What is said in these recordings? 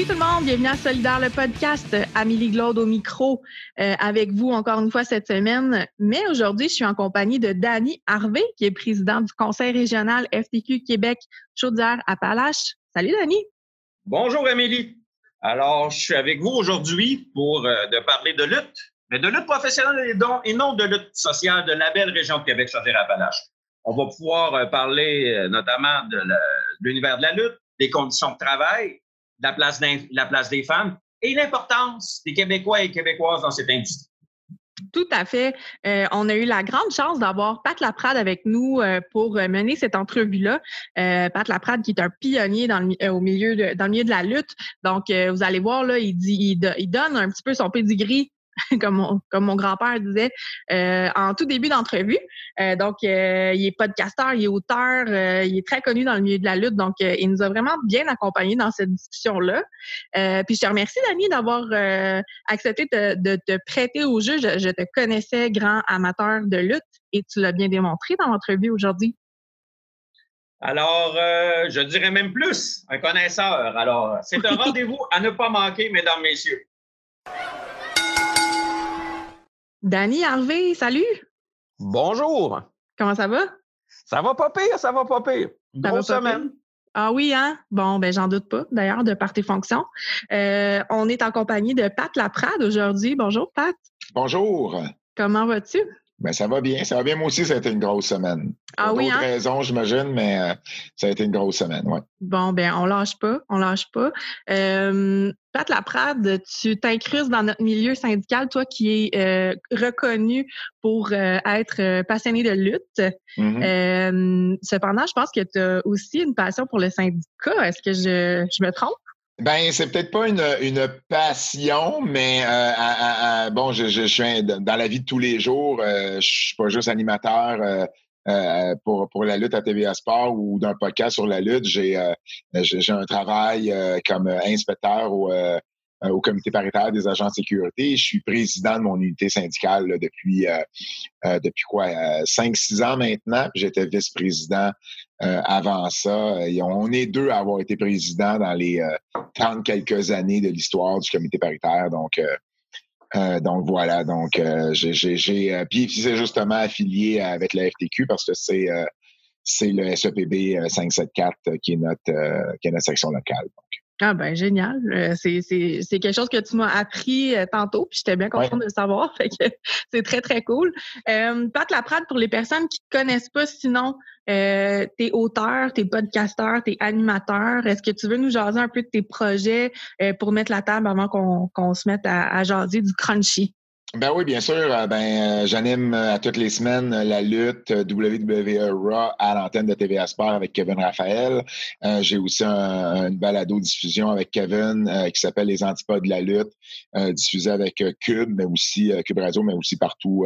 Salut tout le monde, bienvenue à Solidaire le podcast. Amélie Glaude au micro euh, avec vous encore une fois cette semaine. Mais aujourd'hui, je suis en compagnie de Dany Harvey, qui est président du Conseil régional FTQ Québec Chaudière-Appalaches. Salut Dany. Bonjour Amélie. Alors, je suis avec vous aujourd'hui pour euh, de parler de lutte, mais de lutte professionnelle et non de lutte sociale de la belle région de Québec Chaudière-Appalaches. On va pouvoir euh, parler notamment de l'univers de la lutte, des conditions de travail, la place, la place des femmes et l'importance des Québécois et Québécoises dans cette industrie. Tout à fait. Euh, on a eu la grande chance d'avoir Pat Laprade avec nous euh, pour mener cette entrevue-là. Euh, Pat Laprade, qui est un pionnier dans le, au milieu de, dans le milieu de la lutte. Donc, vous allez voir, là, il, dit, il, donne un petit peu son pedigree comme mon, comme mon grand-père disait euh, en tout début d'entrevue. Euh, donc, euh, il est podcasteur, il est auteur, il est très connu dans le milieu de la lutte. Donc, il nous a vraiment bien accompagnés dans cette discussion-là. puis, je te remercie, Dani, d'avoir accepté de, te prêter au jeu. Je, te connaissais grand amateur de lutte et tu l'as bien démontré dans l'entrevue aujourd'hui. Alors, je dirais même plus, un connaisseur. Alors, c'est un rendez-vous à ne pas manquer, mesdames, messieurs. Danny Harvey, salut! Bonjour! Comment ça va? Ça va pas pire, ça va pas pire. Grosse semaine. Ah oui, hein? Bon, ben j'en doute pas, d'ailleurs, de par tes fonctions. Euh, on est en compagnie de Pat Laprade aujourd'hui. Bonjour, Pat. Bonjour. Comment vas-tu? Ben, ça va bien. Ça va bien. Moi aussi, ça a été une grosse semaine. Ah oui, hein? raisons, j'imagine, mais euh, ça a été une grosse semaine, ouais. Bon, ben on lâche pas. On lâche pas. Euh, Pat Laprade, tu t'incrustes dans notre milieu syndical, toi qui es euh, reconnu pour être passionné de lutte. Mm-hmm. cependant, je pense que tu as aussi une passion pour le syndicat. Est-ce que je, je me trompe? Ben, c'est peut-être pas une, une, passion, mais euh, bon, je, je, suis dans la vie de tous les jours. Euh, je suis pas juste animateur euh, euh, pour, pour la lutte à TVA Sport ou d'un podcast sur la lutte. J'ai j'ai un travail comme inspecteur au, au comité paritaire des agents de sécurité. Je suis président de mon unité syndicale depuis depuis quoi cinq six ans maintenant. J'étais vice-président euh, avant ça. On est deux à avoir été présidents dans les euh, 30 quelques années de l'histoire du comité paritaire. Donc, euh, euh donc voilà. Donc, j'ai, j'ai, puis c'est justement affilié avec la FTQ parce que c'est c'est le SEPB 574 qui est notre qui est notre section locale. Donc. Ah ben génial. Euh, c'est, quelque chose que tu m'as appris euh, tantôt, puis j'étais bien contente de le savoir. Fait que c'est très, très cool. Euh, Pat Laprade, pour les personnes qui ne connaissent pas sinon, euh, t'es auteur, t'es podcasteur, t'es animateur. Est-ce que tu veux nous jaser un peu de tes projets pour mettre la table avant qu'on, se mette à, à jaser du crunchy? Ben oui, bien sûr. Euh, ben, euh, j'anime euh, à toutes les semaines la lutte WWE Raw à l'antenne de TVA Sport avec Kevin Raphaël. J'ai aussi une balado diffusion avec Kevin qui s'appelle Les Antipodes de la lutte, diffusée avec Cube, mais aussi Cube Radio, mais aussi partout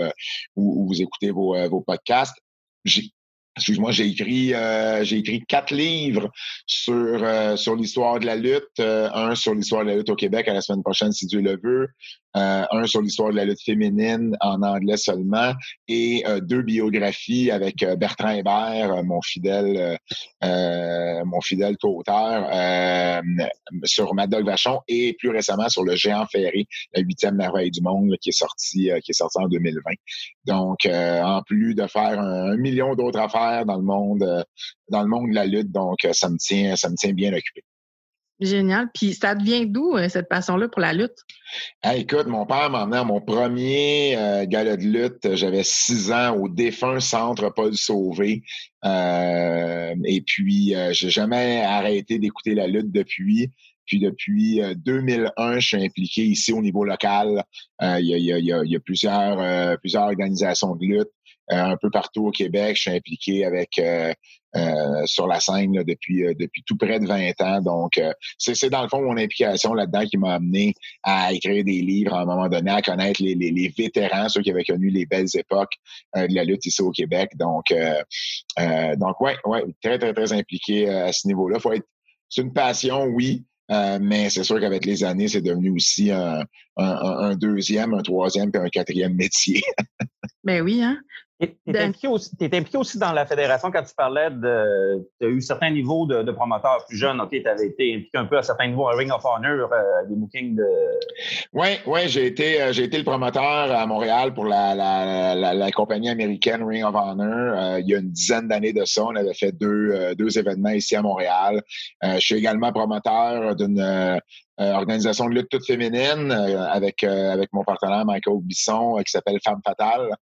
où, vous écoutez vos podcasts. Excuse-moi, j'ai écrit euh, j'ai écrit quatre livres sur euh, sur l'histoire de la lutte, euh, un sur l'histoire de la lutte au Québec à la semaine prochaine si Dieu le veut, un sur l'histoire de la lutte féminine en anglais seulement et deux biographies avec Bertrand Hébert, mon fidèle mon fidèle co-auteur sur Mad Dog Vachon et plus récemment sur le Géant Ferré, la huitième merveille du monde qui est sorti qui est sorti en 2020. Donc en plus de faire un million d'autres affaires dans le monde, euh, dans le monde de la lutte. Donc, euh, ça me tient, ça me tient bien occupé. Génial. Puis ça devient d'où euh, cette passion-là pour la lutte? écoute, mon père m'a emmené à mon premier euh, gala de lutte. J'avais six ans au défunt centre Paul Sauvé. et puis, j'ai jamais arrêté d'écouter la lutte depuis. Puis depuis 2001, je suis impliqué ici au niveau local. Il y, a, y, a, y, a, plusieurs, plusieurs organisations de lutte. Euh, un peu partout au Québec. Je suis impliqué avec euh, euh, sur la scène depuis depuis tout près de 20 ans. Donc, c'est dans le fond mon implication là-dedans qui m'a amené à écrire des livres à un moment donné, à connaître les, les, les vétérans, ceux qui avaient connu les belles époques de la lutte ici au Québec. Donc, donc ouais, ouais, très, très, très impliqué à ce niveau-là. Faut être, c'est une passion, oui. mais c'est sûr qu'avec les années, c'est devenu aussi un, un, un, deuxième, un troisième puis un quatrième métier. ben oui, hein? Tu es, impliqué aussi, dans la fédération quand tu parlais de. Tu as eu certains niveaux de, promoteurs plus jeunes. OK, tu avais été impliqué un peu à certains niveaux à Ring of Honor, euh, des bookings de. Oui, ouais, j'ai été, euh, j'ai été le promoteur à Montréal pour la, la, la, compagnie américaine Ring of Honor. Euh, il y a une dizaine d'années de ça, on avait fait deux, deux événements ici à Montréal. je suis également promoteur d'une euh, organisation de lutte toute féminine euh, avec, euh, avec mon partenaire Michael Bisson qui s'appelle Femme Fatale.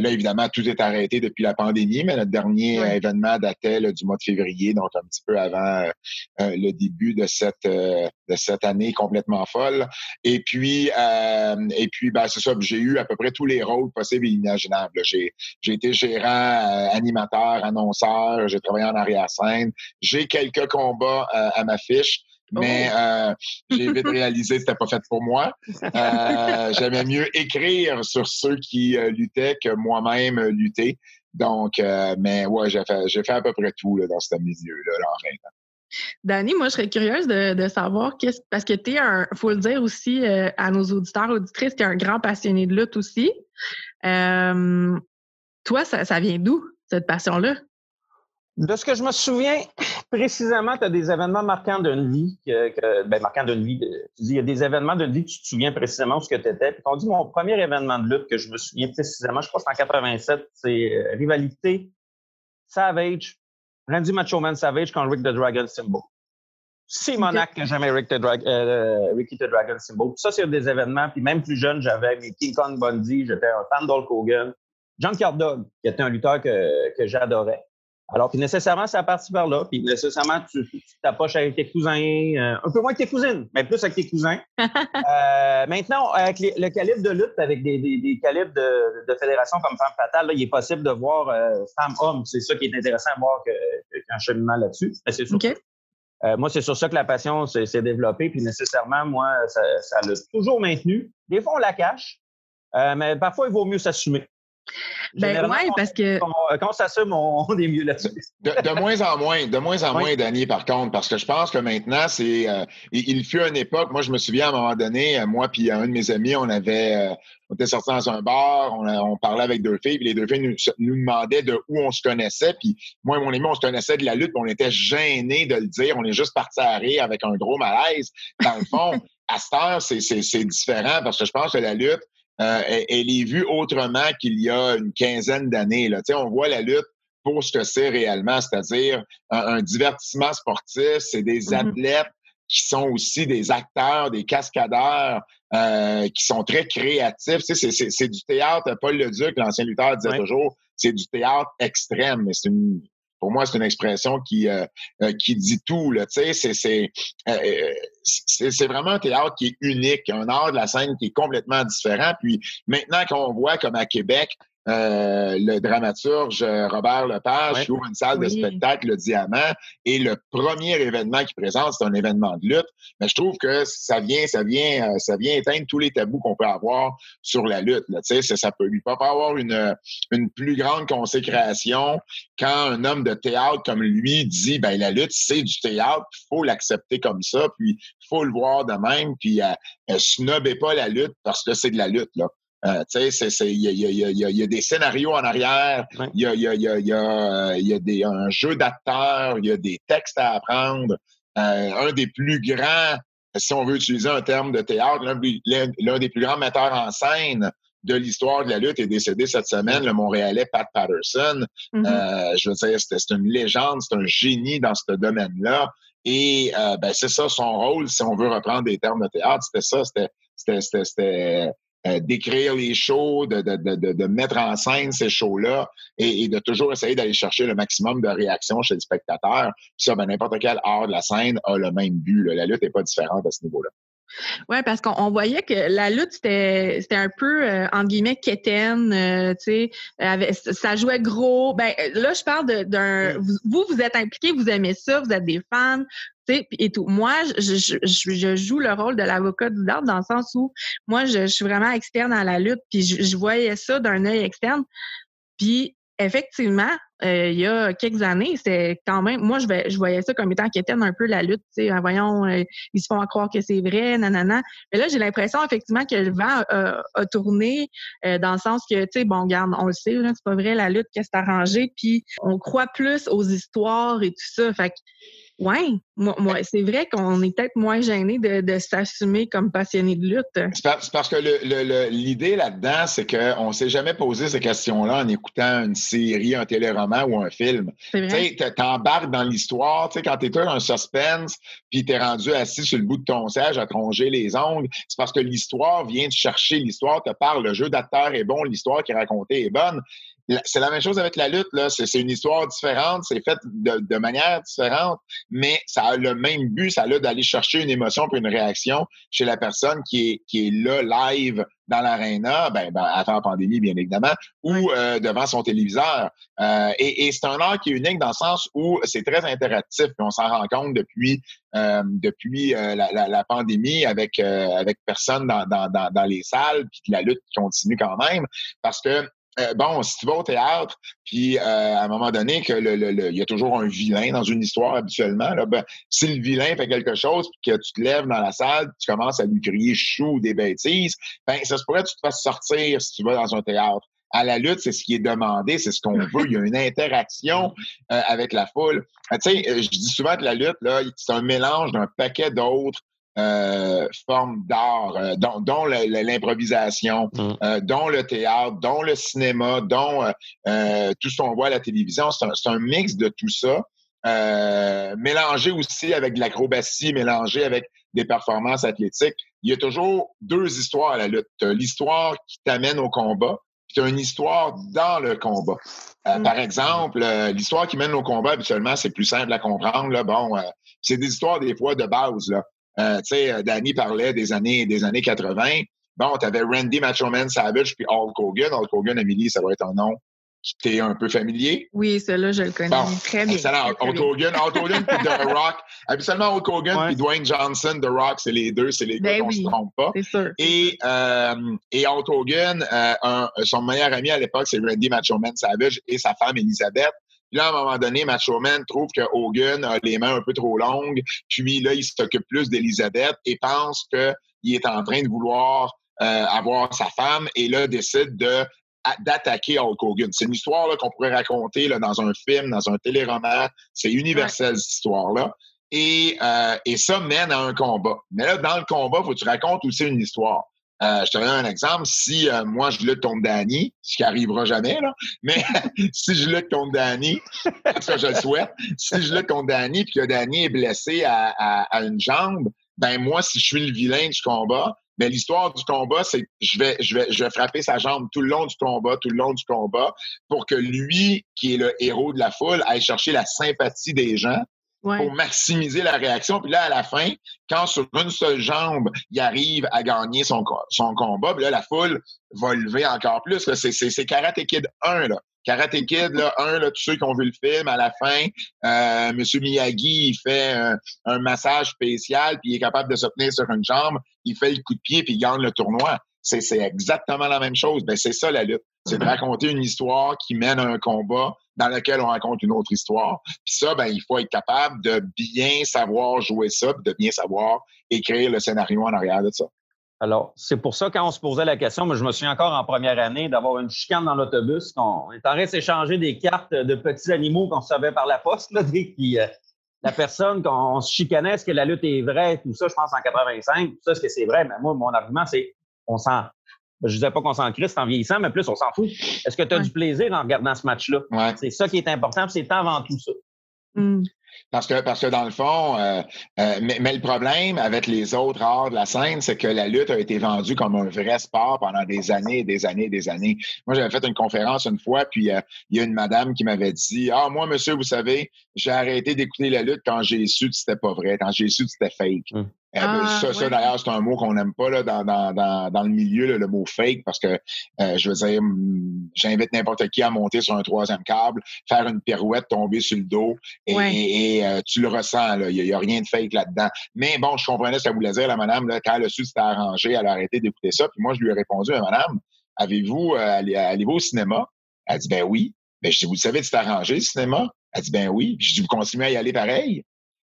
Là, évidemment, tout est arrêté depuis la pandémie, mais notre dernier événement datait du mois de février, donc un petit peu avant le début de cette, de cette année complètement folle. Et puis, et puis ben, c'est ça, j'ai eu à peu près tous les rôles possibles et imaginables. J'ai, j'ai été gérant, animateur, annonceur, j'ai travaillé en arrière-scène. J'ai quelques combats à ma fiche. Mais oh. euh, j'ai vite réalisé que c'était pas fait pour moi. Euh, J'aimais mieux écrire sur ceux qui euh, luttaient que moi-même lutter. Donc, mais ouais, j'ai fait, fait à peu près tout là, dans ce milieu-là, là, en. Danny, moi, je serais curieuse de, de savoir, qu'est-ce, parce que tu es un, faut le dire aussi à nos auditeurs, auditrices, tu es un grand passionné de lutte aussi. toi, ça, ça vient d'où, cette passion-là? De ce que je me souviens, précisément, tu as des événements marquants d'une vie, que, ben, marquants d'une vie. Tu dis, il y a des événements d'une vie que tu te souviens précisément où ce que tu étais. Puis, on dit, mon premier événement de lutte que je me souviens précisément, je crois que c'est en 87, c'est euh, rivalité Savage, Randy Macho Man Savage contre Rick the Dragon Symbol. C'est mon acte que jamais Rick the euh, Ricky the Dragon Symbol. Ça, c'est des événements. Puis même plus jeune, j'avais King Kong Bundy, j'étais un fan d'Hulk Hogan. John Dog, qui était un lutteur que, que j'adorais. Alors, puis nécessairement, ça parti par là. Puis nécessairement, tu t'approches avec tes cousins, euh, un peu moins que tes cousines, mais plus avec tes cousins. euh, maintenant, avec le calibre de lutte, avec des, des, des calibres de, de, fédération comme Femme Fatale, là, il est possible de voir euh, femme-homme. C'est ça qui est intéressant à voir qu'il y a un cheminement là-dessus. Mais c'est sûr. Euh, moi, c'est sur ça que la passion s'est développée. Puis nécessairement, moi, ça, ça l'a toujours maintenu. Des fois, on la cache, euh, mais parfois, il vaut mieux s'assumer. Ben oui, parce que. Quand ça s'assume, on, est mieux là-dessus. de, moins en moins, de moins en moins, Danny, par contre, parce que je pense que maintenant, c'est. Euh, il, fut une époque, moi, je me souviens à un moment donné, euh, moi puis un de mes amis, on avait. Euh, on était sortis dans un bar, on, parlait avec deux filles, puis les deux filles nous, nous, demandaient de où on se connaissait. Puis moi et mon ami, on se connaissait de la lutte, puis on était gênés de le dire. On est juste partis à rire avec un gros malaise. Dans le fond, à cette heure, c'est différent parce que je pense que la lutte, euh, elle, est vue autrement qu'il y a une quinzaine d'années. On voit la lutte pour ce que c'est réellement, c'est-à-dire un, divertissement sportif, c'est des mm-hmm. athlètes qui sont aussi des acteurs, des cascadeurs, euh, qui sont très créatifs. c'est du théâtre. Paul Leduc, l'ancien lutteur, disait toujours, c'est du théâtre extrême. Mais c'est une, pour moi, c'est une expression qui, euh, euh, qui dit tout. C'est, euh, c'est, c'est vraiment un théâtre qui est unique, un art de la scène qui est complètement différent. Puis maintenant qu'on voit comme à Québec, euh, le dramaturge euh, Robert Lepage qui ouvre une salle de spectacle, le Diamant, et le premier événement qu'il présente, c'est un événement de lutte. Mais je trouve que ça vient, ça vient, euh, ça vient éteindre tous les tabous qu'on peut avoir sur la lutte. Là. Ça, ça peut lui pas avoir une, une plus grande consécration quand un homme de théâtre comme lui dit ben la lutte, c'est du théâtre, il faut l'accepter comme ça, puis il faut le voir de même, puis euh, snobez pas la lutte parce que c'est de la lutte. Là. Euh, il y a, y, a, y a, des scénarios en arrière, il y a, y a, y a, y a, y a des, un jeu d'acteurs, il y a des textes à apprendre. Euh, un des plus grands, si on veut utiliser un terme de théâtre, l'un des plus grands metteurs en scène de l'histoire de la lutte est décédé cette semaine, le Montréalais Pat Patterson. Mm-hmm. euh, je veux dire, c'est une légende, c'est un génie dans ce domaine-là. Et euh, ben, c'est ça son rôle, si on veut reprendre des termes de théâtre, c'était ça, c'était euh, d'écrire les shows, de, de, de, de, mettre en scène ces shows-là et, de toujours essayer d'aller chercher le maximum de réactions chez les spectateurs. Puis ça, ben, n'importe quel art de la scène a le même but. La lutte n'est pas différente à ce niveau-là. Oui, parce qu'on voyait que la lutte, c'était un peu, euh, entre guillemets, quétaine, euh, tu sais, ça jouait gros. Ben, là, je parle d'un... Vous, vous êtes impliqués, vous aimez ça, vous êtes des fans, et tout. Moi, je, je, je, joue le rôle de l'avocat du diable dans le sens où moi, je, suis vraiment externe à la lutte, puis je, voyais ça d'un œil externe. Puis effectivement, euh, il y a quelques années, c'était quand même, moi, je, je voyais ça comme étant quétaine un peu la lutte, tu sais, voyons, euh, ils se font croire que c'est vrai, nanana. Mais là, j'ai l'impression, effectivement, que le vent a, tourné euh, dans le sens que, tu sais, bon, regarde, on le sait, c'est pas vrai, la lutte, qu'est-ce arrangé, puis on croit plus aux histoires et tout ça. Fait que, oui, moi, c'est vrai qu'on est peut-être moins gêné de, s'assumer comme passionné de lutte. C'est parce que l'idée là-dedans, c'est qu'on ne s'est jamais posé ces questions-là en écoutant une série, un téléroman ou un film. Tu t'embarques dans l'histoire, tu sais, quand t'es dans un suspense, puis t'es rendu assis sur le bout de ton siège à tronger les ongles, c'est parce que l'histoire vient te chercher, l'histoire te parle, le jeu d'acteur est bon, l'histoire qui est racontée est bonne c'est la même chose avec la lutte. Là. C'est, une histoire différente, c'est fait de, manière différente, mais ça a le même but, ça a d'aller chercher une émotion puis une réaction chez la personne qui est, qui est là, live, dans l'aréna, ben, ben, avant la pandémie, bien évidemment, ou euh, devant son téléviseur. Euh, et, c'est un art qui est unique dans le sens où c'est très interactif. Puis on s'en rend compte depuis euh, depuis la, pandémie avec avec personne dans, dans, dans, les salles, puis la lutte continue quand même, parce que euh, bon, si tu vas au théâtre, puis euh, à un moment donné, que le, il y a toujours un vilain dans une histoire habituellement, là, ben, si le vilain fait quelque chose, puis que tu te lèves dans la salle, tu commences à lui crier chou ou des bêtises, ben ça se pourrait que tu te fasses sortir si tu vas dans un théâtre. À la lutte, c'est ce qui est demandé, c'est ce qu'on veut. Il y a une interaction euh, avec la foule. tu sais, je dis souvent que la lutte, là, c'est un mélange d'un paquet d'autres euh, formes d'art, euh, dont, l'improvisation, mm. euh, dont le théâtre, dont le cinéma, dont tout ce qu'on voit à la télévision. C'est un, mix de tout ça. mélangé aussi avec de l'acrobatie, mélangé avec des performances athlétiques. Il y a toujours deux histoires à la lutte. L'histoire qui t'amène au combat, puis tu as une histoire dans le combat. Mm. Par exemple, l'histoire qui mène au combat, habituellement, c'est plus simple à comprendre. Là. Bon, c'est des histoires des fois de base. Là. Euh, tu sais, euh, Danny parlait des années, des années 80. Bon, tu avais Randy Machoman Savage puis Hulk Hogan. Hulk Hogan, Amélie, ça doit être un nom qui t'est un peu familier. Oui, celui-là, je le connais très bien. Excellent. Hulk Hogan, Hulk Hogan puis The Rock. Habituellement, Hulk Hogan puis Dwayne Johnson, The Rock, c'est les deux, c'est les ben gars qu'on ne se trompe pas. C'est sûr. Et, euh, et Hulk Hogan, euh, son meilleur ami à l'époque, c'est Randy Machoman Savage et sa femme Elisabeth. Puis là, à un moment donné, Macho Man trouve que Hogan a les mains un peu trop longues. Puis là, il s'occupe plus d'Elisabeth et pense qu'il est en train de vouloir euh, avoir sa femme et là, décide de d'attaquer Hulk Hogan. C'est une histoire qu'on pourrait raconter là, dans un film, dans un téléroman. C'est universel, cette histoire-là. Et, euh, et ça mène à un combat. Mais là, dans le combat, il faut que tu racontes aussi une histoire. Euh, je te donne un exemple. Si euh, moi, je lutte contre Danny, ce qui arrivera jamais, là, mais si je lutte contre Danny, ça, je le souhaite, si je lutte contre Danny puis que Danny est blessé à, à, une jambe, ben moi, si je suis le vilain du combat, ben l'histoire du combat, c'est que je vais, je, vais, je vais frapper sa jambe tout le long du combat, tout le long du combat, pour que lui, qui est le héros de la foule, aille chercher la sympathie des gens pour maximiser la réaction. Puis là, à la fin, quand sur une seule jambe, il arrive à gagner son, son combat, puis là, la foule va lever encore plus. C'est Karate Kid 1, là. Karate Kid, là, un, là, tous ceux qui ont vu le film, à la fin, euh, M. Miyagi, il fait un, massage spécial, puis il est capable de se tenir sur une jambe, il fait le coup de pied, puis il gagne le tournoi. C'est exactement la même chose. Ben, c'est ça la lutte. C'est de raconter une histoire qui mène à un combat dans lequel on raconte une autre histoire. Puis ça, ben, il faut être capable de bien savoir jouer ça, puis de bien savoir écrire le scénario en arrière de ça. Alors, c'est pour ça, quand on se posait la question, moi, je me souviens encore en première année d'avoir une chicane dans l'autobus, qu'on est en train de s'échanger des cartes de petits animaux qu'on savait par la poste, euh, la personne qu'on se chicanait, est-ce que la lutte est vraie, tout ça, je pense en 85, tout ça, est-ce que c'est vrai? Mais moi, mon argument, c'est on s'en je ne disais pas qu'on s'en crisse en vieillissant, mais plus on s'en fout. Est-ce que tu as du plaisir en regardant ce match-là? C'est ça qui est important, c'est avant tout ça. Mmh. Parce que, parce que dans le fond, euh, euh, mais, le problème avec les autres arts de la scène, c'est que la lutte a été vendue comme un vrai sport pendant des années, des années, des années. Moi, j'avais fait une conférence une fois, puis euh, il y a une madame qui m'avait dit Ah, moi, monsieur, vous savez, j'ai arrêté d'écouter la lutte quand j'ai su que c'était pas vrai, quand j'ai su que c'était fake. Mmh. Euh, ah, ça, d'ailleurs, c'est un mot qu'on n'aime pas là, dans, dans, dans, dans, le milieu, le mot fake, parce que euh, je veux dire, j'invite n'importe qui à monter sur un troisième câble, faire une pirouette, tomber sur le dos, et, euh, tu le ressens, il n'y a, rien de fake là-dedans. Mais bon, je comprenais ce qu'elle voulait dire, la madame, là, quand elle a su que c'était arrangé, elle a arrêté d'écouter ça. Puis moi, je lui ai répondu, madame, avez-vous, allez-vous au cinéma? Elle dit, ben oui. Ben, je dis, vous savez, c'est arrangé, le cinéma? Elle dit, ben oui. je dis, vous continuez à y aller pareil?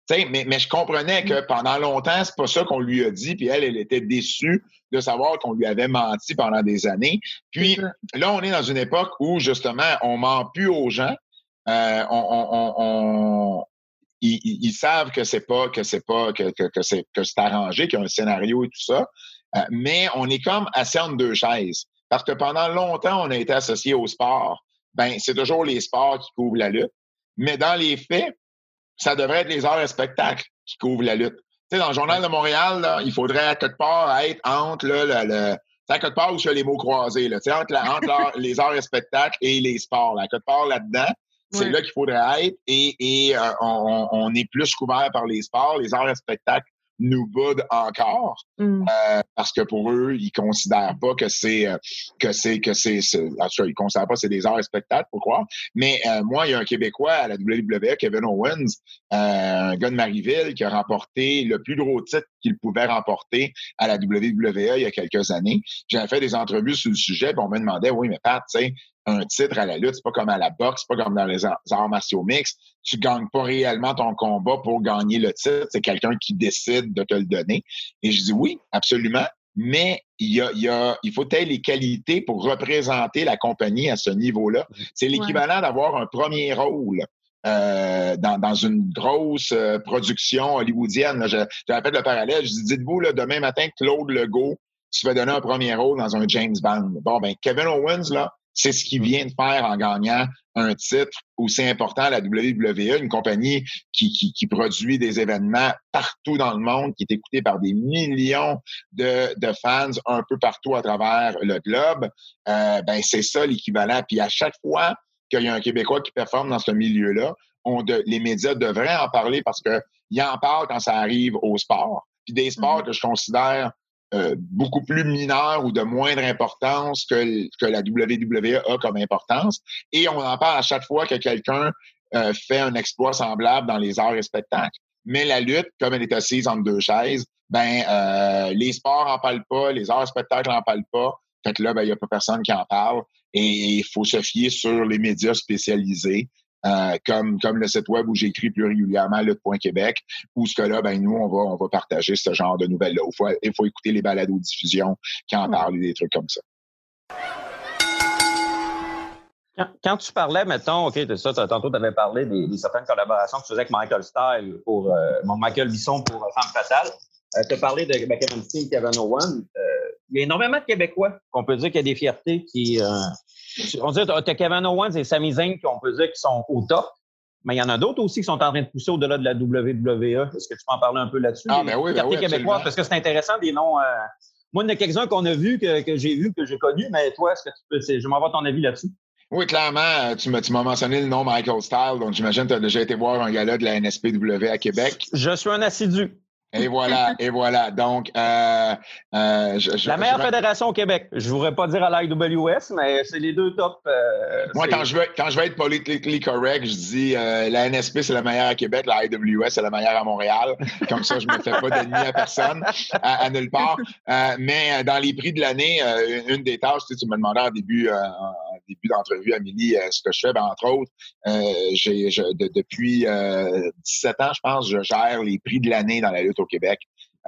Mais, mais je comprenais que mm. pendant longtemps, c'est pas ça qu'on lui a dit, puis elle, elle était déçue de savoir qu'on lui avait menti pendant des années. Puis là, on est dans une époque où, justement, on ment plus aux gens. Euh, on, ils, savent que c'est pas que c'est pas que, que, c'est que c'est arrangé, qu'il y a un scénario et tout ça. Euh, mais on est comme assis entre deux chaises. Parce que pendant longtemps, on a été associé au sport. Ben, c'est toujours les sports qui couvrent la lutte. Mais dans les faits, ça devrait être les arts et spectacles qui couvrent la lutte. Tu sais, dans le Journal de Montréal, là, il faudrait à quelque part être entre là, le, le à quelque part où fais les mots croisés, là, entre, entre les arts et spectacles et les sports. Là, à quelque part là-dedans, c'est là qu'il faudrait être et, et euh, on, on, est plus couvert par les sports. Les arts et spectacles nous boudent encore mm. euh, parce que pour eux, ils considèrent pas que c'est euh, que c'est que c'est en tout cas, ils considèrent pas que c'est des arts et spectacles, pourquoi Mais euh, moi, il y a un Québécois à la WWE, Kevin Owens, un gars de Marieville, qui a remporté le plus gros titre qu'il pouvait remporter à la WWE il y a quelques années. J'avais fait des entrevues sur le sujet, puis on me demandait, oui, mais Pat, tu sais, un titre à la lutte, c'est pas comme à la boxe, c'est pas comme dans les arts martiaux mixtes. Tu gagnes pas réellement ton combat pour gagner le titre. C'est quelqu'un qui décide de te le donner. Et je dis oui, absolument. Mais il y a, il y a, il faut telles les qualités pour représenter la compagnie à ce niveau-là. C'est l'équivalent d'avoir un premier rôle. Euh, dans, dans, une grosse euh, production hollywoodienne. J'avais fait le parallèle. Je dis, dites-vous, là, demain matin, Claude Legault se fait donner un premier rôle dans un James Bond. Bon, ben, Kevin Owens, là, c'est ce qu'il vient de faire en gagnant un titre aussi important à la WWE, une compagnie qui, qui, produit des événements partout dans le monde, qui est écoutée par des millions de, de fans un peu partout à travers le globe. Euh, ben c'est ça l'équivalent. Puis à chaque fois qu'il y a un Québécois qui performe dans ce milieu-là, on de, les médias devraient en parler parce que ils en parlent quand ça arrive au sport. Puis des sports mm-hmm. que je considère euh, beaucoup plus mineur ou de moindre importance que, que la WWE a comme importance. Et on en parle à chaque fois que quelqu'un euh, fait un exploit semblable dans les arts et spectacles. Mais la lutte, comme elle est assise entre deux chaises, ben euh, les sports en parlent pas, les arts et spectacles en parlent pas. Fait que là, ben, il n'y a pas personne qui en parle. Et il faut se fier sur les médias spécialisés euh, comme, comme le site web où j'écris plus régulièrement Lutte.Québec, où ce que là, ben nous, on va, on va partager ce genre de nouvelles-là. Il faut, il faut écouter les balados diffusion qui en parlent, des trucs comme ça. Quand, tu parlais, mettons, OK, ça, tantôt, tu avais parlé des, certaines collaborations que tu faisais avec Michael Style pour euh, Michael Bisson pour Femme Fatale. Euh, tu as parlé de ben, Kevin Steen, Kevin Owen. il y a énormément de Québécois qu'on peut dire qu'il y a des fiertés qui, on dit, tu as Kevin Owens et Sami Zayn qui, on peut dire, qui sont au top. Mais il y en a d'autres aussi qui sont en train de pousser au-delà de la WWE. Est-ce que tu peux en parler un peu là-dessus? Ah, ben oui, ben oui parce que c'est intéressant des noms. Euh, moi, il y en a quelques-uns qu'on a vus, que, j'ai vus, que j'ai connus, mais toi, est-ce que tu peux. Je m'envoie ton avis là-dessus. Oui, clairement, tu m'as mentionné le nom Michael Style, donc j'imagine que tu as déjà été voir un gala de la NSPW à Québec. Je suis un assidu. Et voilà, et voilà. Donc, euh, euh, la meilleure fédération au Québec. Je ne voudrais pas dire à l'IWS, mais c'est les deux top. Euh, Moi, quand je, veux, quand je veux être politically correct, je dis la NSP, c'est la meilleure à Québec, la IWS, c'est la meilleure à Montréal. Comme ça, je ne me fais pas d'ennemis à personne, à, nulle part. mais dans les prix de l'année, une des tâches, tu, tu me demandais en début, en début d'entrevue, Amélie, ce que je fais, ben, entre autres, j'ai, depuis 17 ans, je pense, je gère les prix de l'année dans la lutte au Québec.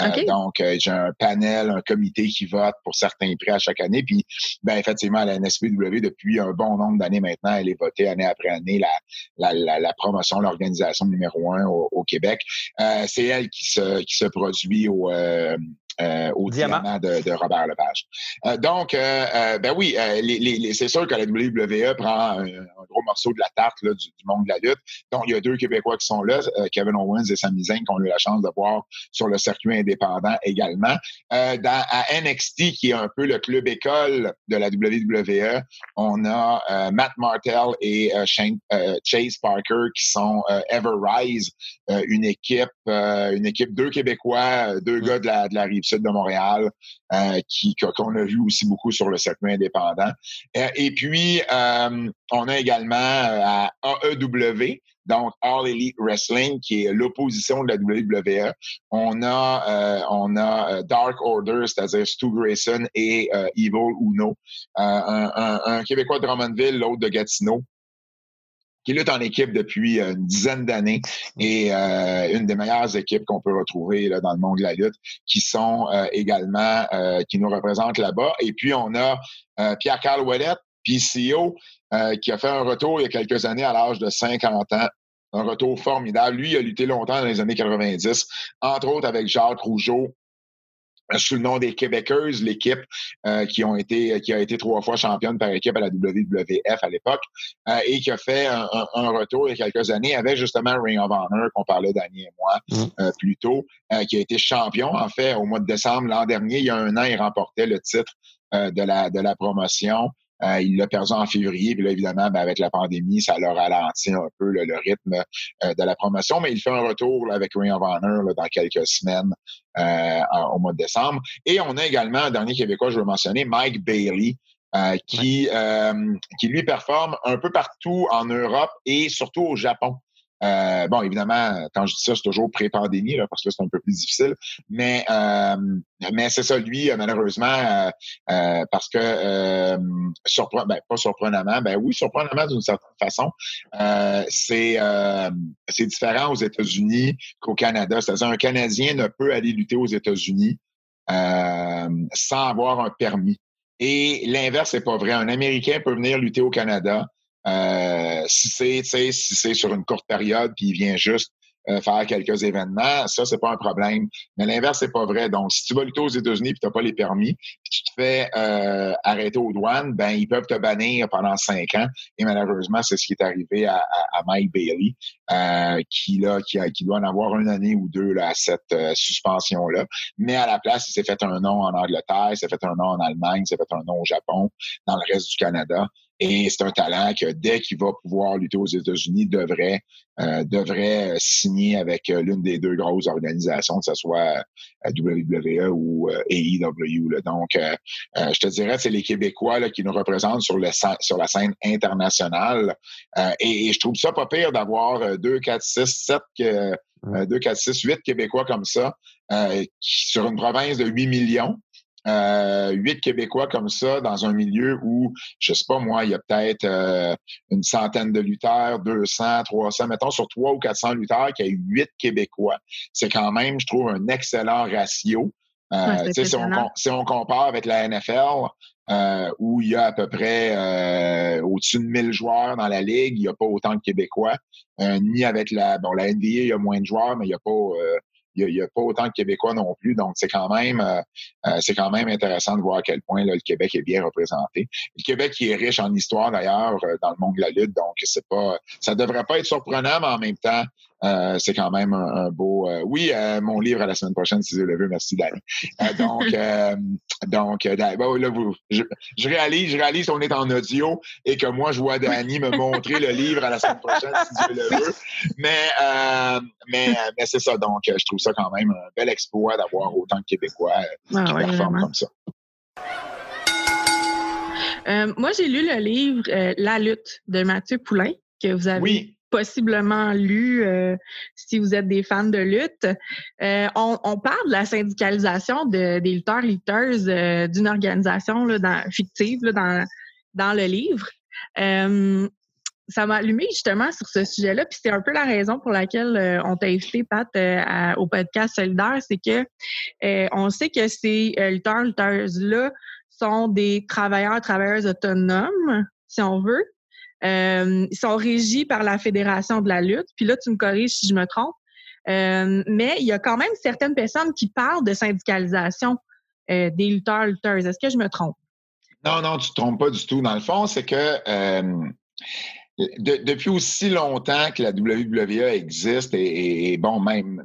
Euh, donc, euh, j'ai un panel, un comité qui vote pour certains prix à chaque année. Puis, ben, effectivement, la NSPW, depuis un bon nombre d'années maintenant, elle est votée année après année la, la, la, promotion, l'organisation numéro un au, Québec. Euh, c'est elle qui se, qui se produit au, euh, au diamant, de, Robert Lepage. Euh, donc, euh, ben oui, c'est sûr que la WWE prend un, gros morceau de la tarte du, monde de la lutte. Donc, il y a deux Québécois qui sont là, Kevin Owens et Sami Zayn, qui ont eu la chance de voir sur le circuit indépendant également. dans, à NXT, qui est un peu le club école de la WWE, on a Matt Martel et Chase Parker qui sont Everrise, une équipe, une équipe deux Québécois, deux gars de la, de la rive sud de Montréal, euh, qui qu'on a vu aussi beaucoup sur le circuit indépendant. Euh, et puis, euh, on a également à AEW, donc All Elite Wrestling, qui est l'opposition de la WWE. On a, on a Dark Order, c'est-à-dire Stu Grayson et Evil Uno. Un, un, Québécois de Drummondville, l'autre de Gatineau. Qui lutte en équipe depuis une dizaine d'années et une des meilleures équipes qu'on peut retrouver là, dans le monde de la lutte, qui sont également, qui nous représentent là-bas. Et puis, on a Pierre-Carl Ouellette, PCO, qui a fait un retour il y a quelques années à l'âge de 50 ans un retour formidable. Lui, il a lutté longtemps dans les années 90, entre autres avec Jacques Rougeau, euh, sous le nom des Québécoises, l'équipe euh, qui ont été qui a été trois fois championne par équipe à la WWF à l'époque euh, et qui a fait un, retour il y a quelques années avec justement Ring of Honor qu'on parlait Danny et moi mmh. plus tôt, qui a été champion en fait au mois de décembre l'an dernier. Il y a un an, il remportait le titre de la de la promotion. Euh, il l'a perdu en février, puis là, évidemment, ben, avec la pandémie, ça l'a ralenti un peu le rythme euh, de la promotion, mais il fait un retour avec Ring of Honor dans quelques semaines euh, au mois de décembre. Et on a également un dernier Québécois, je veux mentionner, Mike Bailey, qui, qui lui performe un peu partout en Europe et surtout au Japon. Euh, bon, évidemment, quand je dis ça, c'est toujours pré-pandémie, parce que c'est un peu plus difficile. Mais, euh, mais c'est ça, lui, malheureusement, euh, parce que ben, pas surprenamment, ben oui, surprenamment d'une certaine façon, c'est c'est différent aux États-Unis qu'au Canada. C'est-à-dire, un Canadien ne peut aller lutter aux États-Unis sans avoir un permis. Et l'inverse, c'est pas vrai. Un Américain peut venir lutter au Canada euh, si c'est si c'est sur une courte période puis il vient juste euh, faire quelques événements, ça c'est pas un problème. Mais l'inverse c'est pas vrai. Donc si tu vas lutter aux États-Unis puis t'as pas les permis, puis tu te fais euh, arrêter aux douanes, ben ils peuvent te bannir pendant cinq ans. Et malheureusement c'est ce qui est arrivé à, Mike Bailey, qui là qui, qui doit en avoir une année ou deux là, à cette suspension là. Mais à la place il s'est fait un nom en Angleterre, il s'est fait un nom en Allemagne, il s'est fait un nom au Japon, dans le reste du Canada. Et c'est un talent que dès qu'il va pouvoir lutter aux États-Unis, devrait euh, devrait signer avec euh, l'une des deux grosses organisations, que ce soit euh, WWE ou AEW. Donc, je te dirais, c'est les Québécois là, qui nous représentent sur, le, sur la scène internationale. Et, je trouve ça pas pire d'avoir 2, 4, 6, 7, 2, 4, 6, 8 Québécois comme ça, sur une province de 8 millions euh, huit Québécois comme ça dans un milieu où, je sais pas moi, il y a peut-être euh, une centaine de lutteurs, 200, 300, mettons sur trois ou 400 lutteurs, qu'il y a huit Québécois. C'est quand même, je trouve, un excellent ratio. Euh, si, on, si, on, compare avec la NFL, euh, où il y a à peu près euh, au-dessus de 1000 joueurs dans la ligue, il n'y a pas autant de Québécois. ni avec la bon la NBA, il y a moins de joueurs, mais il n'y a pas il n'y a, pas autant de Québécois non plus. Donc, c'est quand même euh, euh, intéressant de voir à quel point le Québec est bien représenté. Le Québec qui est riche en histoire d'ailleurs euh, dans le monde de la lutte, donc c'est pas ça devrait pas être surprenant, mais en même temps, euh, c'est quand même un, beau. Euh, oui, euh, mon livre à la semaine prochaine, si je le veux. Merci, Danny. donc, donc là, vous, je, réalise, je réalise qu'on est en audio et que moi, je vois Danny me montrer le livre à la semaine prochaine, si Dieu le veut. Mais, mais, mais c'est ça. Donc, je trouve ça quand même un bel exploit d'avoir autant de Québécois qui ah performent comme ça. moi, j'ai lu le livre La lutte de Mathieu Poulain que vous avez oui possiblement lu euh, si vous êtes des fans de lutte. Euh, on, parle de la syndicalisation de, des lutteurs lutteuses euh, d'une organisation là, dans, fictive là, dans, dans le livre. ça m'a allumé justement sur ce sujet-là, puis c'est un peu la raison pour laquelle on t'a invité, Pat, au podcast Solidaire, c'est que on sait que ces lutteurs lutteuses-là sont des travailleurs, travailleuses autonomes, si on veut, euh, ils sont régis par la Fédération de la lutte. Puis là, tu me corriges si je me trompe. Euh, mais il y a quand même certaines personnes qui parlent de syndicalisation euh, des lutteurs, lutteuses. Est-ce que je me trompe? Non, non, tu ne te trompes pas du tout. Dans le fond, c'est que depuis aussi longtemps que la WWE existe, et, bon, même,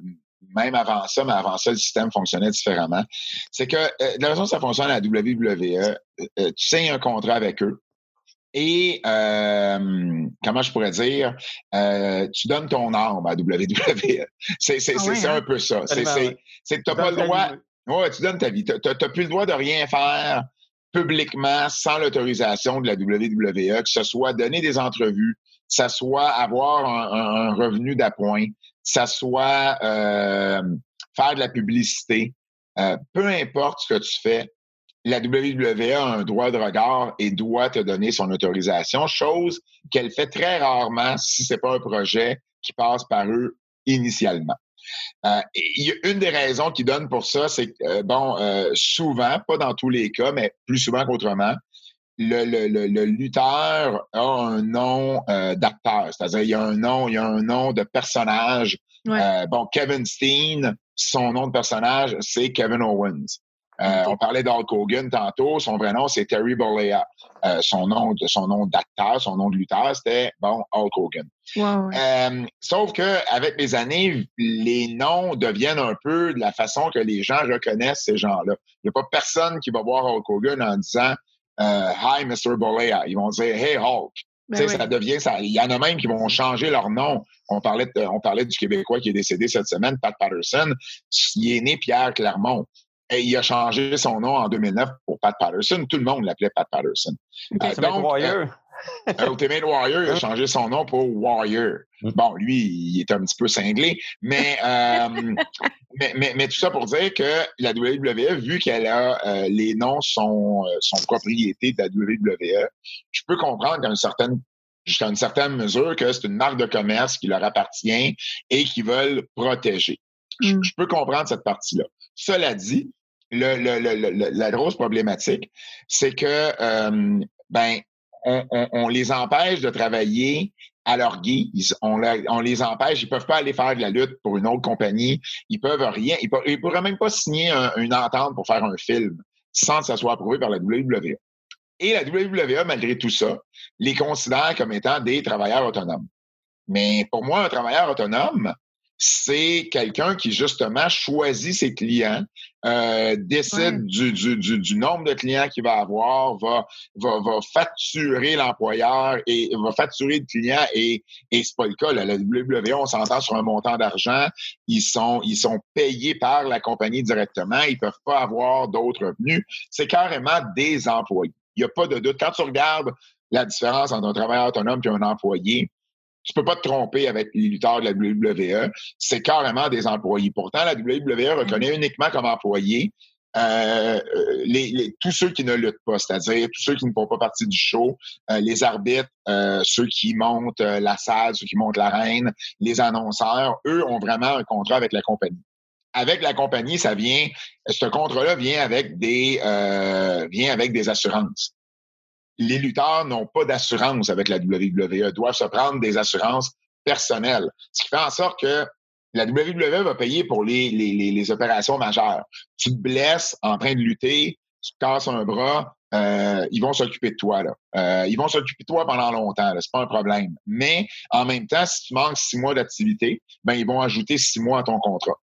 même avant ça, mais avant ça, le système fonctionnait différemment. C'est que la façon dont ça fonctionne à la WWE, tu signes un contrat avec eux. Et euh, comment je pourrais dire, euh, tu donnes ton arme à WWE. C'est ah un peu ça. C'est que tu n'as pas le droit. Ouais, tu donnes ta vie. Tu n'as plus le droit de rien faire publiquement sans l'autorisation de la WWE, que ce soit donner des entrevues, que ce soit avoir un, revenu d'appoint, que ce soit euh, faire de la publicité. peu importe ce que tu fais, la WWE a un droit de regard et doit te donner son autorisation, chose qu'elle fait très rarement si c'est pas un projet qui passe par eux initialement. Euh, il y a une des raisons qui donne pour ça, c'est que, euh, bon, euh, souvent, pas dans tous les cas, mais plus souvent qu'autrement, le, le, le, lutteur a un nom d'acteur, c'est-à-dire il y a un nom, il y a un nom de personnage. bon, Kevin Steen, son nom de personnage, c'est Kevin Owens. Euh, on parlait d'Hulk Hogan tantôt. Son vrai nom, c'est Terry Bollea. Euh, son nom, son nom d'acteur, son nom de lutteur, c'était bon Hulk Hogan. Euh, sauf que avec les années, les noms deviennent un peu de la façon que les gens reconnaissent ces gens-là. Il n'y a pas personne qui va voir Hulk Hogan en disant Hi, Mr. Bollea. Ils vont dire Hey Hulk. Ben ça devient ça. Il y en a même qui vont changer leur nom. On parlait, on parlait du Québécois qui est décédé cette semaine, Pat Patterson. Il est né Pierre Clermont. Et il a changé son nom en 2009 pour Pat Patterson. Tout le monde l'appelait Pat Patterson. Okay, euh, donc, Warrior. Euh, Ultimate Warrior, il a changé son nom pour Warrior. Mm. Bon, lui, il est un petit peu cinglé, mais, euh, mais, mais, tout ça pour dire que la WWE, vu qu'elle a les noms sont, sont propriété de la WWE, je peux comprendre qu'à une certaine jusqu'à une certaine mesure que c'est une marque de commerce qui leur appartient et qu'ils veulent protéger. Je, mm. je peux comprendre cette partie-là. Cela dit, la grosse problématique, c'est que euh, ben on, les empêche de travailler à leur guise. On, les empêche, ils peuvent pas aller faire de la lutte pour une autre compagnie. Ils peuvent rien. Ils, ne pourraient même pas signer une entente pour faire un film sans que ça soit approuvé par la WWE. Et la WWE, malgré tout ça, les considère comme étant des travailleurs autonomes. Mais pour moi, un travailleur autonome, c'est quelqu'un qui justement choisit ses clients, euh, décide du, du, du, nombre de clients qu'il va avoir, va, va, va facturer l'employeur et va facturer le client et, et c'est pas le cas. Là. La WWE, on s'entend sur un montant d'argent. Ils sont, ils sont payés par la compagnie directement. Ils peuvent pas avoir d'autres revenus. C'est carrément des employés. Il n'y a pas de doute. Quand tu regardes la différence entre un travailleur autonome et un employé, tu peux pas te tromper avec les lutteurs de la WWE. C'est carrément des employés. Pourtant, la WWE reconnaît uniquement comme employés euh, les, tous ceux qui ne luttent pas, c'est-à-dire tous ceux qui ne font pas partie du show, euh, les arbitres, euh, ceux qui montent la salle, ceux qui montent l'arène, les annonceurs, eux ont vraiment un contrat avec la compagnie. Avec la compagnie, ça vient, ce contrat-là vient avec des vient avec des assurances les lutteurs n'ont pas d'assurance avec la WWE, doivent se prendre des assurances personnelles. Ce qui fait en sorte que la WWE va payer pour les, les, opérations majeures. Tu te blesses en train de lutter, tu te casses un bras, euh, ils vont s'occuper de toi. Euh, ils vont s'occuper de toi pendant longtemps, c'est pas un problème. Mais en même temps, si tu manques six mois d'activité, ben ils vont ajouter six mois à ton contrat.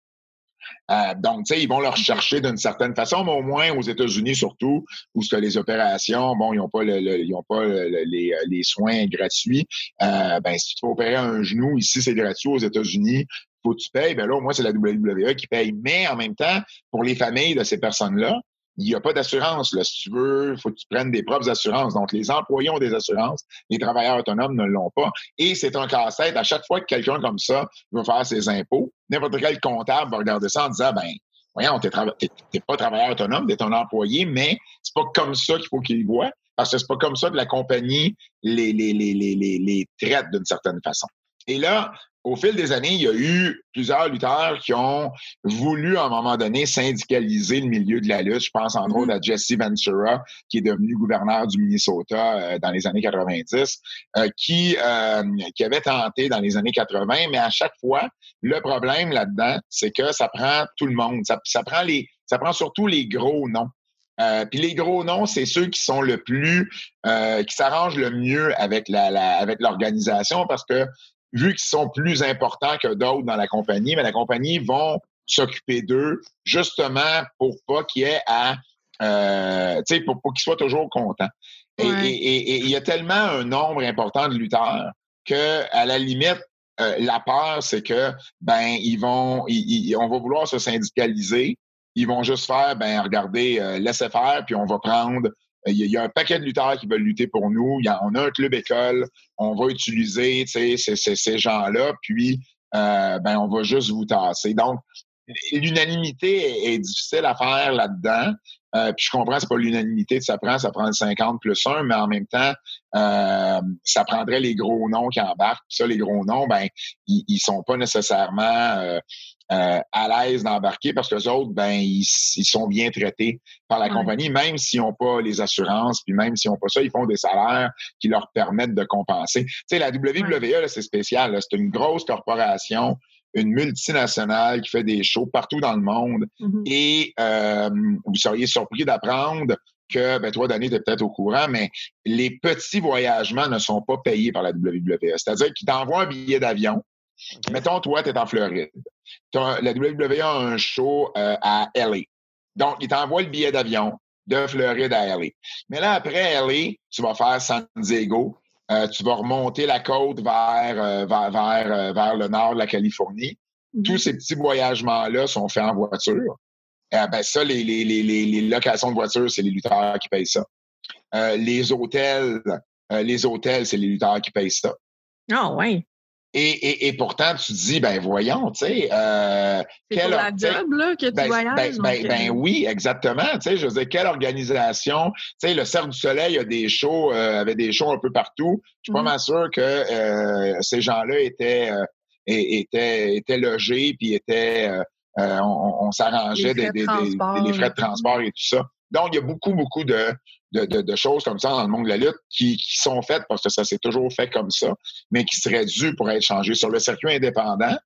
Euh, donc, tu sais, ils vont leur chercher d'une certaine façon, mais au moins aux États-Unis surtout, où ce que les opérations, bon, ils n'ont pas, le, ils ont pas les, les, soins gratuits. Euh, ben, si tu veux opérer un genou, ici, c'est gratuit. Aux États-Unis, faut que tu payes. Ben là, au moins, c'est la WWE qui paye. Mais en même temps, pour les familles de ces personnes-là, il n'y a pas d'assurance. Si tu veux, il faut que tu prennes des propres assurances. Donc, les employés ont des assurances, les travailleurs autonomes ne l'ont pas. Et c'est un casse-tête. À chaque fois que quelqu'un comme ça veut faire ses impôts, n'importe quel comptable va regarder ça en disant, ben, voyons, tu n'es pas travailleur autonome, tu es un employé, mais c'est pas comme ça qu'il faut qu'il voit, parce que c'est pas comme ça que la compagnie les, les, les, les, les traite d'une certaine façon. Et là, au fil des années, il y a eu plusieurs lutteurs qui ont voulu, à un moment donné, syndicaliser le milieu de la lutte. Je pense entre autres mm-hmm. à Jesse Ventura, qui est devenu gouverneur du Minnesota euh, dans les années 90, euh, qui, euh, qui avait tenté dans les années 80, mais à chaque fois, le problème là-dedans, c'est que ça prend tout le monde. Ça, ça, prend les, ça prend surtout les gros noms. Euh, puis les gros noms, c'est ceux qui sont le plus, euh, qui s'arrangent le mieux avec la, la avec l'organisation parce que vu qu'ils sont plus importants que d'autres dans la compagnie, mais la compagnie vont s'occuper d'eux justement pour pas qu'il y ait à, euh, pour, pour qu'ils soient toujours contents. Et il y a tellement un nombre important de lutteurs que, à la limite, euh, la peur, c'est que ben ils vont, on va vouloir se syndicaliser. Ils vont juste faire, ben regardez, euh, laissez faire, puis on va prendre il y, a un paquet de lutteurs qui veulent lutter pour nous. Y a, on a un club école. On va utiliser ces, ces, gens-là. Puis, euh, ben, on va juste vous tasser. Donc, l'unanimité est, difficile à faire là-dedans. Euh, puis je comprends, c'est pas l'unanimité que ça prend, ça prend le 50 plus 1, mais en même temps, euh, ça prendrait les gros noms qui embarquent. Puis ça, les gros noms, ben, ils, ils sont pas nécessairement euh, à l'aise d'embarquer parce que les autres, ben, ils, sont bien traités par la compagnie, même s'ils n'ont pas les assurances, puis même s'ils n'ont pas ça, ils font des salaires qui leur permettent de compenser. Tu sais, la WWE, c'est spécial. C'est une grosse corporation une multinationale qui fait des shows partout dans le monde. Mm-hmm. Et euh, vous seriez surpris d'apprendre que, ben, toi, Danny, tu es peut-être au courant, mais les petits voyagements ne sont pas payés par la WWE. C'est-à-dire qu'ils t'envoient un billet d'avion. Mettons, toi, tu es en Floride. la WWE a un show euh, à LA. Donc, ils t'envoient le billet d'avion de Floride à LA. Mais là, après LA, tu vas faire San Diego, euh, tu vas remonter la côte vers, euh, vers, vers, vers, le nord de la Californie. Mhm. Tous ces petits voyagements-là sont faits en voiture. ben ça, les, les, les, les, locations de voitures, c'est les lutteurs qui payent ça. les hôtels, les hôtels, c'est les lutteurs qui payent ça. Ah oh, ouais. Et, et, pourtant, tu te dis, ben voyons, tu sais. Euh, c'est pour la job là, que tu ben, voyages. Ben, ben, ben, oui, exactement. Tu sais, je veux dire, quelle organisation. Tu sais, le Cercle du Soleil a des shows, euh, avait des shows un peu partout. Je suis pas mm-hmm. mal sûr que euh, ces gens-là étaient, euh, étaient, étaient logés, puis étaient, euh, on, on s'arrangeait des, des, des, les frais de transport et tout ça. Donc, il y a beaucoup, beaucoup de, de, choses comme ça dans le monde de la lutte qui, sont faites parce que ça s'est toujours fait comme ça, mais qui seraient dues pour être changées. Sur le circuit indépendant,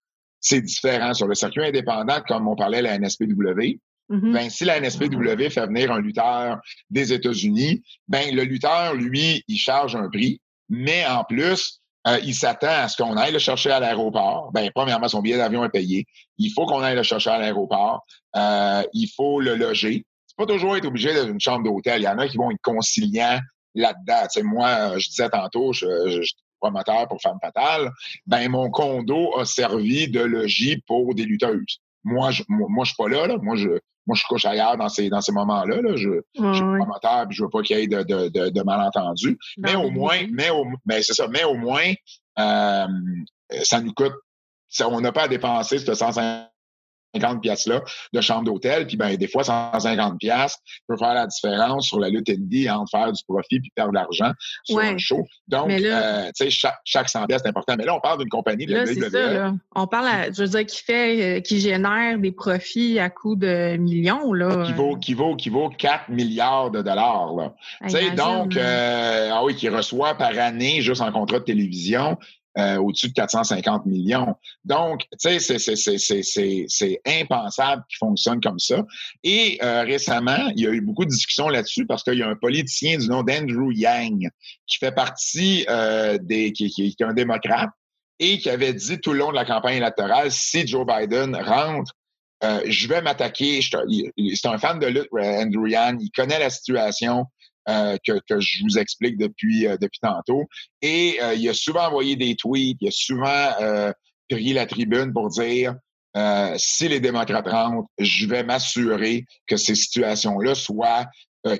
c'est différent. Sur le circuit indépendant, comme on parlait la NSPW, mm-hmm. ben, si la NSPW fait venir un lutteur des États-Unis, ben, le lutteur, lui, il charge un prix, mais en plus, euh, il s'attend à ce qu'on aille le chercher à l'aéroport. Ben, premièrement, son billet d'avion est payé. Il faut qu'on aille le chercher à l'aéroport. Euh, il faut le loger pas toujours être obligé d'être une chambre d'hôtel. Il y en a qui vont être conciliants là-dedans. Tu sais, moi, je disais tantôt, je, je, suis promoteur pour Femme Fatale. Ben, mon condo a servi de logis pour des lutteuses. Moi, je, moi, je suis pas là, là. Moi, je, moi, je couche ailleurs dans ces, dans ces moments-là. Là. Je, je suis promoteur et je veux pas qu'il y ait de, de, de, de malentendus. mais au moins, mais au, mais c'est ça, mais au moins, euh, ça nous coûte, on n'a pas à dépenser ce 150 50 pièces là de chambre d'hôtel puis ben des fois 150 pièces peut faire la différence sur la lutte indie entre faire du profit puis perdre de l'argent sur un show. Donc euh, tu sais chaque, chaque 100 pièces c'est important. Mais là on parle d'une compagnie de là, c'est ça, là. on parle je veux dire qui fait euh, qui génère des profits à coût de millions là. Qui vaut qui vaut qui vaut 4 milliards de dollars là. Tu sais donc euh, ah oui qui reçoit par année juste en contrat de télévision euh, au-dessus de 450 millions. Donc, tu sais, c'est impensable qu'il fonctionne comme ça. Et euh, récemment, il y a eu beaucoup de discussions là-dessus parce qu'il y a un politicien du nom d'Andrew Yang qui fait partie euh, des, qui, qui, est un démocrate et qui avait dit tout le long de la campagne électorale, si Joe Biden rentre, je vais m'attaquer. C'est un fan de lutte, Andrew Yang. Il connaît la situation. Euh, que, que, je vous explique depuis, euh, depuis tantôt. Et euh, il a souvent envoyé des tweets, il a souvent pris la tribune pour dire si les démocrates rentrent, je vais m'assurer que ces situations-là soient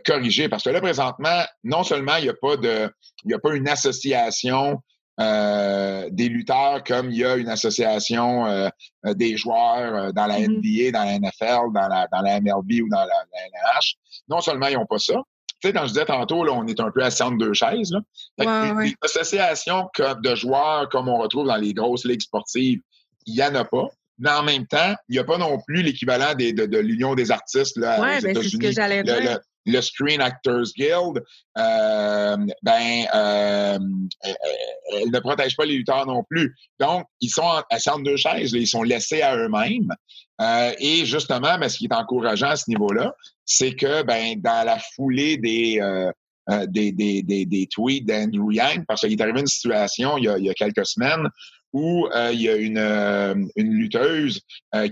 corrigées. Parce que là, présentement, non seulement il n'y a pas de il n'y a pas une association euh, des lutteurs comme il y a une association euh, des joueurs dans la NBA, mm-hmm. dans la NFL, dans la, dans la MLB ou dans la, la NH. Non seulement ils n'ont pas ça, tu sais, quand je disais tantôt, là, on est un peu assis entre deux chaises. Là. Fait associations de joueurs comme on retrouve dans les grosses ligues sportives, il n'y en a pas. Mais en même temps, il n'y a pas non plus l'équivalent de, de l'Union des artistes là, ouais, ben, C'est ce que j'allais dire. Le, Screen Actors Guild, euh, ben, euh, elle ne protège pas les lutteurs non plus. Donc, ils sont assis entre deux chaises. Ils sont laissés à eux-mêmes. Euh, et justement, ben, ce qui est encourageant à ce niveau-là, c'est que ben, dans la foulée des, euh, euh, des, des, des, des, tweets d'Andrew Yang, parce qu'il est arrivé une situation il y a, il y a quelques semaines où il y a une, une lutteuse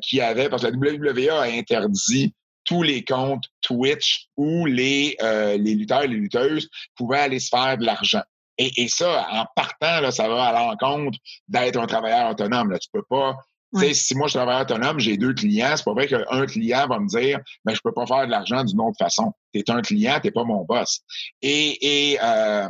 qui avait, parce que la WWE a interdit tous les comptes Twitch où les, les lutteurs et les lutteuses pouvaient aller se faire de l'argent. Et, et, ça, en partant, là, ça va à l'encontre d'être un travailleur autonome. Là. Tu peux pas Si moi, je travaille autonome, j'ai deux clients, c'est pas vrai qu'un client va me dire mais ben, je peux pas faire de l'argent d'une autre façon. Tu es un client, tu pas mon boss. Et, et, euh,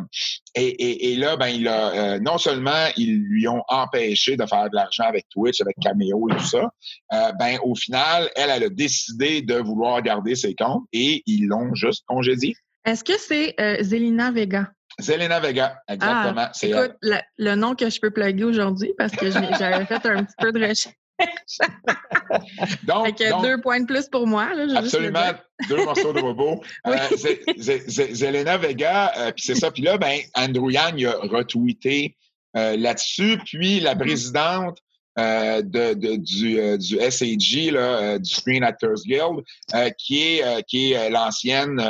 et, et, là, ben, il a, euh, non seulement ils lui ont empêché de faire de l'argent avec Twitch, avec Cameo et tout ça, euh, ben, au final, elle, elle a décidé de vouloir garder ses comptes et ils l'ont juste congédié. Est-ce que c'est Zelina Vega? Zelena Vega, exactement. Ah, écoute, le, nom que je peux plugger aujourd'hui parce que j'avais fait un petit peu de recherche. donc, deux points de plus pour moi. absolument, deux morceaux de robot. Euh, Zelena Vega, euh, puis c'est ça. Puis là, ben, Andrew Yang a retweeté euh, là-dessus. Puis la présidente de, du, du SAG, là, du Screen Actors Guild, qui est, qui est l'ancienne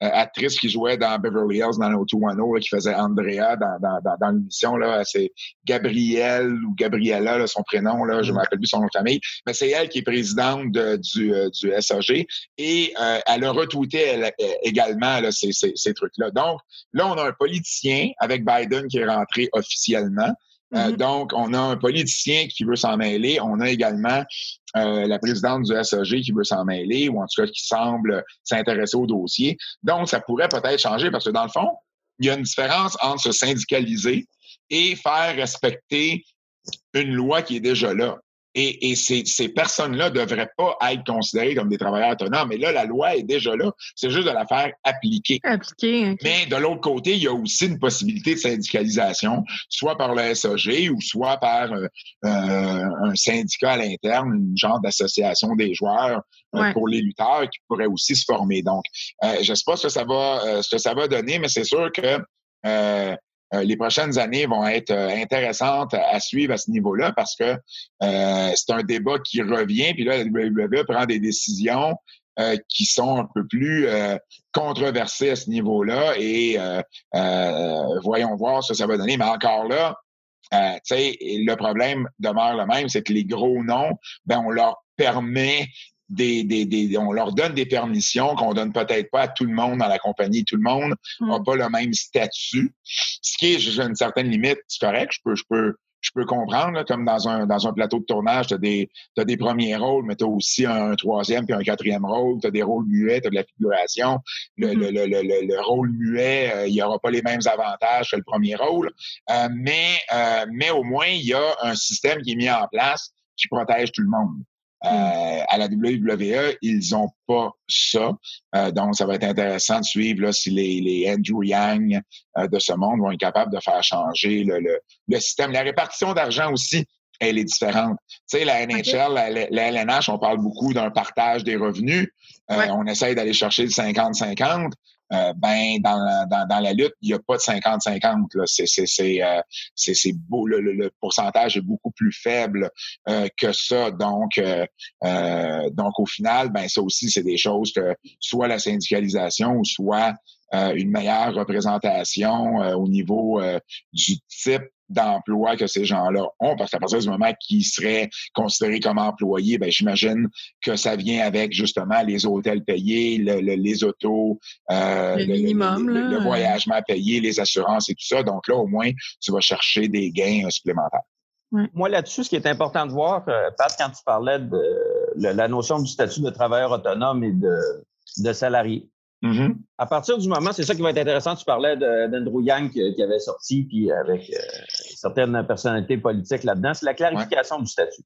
actrice qui jouait dans Beverly Hills dans O210, qui faisait Andrea dans, dans, dans, dans l'émission. Là, c'est Gabrielle ou Gabriella, là, son prénom, là, je ne me mm. rappelle plus son nom de famille, mais c'est elle qui est présidente du, euh, du SAG et euh, elle a retweeté elle, également là, ces, ces, ces trucs-là. Donc, là, on a un politicien avec Biden qui est rentré officiellement. Euh, mm-hmm. donc, on a un politicien qui veut s'en mêler. On a également euh, la présidente du SAG qui veut s'en mêler, ou en tout cas qui semble s'intéresser au dossier. Donc, ça pourrait peut-être changer parce que dans le fond, il y a une différence entre se syndicaliser et faire respecter une loi qui est déjà là. Et, ces, personnes-là ne devraient pas être considérées comme des travailleurs autonomes. Mais là, la loi est déjà là. C'est juste de la faire appliquer. Appliquer. Mais de l'autre côté, il y a aussi une possibilité de syndicalisation, soit par le SAG ou soit par euh, euh, un syndicat à l'interne, une genre d'association des joueurs euh, pour les lutteurs qui pourrait aussi se former. Donc, je ne sais pas ce que ça va, ce que ça va donner, mais c'est sûr que euh, les prochaines années vont être euh, intéressantes à suivre à ce niveau-là parce que euh, c'est un débat qui revient, puis là, la WWE prend des décisions qui sont un peu plus controversées à ce niveau-là et voyons voir ce que ça va donner. Mais encore là, le problème demeure le même, c'est que les gros noms, ben, on leur permet des, des, des, on leur donne des permissions qu'on donne peut-être pas à tout le monde dans la compagnie. Tout le monde n'a mm. pas le même statut. Ce qui est, j'ai une certaine limite, c'est correct, je peux, je peux, je peux comprendre, comme dans un, dans un plateau de tournage, tu as des, as des premiers rôles, mais tu as aussi un, troisième puis un quatrième rôle, tu as des rôles muets, tu as de la figuration. Le, mm-hmm. le, le, le, rôle muet, euh, il n'y aura pas les mêmes avantages que le premier rôle, euh, mais, euh, mais au moins, il y a un système qui est mis en place qui protège tout le monde. Hmm. Euh, à la WWE, ils n'ont pas ça. Euh, donc, ça va être intéressant de suivre là, si les, les Andrew Yang euh, de ce monde vont être capables de faire changer le, le, le système. La répartition d'argent aussi, elle est différente. Tu sais, la NHL, la, LNH, on parle beaucoup d'un partage des revenus. On essaye d'aller chercher le 50-50. Euh, ben dans la, dans, dans, la lutte, il n'y a pas de 50-50. C'est, c'est, c'est, euh, c'est, c'est beau, le, le, pourcentage est beaucoup plus faible euh, que ça. Donc, donc au final, ben ça aussi, c'est des choses que soit la syndicalisation ou soit une meilleure représentation au niveau du type d'emploi que ces gens-là ont, parce qu'à partir du moment qu'ils seraient considérés comme employés, ben, j'imagine que ça vient avec justement les hôtels payés, les autos, euh, le, minimum, le, voyagement payé, les assurances et tout ça. Donc là, au moins, tu vas chercher des gains euh, supplémentaires. Moi, là-dessus, ce qui est important de voir, euh, Pat, quand tu parlais de la notion du statut de travailleur autonome et de, de salarié, Mm-hmm. À partir du moment, c'est ça qui va être intéressant, tu parlais d'Andrew Yang qui, avait sorti, puis avec euh, certaines personnalités politiques là-dedans, c'est la clarification du statut.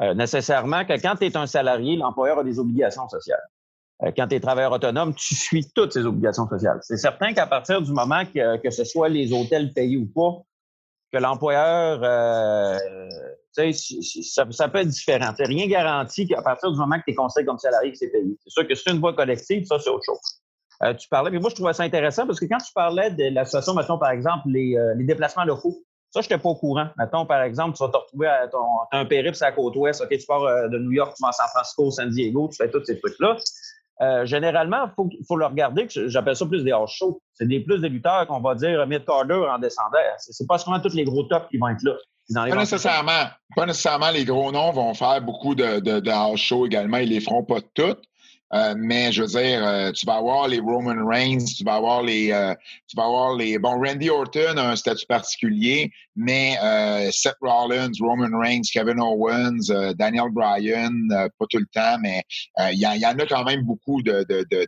Euh, nécessairement que quand tu es un salarié, l'employeur a des obligations sociales. Euh, quand tu es travailleur autonome, tu suis toutes ces obligations sociales. C'est certain qu'à partir du moment que, que ce soit les hôtels payés ou pas, que l'employeur, euh, ça, ça, peut être différent. C'est rien garanti qu'à partir du moment que tu es considéré comme salarié, que c'est payé. C'est sûr que c'est une voie collective, ça, c'est autre chose. Tu parlais, mais moi, je trouvais ça intéressant parce que quand tu parlais de l'association, par exemple, les, les déplacements locaux, ça, je n'étais pas au courant. Mettons, par exemple, tu vas te retrouver à ton, un périple sur la côte ouest, OK, tu pars euh, de New York, tu vas à San Francisco, San Diego, tu fais tous ces trucs-là. Euh, généralement, il faut, faut, le regarder, j'appelle ça plus des hors shows. C'est des plus des lutteurs qu'on va dire mid-carder en descendant. C'est pas seulement tous les gros tops qui vont être là. pas nécessairement. Pas nécessairement les gros noms vont faire beaucoup de, de, de house shows également. Ils les feront pas toutes. Euh, mais je veux dire, euh, tu vas avoir les Roman Reigns, tu vas avoir les, tu vas avoir les. Bon, Randy Orton a un statut particulier, mais Seth Rollins, Roman Reigns, Kevin Owens, Daniel Bryan, pas tout le temps, mais il y, y, en a quand même beaucoup de, de, de,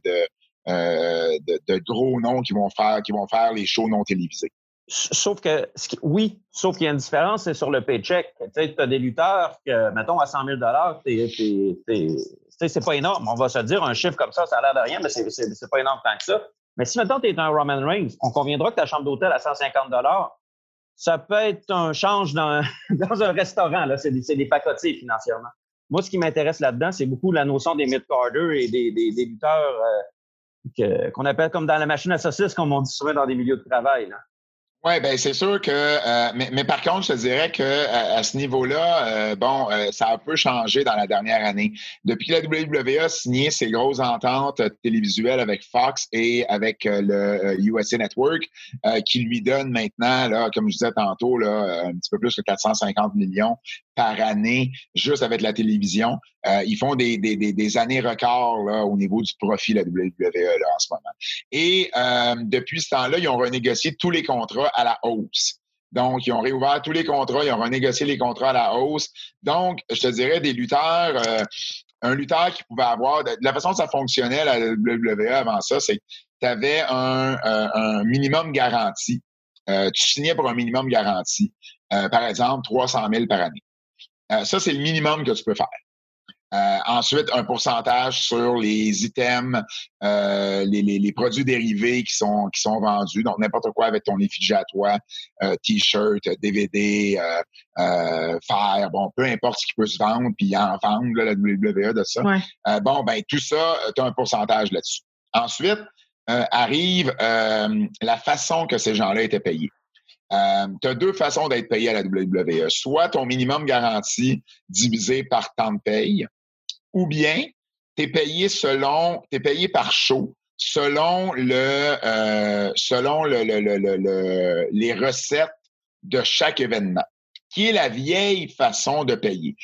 de, de gros noms qui vont faire, qui vont faire les shows non télévisés. Sauf que, oui, sauf qu'il y a une différence, c'est sur le paycheck. Tu sais, as des lutteurs que, mettons, à 100 000 c'est pas énorme. On va se dire un chiffre comme ça, ça a l'air de rien, mais c'est pas énorme tant que ça. Mais si, mettons, tu es un Roman Reigns, on conviendra que ta chambre d'hôtel à 150 ça peut être un change dans, dans un restaurant. C'est des, des pacotiers financièrement. Moi, ce qui m'intéresse là-dedans, c'est beaucoup la notion des mid-carders et des, des, lutteurs euh, qu'on appelle comme dans la machine à saucisse, comme on dit souvent dans des milieux de travail. Là. Oui, ben c'est sûr que, euh, mais, mais, par contre, je te dirais que à, ce niveau-là, euh, bon, euh, ça a un peu changé dans la dernière année. Depuis que la WWE a signé ses grosses ententes télévisuelles avec Fox et avec le USA Network, qui lui donne maintenant, là, comme je disais tantôt, là, un petit peu plus que 450 millions par année juste avec la télévision. Euh, ils font des, des, des, années records là, au niveau du profit de la WWE là, en ce moment. Et euh, depuis ce temps-là, ils ont renégocié tous les contrats à la hausse. Donc, ils ont réouvert tous les contrats, ils ont renégocié les contrats à la hausse. Donc, je te dirais des lutteurs, euh, un lutteur qui pouvait avoir, de la façon dont ça fonctionnait la WWE avant ça, c'est que tu avais un, un, minimum garanti. tu signais pour un minimum garanti. par exemple, 300 000 par année. Euh, ça, c'est le minimum que tu peux faire. Euh, ensuite, un pourcentage sur les items, euh, les, les, les, produits dérivés qui sont, qui sont vendus. Donc, n'importe quoi avec ton effigie à toi, T-shirt, DVD, fer, bon, peu importe ce qui peut se vendre, puis en vendre, là, la WWE de ça. bon, ben tout ça, tu as un pourcentage là-dessus. Ensuite, arrive la façon que ces gens-là étaient payés. Euh, tu as deux façons d'être payé à la WWE. Soit ton minimum garanti divisé par temps de paye, ou bien tu es payé selon, payé par show, selon le euh, selon le, le, les recettes de chaque événement, qui est la vieille façon de payer.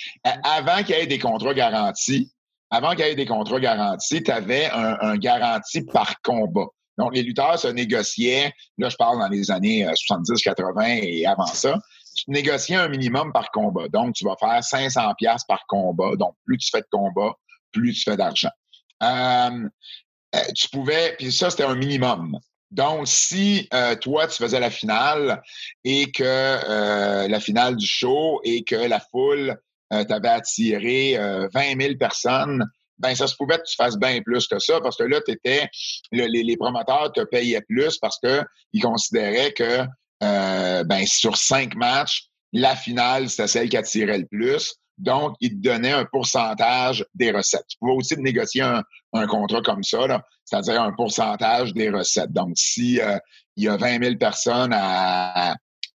Avant qu'il y ait des contrats garantis, avant qu'il y ait des contrats garantis, tu avais un, un garanti par combat. Donc, les lutteurs se négociaient, là, je parle dans les années 70, euh, 80 et avant ça, tu négociais un minimum par combat. Donc, tu vas faire 500 pièces par combat. Donc, plus tu fais de combat, plus tu fais d'argent. Euh, euh, tu pouvais, puis ça, c'était un minimum. Donc, si toi, tu faisais la finale et que la finale du show et que la foule t'avait attiré 20 000 personnes, ben ça se pouvait que tu fasses bien plus que ça parce que là, étais, les, les, promoteurs te payaient plus parce qu'ils considéraient que euh, ben, sur cinq matchs, la finale, c'était celle qui attirait le plus. Donc, ils te donnaient un pourcentage des recettes. Tu pouvais aussi négocier un, un contrat comme ça, c'est-à-dire un pourcentage des recettes. Donc, si euh, il y a 20 000 personnes à,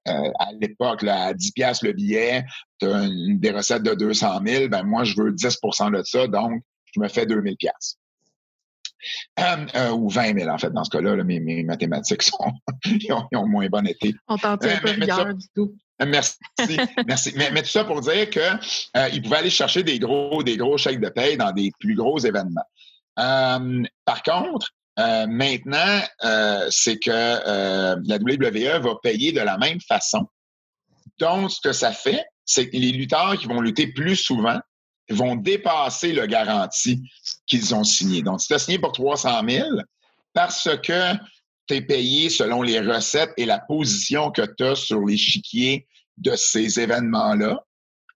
à l'époque, à 10 pièces le billet, tu as des recettes de 200 000, ben moi, je veux 10% de ça. Donc, je me fais 2000 pièces. Euh, euh, ou 20 000, en fait, dans ce cas-là, mes, mathématiques sont, ils, ont, moins bon été. On t'en tient euh, pas du tout. Merci, merci. Mais, tout ça pour dire qu'ils euh, pouvaient aller chercher des gros, des gros chèques de paye dans des plus gros événements. par contre, maintenant, c'est que la WWE va payer de la même façon. Donc, ce que ça fait, c'est que les lutteurs qui vont lutter plus souvent vont dépasser le garantie qu'ils ont signé. Donc, si tu as signé pour 300 000, parce que tu es payé selon les recettes et la position que tu as sur l'échiquier de ces événements-là,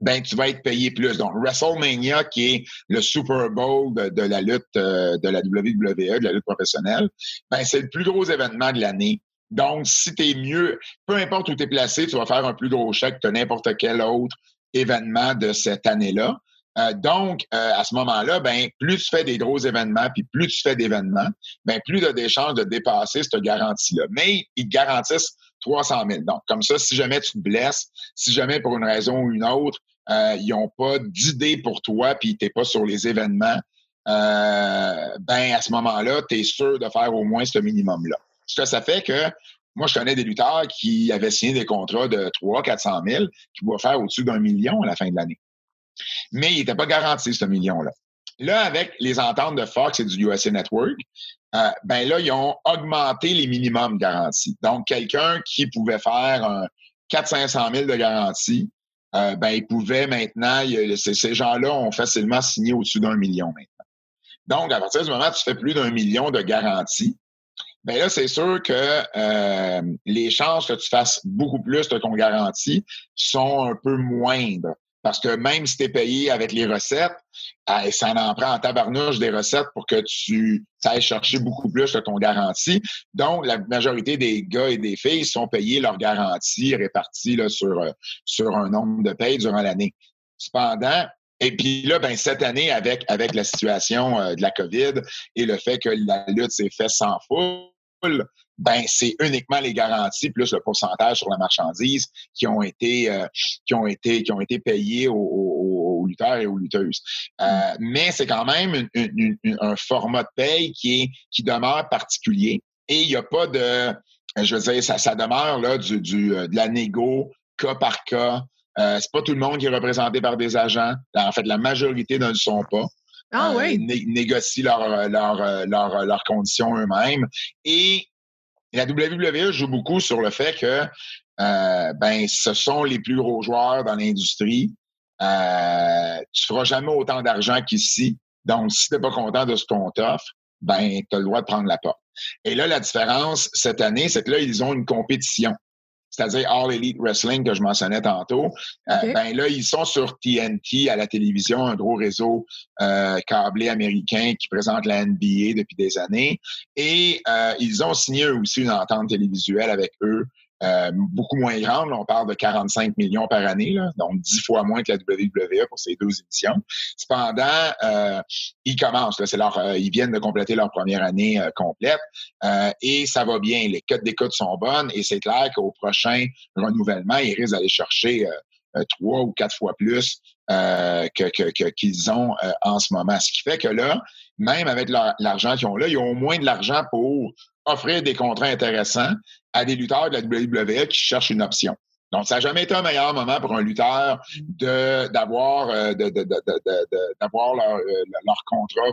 ben tu vas être payé plus. Donc, WrestleMania, qui est le Super Bowl de, la lutte euh, de la WWE, de la lutte professionnelle, ben c'est le plus gros événement de l'année. Donc, si tu es mieux, peu importe où tu es placé, tu vas faire un plus gros chèque que n'importe quel autre événement de cette année-là. Euh, donc, euh, à ce moment-là, ben, plus tu fais des gros événements, puis plus tu fais d'événements, ben, plus tu as des chances de dépasser cette garantie-là. Mais ils garantissent 300 000. Donc, comme ça, si jamais tu te blesses, si jamais pour une raison ou une autre, euh, ils n'ont pas d'idée pour toi, puis tu n'es pas sur les événements, ben, à ce moment-là, tu es sûr de faire au moins ce minimum-là. Ce que ça fait que moi, je connais des lutteurs qui avaient signé des contrats de 300 400 000 qui vont faire au-dessus d'un million à la fin de l'année mais il n'était pas garanti, ce million-là. Là, avec les ententes de Fox et du USA Network, euh, ben là, ils ont augmenté les minimums garantis. Donc, quelqu'un qui pouvait faire un 400-500 000 de garantie, euh, ben, il pouvait maintenant, ces gens-là ont facilement signé au-dessus d'un million maintenant. Donc, à partir du moment où tu fais plus d'un million de garanties, ben là, c'est sûr que euh, les chances que tu fasses beaucoup plus de ton garantie sont un peu moindres. Parce que même si tu es payé avec les recettes, euh, ça en prend en tabarnouche des recettes pour que tu ailles chercher beaucoup plus de ton garantie. Donc, la majorité des gars et des filles sont payés leur garantie répartie là, sur, euh, sur un nombre de payes durant l'année. Cependant, et puis là, ben, cette année, avec, avec la situation euh, de la COVID et le fait que la lutte s'est faite sans foule, ben c'est uniquement les garanties plus le pourcentage sur la marchandise qui ont été euh, qui ont été qui ont été payés aux, lutteurs et aux lutteuses. Euh, mm. mais c'est quand même un format de paye qui est qui demeure particulier et il n'y a pas de je veux dire ça, ça demeure là du, du de la négo cas par cas. Euh, c'est pas tout le monde qui est représenté par des agents. En fait, la majorité ne le sont pas. Ah euh, oui. négocient leurs leur, leur, leur conditions eux-mêmes. Et la WWE joue beaucoup sur le fait que euh, ben, ce sont les plus gros joueurs dans l'industrie. Euh, tu feras jamais autant d'argent qu'ici. Donc, si tu n'es pas content de ce qu'on t'offre, ben, tu as le droit de prendre la porte. Et là, la différence cette année, c'est que là, ils ont une compétition c'est-à-dire All Elite Wrestling que je mentionnais tantôt, euh, ben là, ils sont sur TNT à la télévision, un gros réseau euh, câblé américain qui présente la NBA depuis des années. Et euh, ils ont signé aussi une entente télévisuelle avec eux euh, beaucoup moins grande. on parle de 45 millions par année, donc 10 fois moins que la WWE pour ces deux éditions. Cependant, euh, ils commencent. euh, ils viennent de compléter leur première année complète et ça va bien. Les cotes d'écoute sont bonnes et c'est clair qu'au prochain renouvellement, ils risquent d'aller chercher trois ou quatre fois plus qu'ils ont en ce moment. Ce qui fait que là, même avec l'argent qu'ils ont là, ils ont au moins de l'argent pour offrir des contrats intéressants à des lutteurs de la WWE qui cherchent une option. Donc, ça n'a jamais été un meilleur moment pour un lutteur d'avoir euh, de, d'avoir leur, euh, leur contrat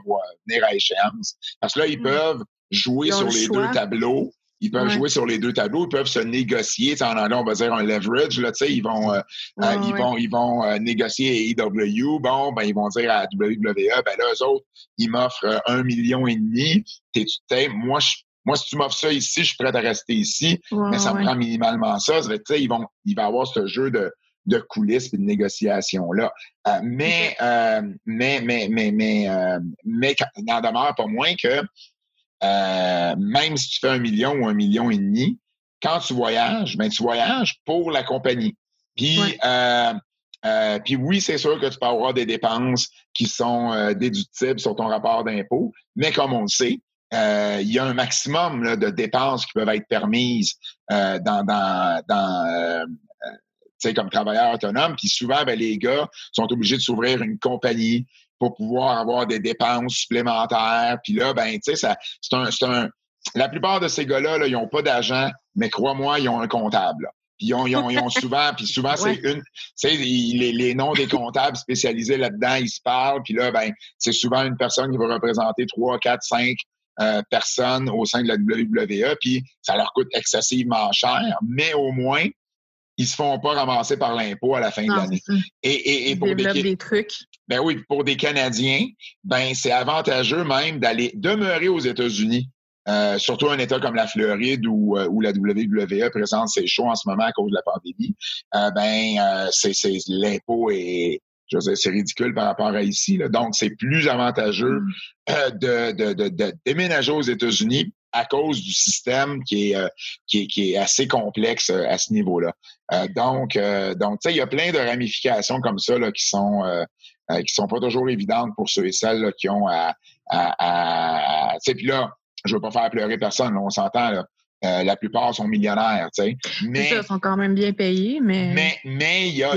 venir à échéance. Parce que là, ils mm. peuvent jouer sur les deux tableaux. Ils peuvent jouer sur les deux tableaux, ils peuvent se négocier. En anglais, on va dire un leverage. Là, ils vont, euh, ils, vont, ils vont négocier à EW. Bon, ben, ils vont dire à WWE, ben là, eux autres, ils m'offrent un million et demi. T'es, moi, je moi, si tu m'offres ça ici, je suis prêt à rester ici, mais ça me prend minimalement ça. ça fait, ils vont, il va y avoir ce jeu de, de coulisses et de négociations-là. Euh, mais, euh, mais, mais, mais, mais, euh, mais, il n'en demeure pas moins que même si tu fais un million ou un million et demi, quand tu voyages, ben, tu voyages pour la compagnie. Puis, puis oui, c'est sûr que tu peux avoir des dépenses qui sont déductibles sur ton rapport d'impôt, mais comme on le sait, euh, il y a un maximum de dépenses qui peuvent être permises euh, dans, dans, dans euh, comme travailleur autonome. Puis souvent, ben, les gars sont obligés de s'ouvrir une compagnie pour pouvoir avoir des dépenses supplémentaires. Puis là, ben, tu sais, c'est un, un, La plupart de ces gars-là, là, ils n'ont pas d'agent, mais crois-moi, ils ont un comptable. Puis ils ont, ils ont, souvent, puis souvent, c'est une. Tu sais, les, les, noms des comptables spécialisés là-dedans, ils se parlent. Puis là, ben, c'est souvent une personne qui va représenter trois, quatre, cinq euh, personnes au sein de la WWE, puis ça leur coûte excessivement cher, mais au moins, ils se font pas ramasser par l'impôt à la fin de l'année. Et, et, pour des, trucs. Ben oui, pour des Canadiens, ben c'est avantageux même d'aller demeurer aux États-Unis. Euh, surtout un État comme la Floride où, euh, où la WWE présente ses shows en ce moment à cause de la pandémie, ben c'est l'impôt est, je veux dire, c'est ridicule par rapport à ici. Donc, c'est plus avantageux mm. euh, de, de, de, déménager aux États-Unis à cause du système qui est, euh, qui est, qui est assez complexe euh, à ce niveau-là. donc, donc tu sais, il y a plein de ramifications comme ça là, qui sont qui sont pas toujours évidentes pour ceux et celles qui ont à, à, à tu sais, puis là, je veux pas faire pleurer personne, on s'entend là. Euh, la plupart sont millionnaires, tu sais. Mais ils sont quand même bien payés, mais mais mais il y a,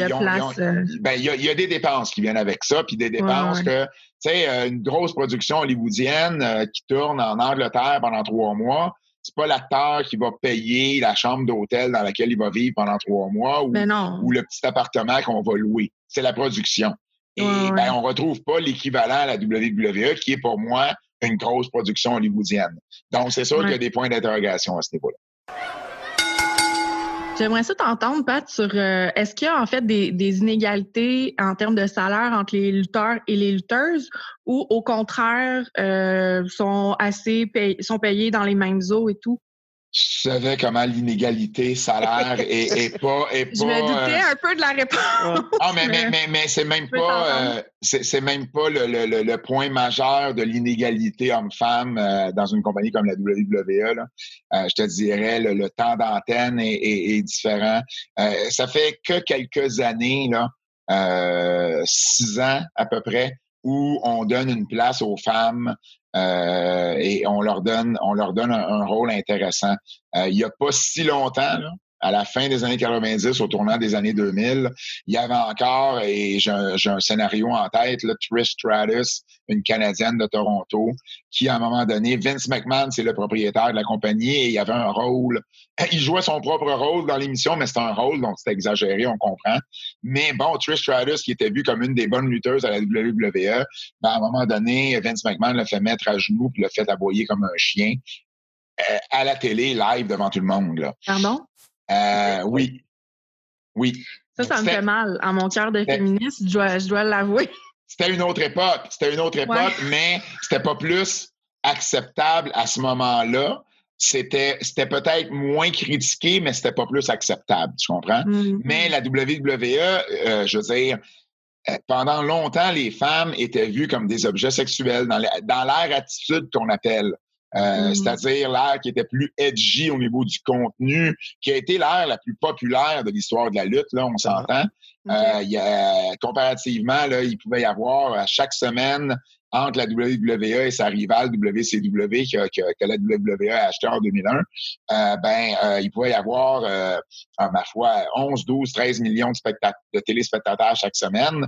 ben, y, y a des dépenses qui viennent avec ça, puis des dépenses que tu sais une grosse production hollywoodienne euh, qui tourne en Angleterre pendant trois mois. C'est pas l'acteur qui va payer la chambre d'hôtel dans laquelle il va vivre pendant trois mois ou, ben ou le petit appartement qu'on va louer. C'est la production. Et ben, on retrouve pas l'équivalent à la WWE, qui est pour moi une grosse production hollywoodienne. Donc, c'est sûr qu'il y a des points d'interrogation à ce niveau-là. J'aimerais ça t'entendre, Pat, sur euh, est-ce qu'il y a en fait des, inégalités en termes de salaire entre les lutteurs et les lutteuses ou au contraire euh, sont assez sont payés dans les mêmes eaux et tout? Je savais comment l'inégalité salaire est, pas, est pas. Je me doutais euh, un peu de la réponse. Ah, mais, mais, mais, mais c'est même pas, euh, c'est même pas le, le, le, point majeur de l'inégalité homme-femme euh, dans une compagnie comme la WWE. Là. je te dirais, le, temps d'antenne est, est, différent. ça fait que quelques années, là, six ans à peu près, où on donne une place aux femmes euh, et on leur donne, on leur donne un, rôle intéressant. Euh, il n'y a pas si longtemps, là, à la fin des années 90, au tournant des années 2000, il y avait encore, et j'ai un, scénario en tête, là, Trish Stratus, une Canadienne de Toronto, qui, à un moment donné, Vince McMahon, c'est le propriétaire de la compagnie, et il y avait un rôle. Il jouait son propre rôle dans l'émission, mais c'était un rôle, donc c'était exagéré, on comprend. Mais bon, Trish Stratus, qui était vue comme une des bonnes lutteuses à la WWE, ben, à un moment donné, Vince McMahon l'a fait mettre à genoux, puis l'a fait aboyer comme un chien euh, à la télé, live devant tout le monde. Pardon? Euh, oui. Oui. Ça, ça me fait mal. À mon cœur de féministe, je dois, je dois l'avouer. C'était une autre époque. C'était une autre époque, mais c'était pas plus acceptable à ce moment-là. C'était, c'était peut-être moins critiqué, mais c'était pas plus acceptable, tu comprends? Mm-hmm. Mais la WWE, euh, je veux dire, euh, pendant longtemps, les femmes étaient vues comme des objets sexuels dans l'air attitude qu'on appelle. Euh, mm. C'est-à-dire l'ère qui était plus edgy au niveau du contenu, qui a été l'ère la plus populaire de l'histoire de la lutte, là, on s'entend. Euh, il y a, comparativement, là, il pouvait y avoir à chaque semaine entre la WWE et sa rivale WCW que, que, la WWE a acheté en 2001, euh, ben, euh, il pouvait y avoir, euh, à ma foi, 11, 12, 13 millions de, de téléspectateurs chaque semaine,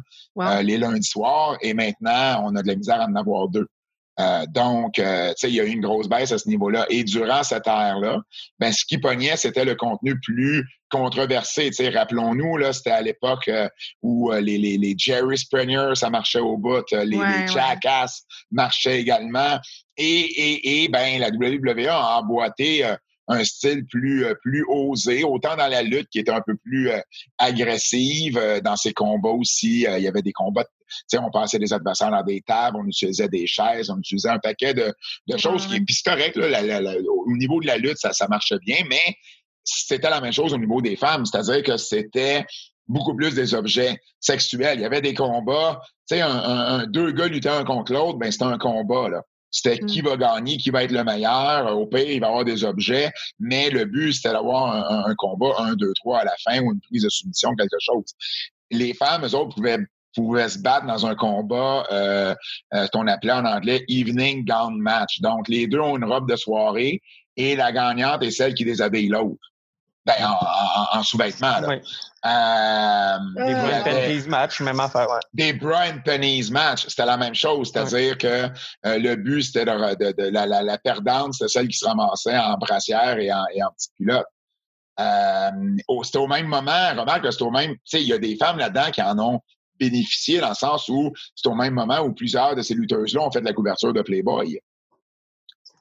les lundis soirs, et maintenant, on a de la misère à en avoir deux. Euh, donc, euh, tu sais, il y a eu une grosse baisse à ce niveau-là. Et durant cette ère-là, ben, ce qui pognait, c'était le contenu plus controversé. Tu sais, rappelons-nous, là, c'était à l'époque euh, où les, les, les, Jerry Springer, ça marchait au bout, les, les Jackass marchaient également. Et, et, et ben, la WWE a emboîté un style plus, plus osé, autant dans la lutte qui était un peu plus agressive, dans ses combats aussi. il y avait des combats sais, on passait des adversaires dans des tables, on utilisait des chaises, on utilisait un paquet de, choses qui, puis c'est correct, là, au niveau de la lutte, ça, ça marchait bien, mais c'était la même chose au niveau des femmes, c'est-à-dire que c'était beaucoup plus des objets sexuels. Il y avait des combats, tu sais, un, deux gars luttant un contre l'autre, ben c'était un combat, là. C'était qui mm. va gagner, qui va être le meilleur. Au pire, il va y avoir des objets, mais le but, c'était d'avoir un, un, combat, un, deux, trois à la fin ou une prise de soumission, quelque chose. Les femmes, eux autres, pouvaient pouvaient se battre dans un combat euh, euh, qu'on appelait en anglais evening gown match. Donc, les deux ont une robe de soirée et la gagnante est celle qui déshabille l'autre. Ben, en, sous-vêtements. Oui. Euh, des Brian Penny's match, même affaire. Des Brian Penny's match, c'était la même chose. C'est-à-dire que le but, c'était de, la, la, perdante, c'était celle qui se ramassait en brassière et en, et en petite culotte. c'était au même moment, remarque que c'est au même, tu sais, il y a des femmes là-dedans qui en ont bénéficier dans le sens où c'est au même moment où plusieurs de ces lutteuses-là ont fait de la couverture de Playboy.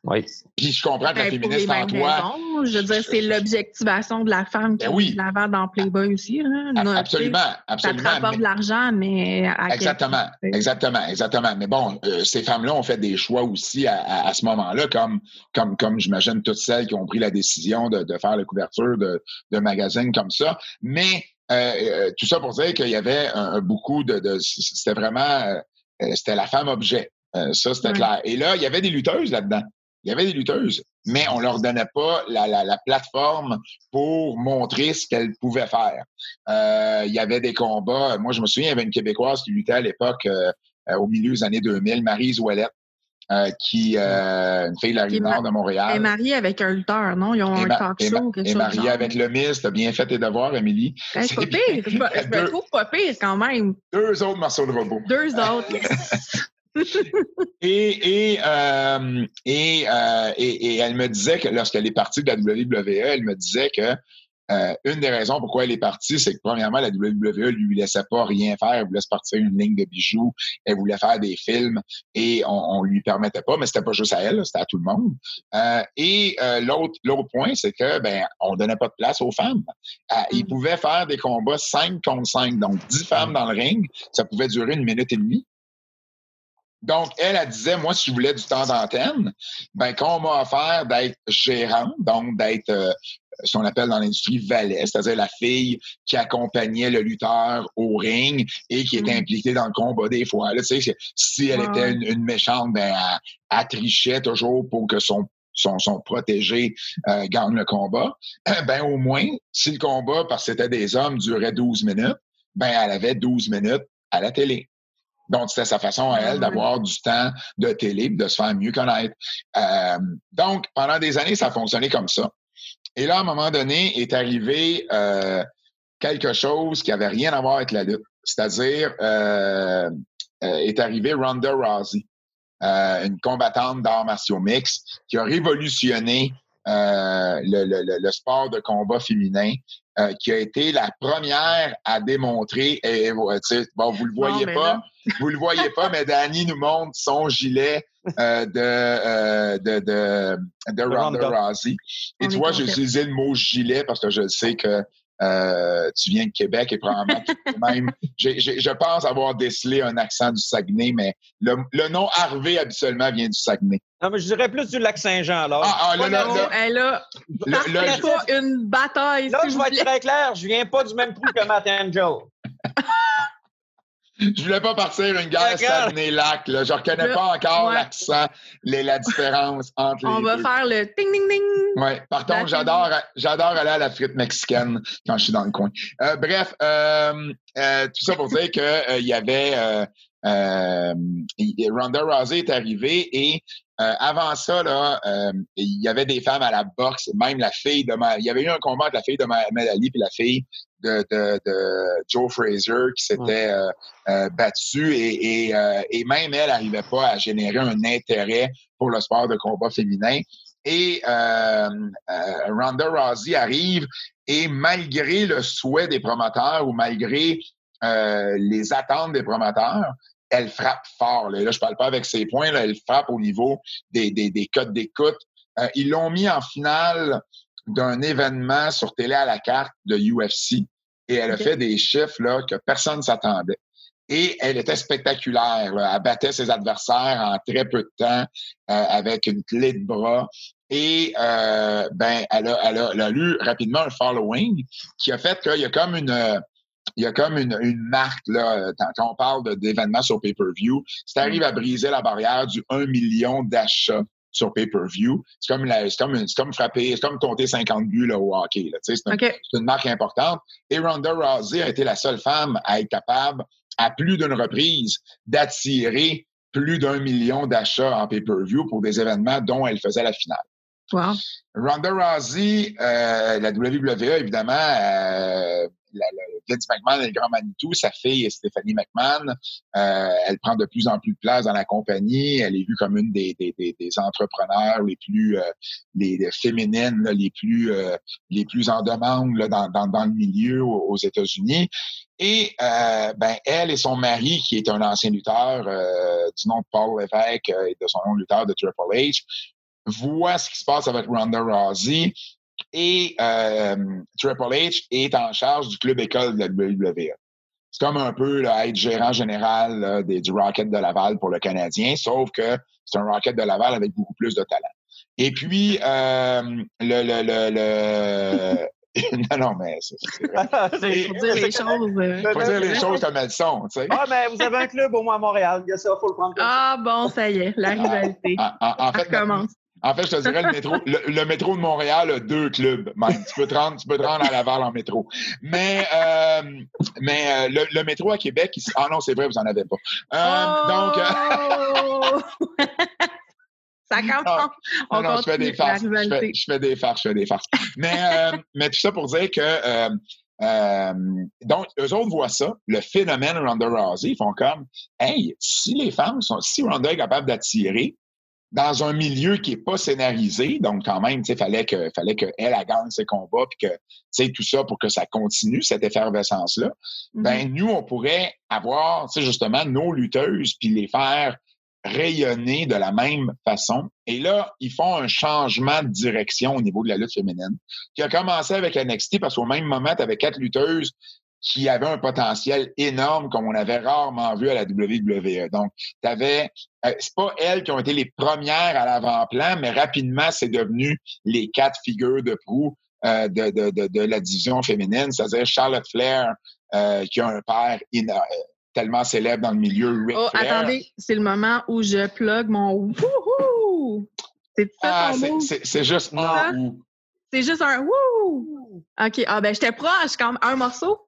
Oui. Puis je comprends que la ben, féministe en toi. Je veux dire, c'est l'objectivation de la femme qui ben oui. l'avant dans Playboy aussi. Hein? Absolument, absolument. Ça te rapporte de l'argent, mais. exactement, exactement, exactement. Mais bon, euh, ces femmes-là ont fait des choix aussi à, ce moment-là, comme, comme, comme j'imagine toutes celles qui ont pris la décision de, faire la couverture de, de magazines comme ça. Mais euh, euh, tout ça pour dire qu'il y avait beaucoup de, c'était vraiment euh, c'était la femme objet. ça, c'était clair. Et là, il y avait des lutteuses là-dedans. Il y avait des lutteuses, mais on leur donnait pas la, la, plateforme pour montrer ce qu'elles pouvaient faire. il y avait des combats. Moi, je me souviens, il y avait une Québécoise qui luttait à l'époque, au milieu des années 2000, Marie Ouellette. Euh, qui euh, une fille de la rive nord de Montréal. Elle est mariée avec un lutteur, non? Ils ont un talk show. Elle est mariée avec le Miss. T'as bien fait tes devoirs, Émilie. c'est pas pire. Je, me trouve pas pire quand même. Deux autres morceaux de robot. Deux autres. et, et, euh, et, euh, et, et, elle me disait que lorsqu'elle est partie de la WWE, elle me disait que euh, une des raisons pourquoi elle est partie, c'est que premièrement, la WWE lui laissait pas rien faire. Elle voulait se partir une ligne de bijoux. Elle voulait faire des films et on, on lui permettait pas, mais c'était pas juste à elle, c'était à tout le monde. Euh, et euh, l'autre, l'autre point, c'est que ben, on donnait pas de place aux femmes. Ils mm. pouvaient faire des combats 5 contre 5, donc 10 femmes dans le ring. Ça pouvait durer une minute et demie. Donc, elle, elle disait, moi, si je voulais du temps d'antenne, ben, qu'on m'a offert d'être gérante, donc d'être euh, ce qu'on appelle dans l'industrie valet, c'est-à-dire la fille qui accompagnait le lutteur au ring et qui était mm. impliquée dans le combat des fois. Là, tu sais, si elle était une, méchante, ben, elle, trichait toujours pour que son son, son protégé euh, gagne le combat, ben au moins, si le combat, parce que c'était des hommes, durait 12 minutes, ben elle avait 12 minutes à la télé. Donc, c'était sa façon à elle d'avoir du temps de télé, de se faire mieux connaître. Euh, donc, pendant des années, ça a fonctionné comme ça. Et là, à un moment donné, est arrivé euh, quelque chose qui avait rien à voir avec la lutte. C'est-à-dire, euh, est arrivé Ronda Rousey, une combattante d'arts martiaux mix, qui a révolutionné le, sport de combat féminin euh, qui a été la première à démontrer, et, bon, vous le voyez pas, vous le voyez pas, mais Danny nous montre son gilet euh, de, euh, de, de, de Ronda Rousey. Et tu vois, j'ai utilisé le mot gilet parce que je sais que euh, tu viens de Québec et probablement même. je pense avoir décelé un accent du Saguenay, mais le, nom Harvey habituellement vient du Saguenay. Non, mais je dirais plus du lac Saint-Jean, alors. Ah, ah, là, là, elle a pas une bataille. Là, je vais être très clair, je viens pas du même trou que Matt Angel. Je voulais pas partir une guerre Saguenay-Lac. Je ne reconnais pas encore l'accent, la différence entre On les On va faire le ting ding ding. Oui. Par contre, j'adore, j'adore aller à la frite mexicaine quand je suis dans le coin. Euh, bref, euh, euh, tout ça pour dire qu'il y avait Ronda Rousey est arrivée et avant ça, là, il y avait des femmes à la boxe, même la fille de Il y avait eu un combat entre la fille de Mahamed Ali et la fille de, de, Joe Fraser qui s'était euh, euh, battu et, euh, et, même elle n'arrivait pas à générer un intérêt pour le sport de combat féminin. Et Ronda Rousey arrive et malgré le souhait des promoteurs ou malgré les attentes des promoteurs, elle frappe fort. Là, je parle pas avec ses points, là, elle frappe au niveau des, des, des codes d'écoute. ils l'ont mis en finale d'un événement sur télé à la carte de UFC et elle a fait des chiffres là, que personne ne s'attendait. Et elle était spectaculaire. Elle battait ses adversaires en très peu de temps euh, avec une clé de bras. Et euh, ben, elle a, elle, a, elle a eu rapidement un following qui a fait qu'il y a comme une il y a comme une, une marque, là, quand on parle d'événements sur pay-per-view, si tu arrives à briser la barrière du 1 million d'achats sur pay-per-view. C'est comme, comme, comme frapper, c'est comme compter 50 buts là, au hockey. Là, c'est, une, c'est une marque importante. Et Ronda Rousey a été la seule femme à être capable, à plus d'une reprise, d'attirer plus d'un million d'achats en pay-per-view pour des événements dont elle faisait la finale. Wow. Ronda Rousey, euh, la WWE, évidemment, euh, la, McMahon et le grand Manitou, sa fille Stéphanie McMahon, euh, elle prend de plus en plus de place dans la compagnie. Elle est vue comme une des, des, des, entrepreneurs les plus euh, les, féminines, les plus euh, les plus en demande dans, dans, le milieu aux, États-Unis. Et ben elle et son mari, qui est un ancien lutteur du nom de Paul Lévesque et de son nom de lutteur de Triple H, voient ce qui se passe avec Ronda Rousey et euh, Triple H est en charge du club école de la WWE. C'est comme un peu là, être gérant général des, du Rocket de Laval pour le Canadien, sauf que c'est un Rocket de Laval avec beaucoup plus de talent. Et puis, euh, le, le, le, le non, non, mais c'est vrai. faut dire les choses. Euh, faut dire les choses comme elles sont, tu sais. Ah, mais vous avez un club au moins à Montréal, ça, faut le prendre. Ah, bon, ça y est, la rivalité. En, fait, commence. En fait, je te dirais, le métro, le, métro de Montréal a deux clubs. Tu peux te rendre, tu peux te rendre à Laval en métro. Mais, euh, mais euh, le, métro à Québec, ah non, c'est vrai, vous en avez pas. Euh, donc. Ça commence. Non, non, je fais des farces. Je fais, je fais, des farces, je fais des farces. mais, mais tout ça pour dire que donc, eux autres voient ça, le phénomène Ronda Rousey, ils font comme Hey, si les femmes sont, si Ronda est capable d'attirer, dans un milieu qui est pas scénarisé, donc quand même, il fallait que fallait qu'elle elle gagne ses combats puis que tout ça pour que ça continue cette effervescence là. Mm-hmm. Ben nous on pourrait avoir justement nos lutteuses puis les faire rayonner de la même façon. Et là, ils font un changement de direction au niveau de la lutte féminine, qui a commencé avec NXT parce qu'au même moment, tu avais quatre lutteuses qui avaient un potentiel énorme comme on avait rarement vu à la WWE. Donc, tu avais, euh, c'est pas elles qui ont été les premières à l'avant-plan, mais rapidement, c'est devenu les quatre figures de proue euh, de, de, de, de, la division féminine, c'est-à-dire Charlotte Flair, euh, qui a un père tellement célèbre dans le milieu. Ric oh, attendez, c'est le moment où je plug mon wouhou! C'est ah, C'est juste un wouh. C'est juste un wouh! OK, ah ben j'étais proche, quand même. Un morceau?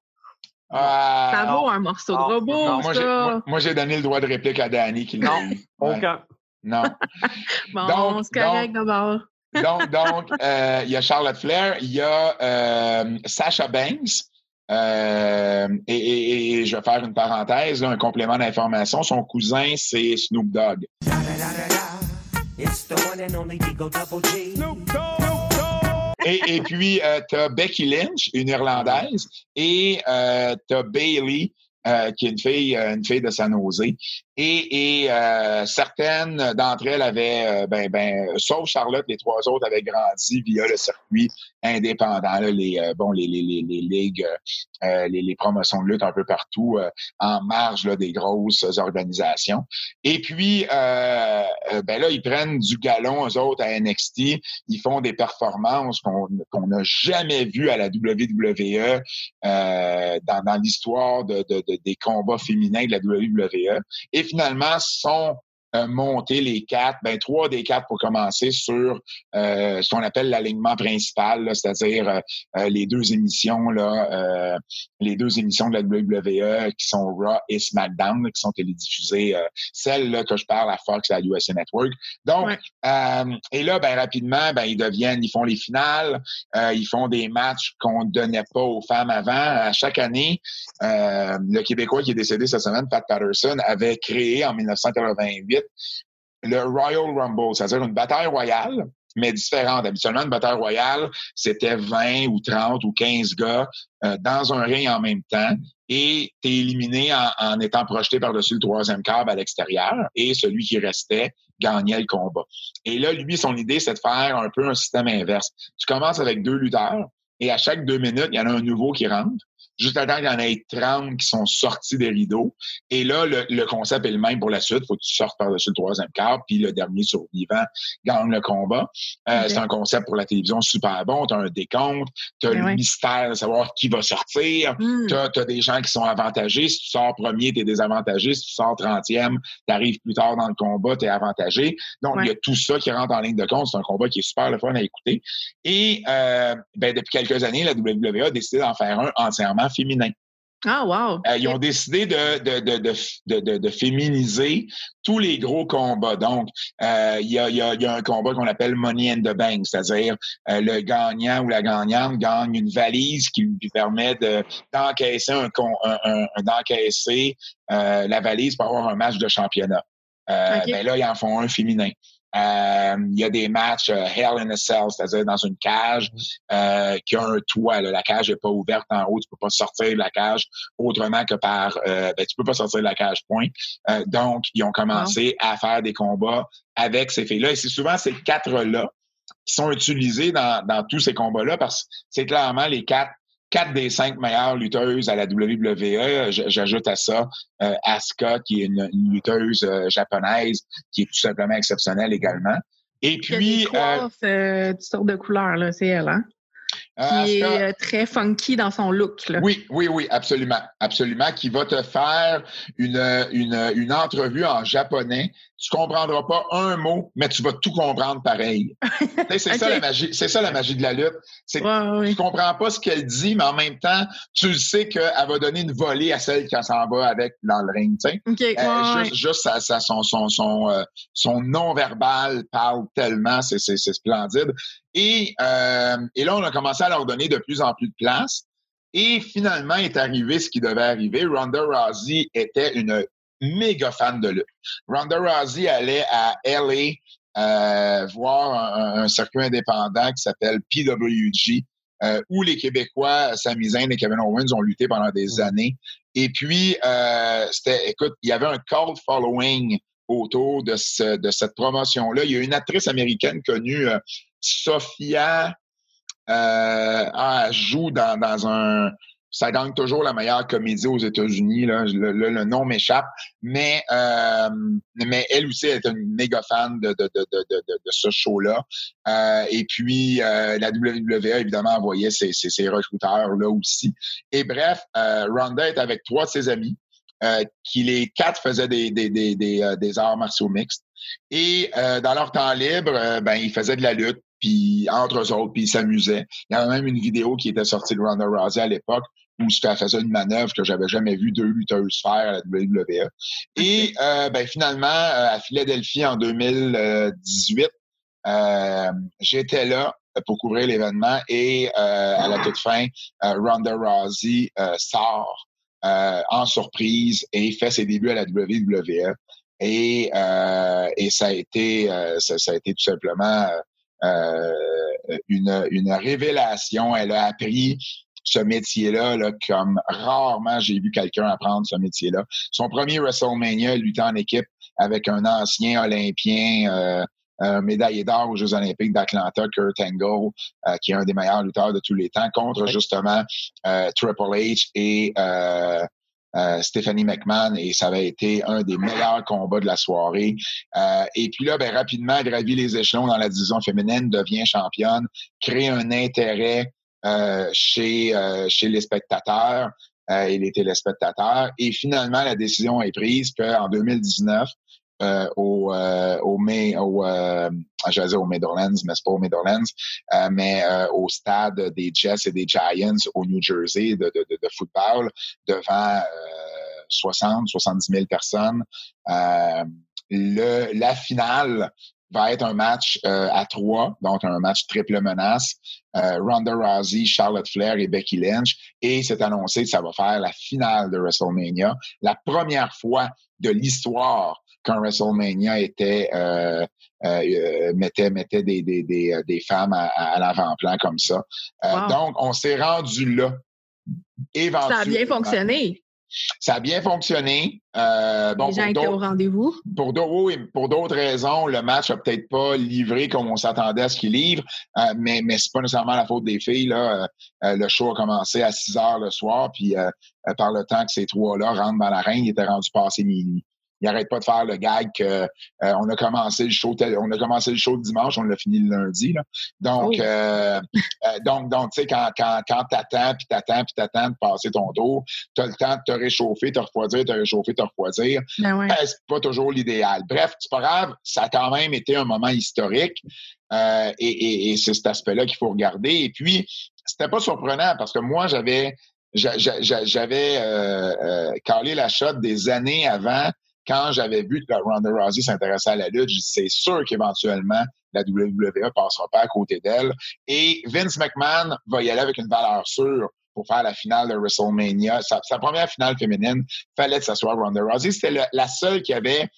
Ah, ça vaut un morceau de robot. Non, moi, j'ai donné le droit de réplique à Danny qui Non, aucun. Non. bon, c'est correct d'abord. donc, donc euh, il y a Charlotte Flair, il y a euh, Sasha Banks. Euh, et, je vais faire une parenthèse, un complément d'information. Son cousin, c'est Snoop Dogg. Et, puis, euh, tu as Becky Lynch, une Irlandaise, et euh, tu as Bailey, euh, qui est une fille, une fille de San. Et, euh, certaines d'entre elles avaient, euh, ben, ben, sauf Charlotte, les trois autres avaient grandi via le circuit indépendant, les, euh, bon, les, les, les, les ligues, les, les, promotions de lutte un peu partout, en marge là, des grosses organisations. Et puis, ben là, ils prennent du galon, eux autres, à NXT. Ils font des performances qu'on n'a jamais vues à la WWE dans, dans l'histoire de, de, des combats féminins de la WWE. Et finalement sont euh, monter les quatre, ben trois des quatre pour commencer sur euh, ce qu'on appelle l'alignement principal, c'est-à-dire euh, euh, les deux émissions là, les deux émissions de la WWE qui sont Raw et SmackDown qui sont télédiffusées, celles là, que je parle à Fox et à USA Network. Donc et là ben rapidement ben ils deviennent, ils font les finales, ils font des matchs qu'on donnait pas aux femmes avant. À chaque année, le Québécois qui est décédé cette semaine, Pat Patterson, avait créé en 1988 le Royal Rumble, c'est-à-dire une bataille royale, mais différente. Habituellement, une bataille royale, c'était 20 ou 30 ou 15 gars euh, dans un ring en même temps et tu es éliminé en, étant projeté par-dessus le troisième câble à l'extérieur et celui qui restait gagnait le combat. Et là, lui, son idée, c'est de faire un peu un système inverse. Tu commences avec deux lutteurs et à chaque deux minutes, il y en a un nouveau qui rentre juste à temps qu'il y en ait 30 qui sont sortis des rideaux. Et là, le, concept est le même pour la suite. faut que tu sortes par-dessus le troisième quart, puis le dernier survivant gagne le combat. Euh, c'est un concept pour la télévision super bon. Tu as un décompte, tu as ben le mystère de savoir qui va sortir. Hmm. Tu as, des gens qui sont avantagés. Si tu sors premier, tu es désavantagé. Si tu sors 30e, tu arrives plus tard dans le combat, tu es avantagé. Donc, il y a tout ça qui rentre en ligne de compte. C'est un combat qui est super le fun à écouter. Et euh, ben, depuis quelques années, la WWE a décidé d'en faire un entièrement féminin. Ah, wow. Euh, ils ont décidé de, de, de, de, féminiser tous les gros combats. Donc, euh, il y, a, y, a, y, a, un combat qu'on appelle Money in the Bank, c'est-à-dire euh, le gagnant ou la gagnante gagne une valise qui lui permet d'encaisser un, un, d'encaisser la valise pour avoir un match de championnat. Ben là, ils en font un féminin. Euh, il y a des matchs euh, Hell in a Cell, c'est-à-dire dans une cage euh, qui a un toit. La cage n'est pas ouverte en haut, tu peux pas sortir de la cage autrement que par... ben, tu peux pas sortir de la cage, point. donc, ils ont commencé à faire des combats avec ces filles-là. Et c'est souvent ces quatre-là qui sont utilisés dans, dans tous ces combats-là parce que c'est clairement les quatre quatre des cinq meilleures lutteuses à la WWE. J'ajoute à ça euh, Asuka, qui est une, lutteuse euh, japonaise, qui est tout simplement exceptionnelle également. Et puis. Il y a des euh, toutes sortes de couleurs, là, c'est elle, hein? qui est très funky dans son look. Là. Oui, oui, oui, absolument, absolument, qui va te faire une, une, une entrevue en japonais tu comprendras pas un mot, mais tu vas tout comprendre pareil. c'est ça la magie. C'est ça la magie de la lutte. C'est tu comprends pas ce qu'elle dit, mais en même temps, tu sais qu'elle va donner une volée à celle qui s'en va avec dans le ring. Euh, juste, juste ça, son, son, son, euh, son non-verbal parle tellement, c'est splendide. Et, euh, et là, on a commencé à leur donner de plus en plus de place. Et finalement est arrivé ce qui devait arriver. Ronda Rousey était une méga fan de lutte. Ronda Rousey allait à LA voir un, circuit indépendant qui s'appelle PWG, où les Québécois, Sami Zayn et Kevin Owens ont lutté pendant des mmh. années. Et puis, c'était, écoute, il y avait un cold following autour de, de cette promotion-là. Il y a une actrice américaine connue, Sophia, euh, joue dans, dans un, ça gagne toujours la meilleure comédie aux États-Unis. Là. Le, le, nom m'échappe. Mais, euh, mais elle aussi est une méga fan de, de, de, de, de ce show-là. Euh, et puis, euh, la WWE, évidemment, envoyait ses, ses, ses recruteurs là aussi. Et bref, euh, Ronda est avec trois de ses amis. Euh, qui les quatre faisaient des, des, des, des, des arts martiaux mixtes. Et dans leur temps libre, ben, ils faisaient de la lutte, puis entre eux autres, puis ils s'amusaient. Il y avait même une vidéo qui était sortie de Ronda Rousey à l'époque où elle faisait une manœuvre que j'avais jamais vu deux lutteuses faire à la WWE. Et euh, ben, finalement, euh, à Philadelphie en 2018, euh, j'étais là pour couvrir l'événement et à la toute fin, Ronda Rousey sort en surprise et fait ses débuts à la WWE. Et, et ça a été ça, ça, a été tout simplement euh, une, une révélation. Elle a appris ce métier-là là, comme rarement j'ai vu quelqu'un apprendre ce métier-là. Son premier WrestleMania, il luttait en équipe avec un ancien Olympien, euh, un médaillé d'or aux Jeux olympiques d'Atlanta, Kurt Angle, euh, qui est un des meilleurs lutteurs de tous les temps, contre justement euh, Triple H et euh, euh, Stephanie McMahon et ça avait été un des meilleurs combats de la soirée. Euh, et puis là, ben, rapidement, gravit les échelons dans la division féminine, devient championne, crée un intérêt euh, chez, chez les spectateurs et les téléspectateurs. Et finalement, la décision est prise qu'en 2019, euh, au, euh, au, au euh, j'allais dire au Meadowlands, mais c'est pas au Meadowlands, euh, mais au stade des Jets et des Giants au New Jersey de, de, de, football devant 60, 70 000 personnes. le, la finale va être un match à trois, donc un match triple menace. Ronda Rousey, Charlotte Flair et Becky Lynch. Et c'est annoncé que ça va faire la finale de WrestleMania. La première fois de l'histoire quand WrestleMania était euh, euh, euh, mettait, mettait des, des, des, des femmes à, à l'avant-plan comme ça. Donc, on s'est rendu là. Éventuellement. Ça a bien fonctionné. Ça a bien fonctionné. Euh, bon, Les gens étaient au rendez-vous. Pour d'autres raisons, le match n'a peut-être pas livré comme on s'attendait à ce qu'il livre, euh, mais, mais c'est pas nécessairement la faute des filles. Là. le show a commencé à 6 heures le soir, puis par le temps que ces trois-là rentrent dans la reine, il était rendu passé minuit il n'arrête pas de faire le gag que euh, on a commencé le show on a commencé le show dimanche, on l'a fini le lundi. Là. Donc, oh. euh, euh, donc, donc, tu sais, quand, quand, quand t'attends, puis t'attends, puis t'attends de passer ton tour, t'as le temps de te réchauffer, te refroidir, te réchauffer, te refroidir. Ben ouais. c'est pas toujours l'idéal. Bref, c'est pas grave, ça a quand même été un moment historique. et, et, et c'est cet aspect-là qu'il faut regarder. Et puis, c'était pas surprenant parce que moi, j'avais j'avais euh, euh, calé la shot des années avant quand j'avais vu que Ronda Rousey s'intéressait à la lutte, c'est sûr qu'éventuellement, la WWE passera pas à côté d'elle. Et Vince McMahon va y aller avec une valeur sûre pour faire la finale de WrestleMania. Sa, première finale féminine, fallait que soit Ronda Rousey. C'était la seule qui avait,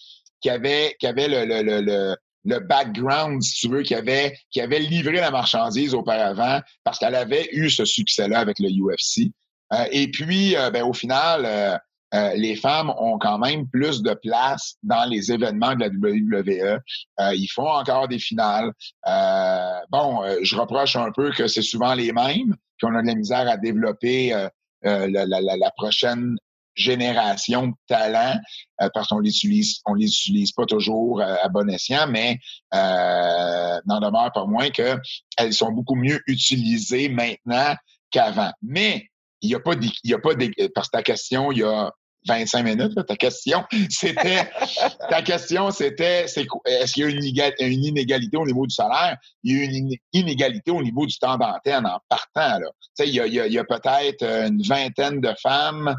qui avait, qui avait le, le, le, le background, si tu veux, qui avait, qui avait livré la marchandise auparavant parce qu'elle avait eu ce succès-là avec le UFC. Euh, et puis, euh, ben, au final, euh, euh, les femmes ont quand même plus de place dans les événements de la WWE. Euh, ils font encore des finales. Euh, bon, je reproche un peu que c'est souvent les mêmes, qu'on a de la misère à développer la, prochaine génération de talents parce qu'on les utilise, on les utilise pas toujours à bon escient, mais n'en demeure pas moins qu'elles sont beaucoup mieux utilisées maintenant qu'avant. Mais il n'y a pas, il y a pas des, parce que ta question, il y a 25 minutes, ta question, c'était ta question, c'était est-ce qu'il y a une, inégalité au niveau du salaire? Il y a une inégalité au niveau du temps d'antenne en partant. Là. Il y a, il y a, peut-être une vingtaine de femmes.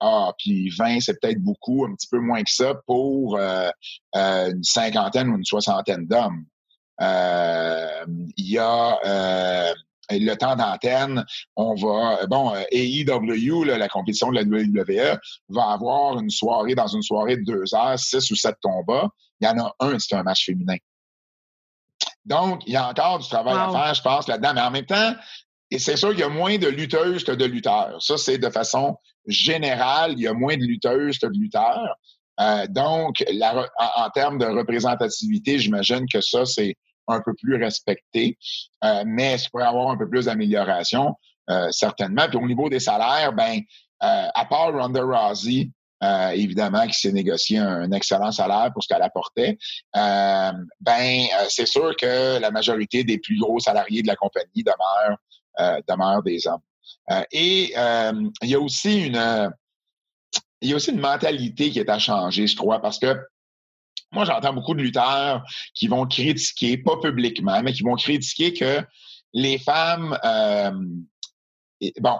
Ah, puis 20, c'est peut-être beaucoup, un petit peu moins que ça, pour euh, euh, une cinquantaine ou une soixantaine d'hommes. Euh, il y a euh, le temps d'antenne, on va, bon, AEW, la compétition de la WWE, va avoir une soirée, dans une soirée de deux heures, six ou sept tombats. Il y en a un, c'est un match féminin. Donc, il y a encore du travail à faire, je pense, là-dedans. Mais en même temps, et c'est sûr qu'il y a moins de lutteuses que de lutteurs. Ça, c'est de façon générale, il y a moins de lutteuses que de lutteurs. Euh, donc, en, termes de représentativité, j'imagine que ça, c'est un peu plus respecté. Euh, mais il pourrait y avoir un peu plus d'amélioration, euh, certainement. Puis au niveau des salaires, ben, à part Ronda Rousey, évidemment, qui s'est négocié un, excellent salaire pour ce qu'elle apportait, ben, c'est sûr que la majorité des plus gros salariés de la compagnie demeurent euh, demeure des hommes. Euh, et euh, il y a aussi une il y a aussi une mentalité qui est à changer, je crois, parce que moi, j'entends beaucoup de lutteurs qui vont critiquer, pas publiquement, mais qui vont critiquer que les femmes, bon,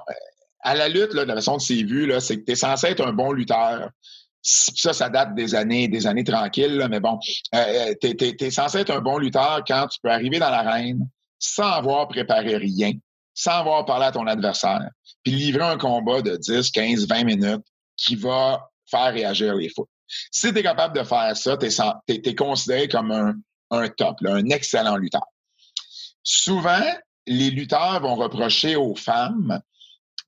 à la lutte, là, la façon de c'est vu, c'est que tu es censé être un bon lutteur. Ça, ça date des années, des années tranquilles, mais bon, euh, tu es, censé être un bon lutteur quand tu peux arriver dans l'arène sans avoir préparé rien, sans avoir parlé à ton adversaire, puis livrer un combat de 10, 15, 20 minutes qui va faire réagir les foules. Si tu es capable de faire ça, tu es, considéré comme un, top, un excellent lutteur. Souvent, les lutteurs vont reprocher aux femmes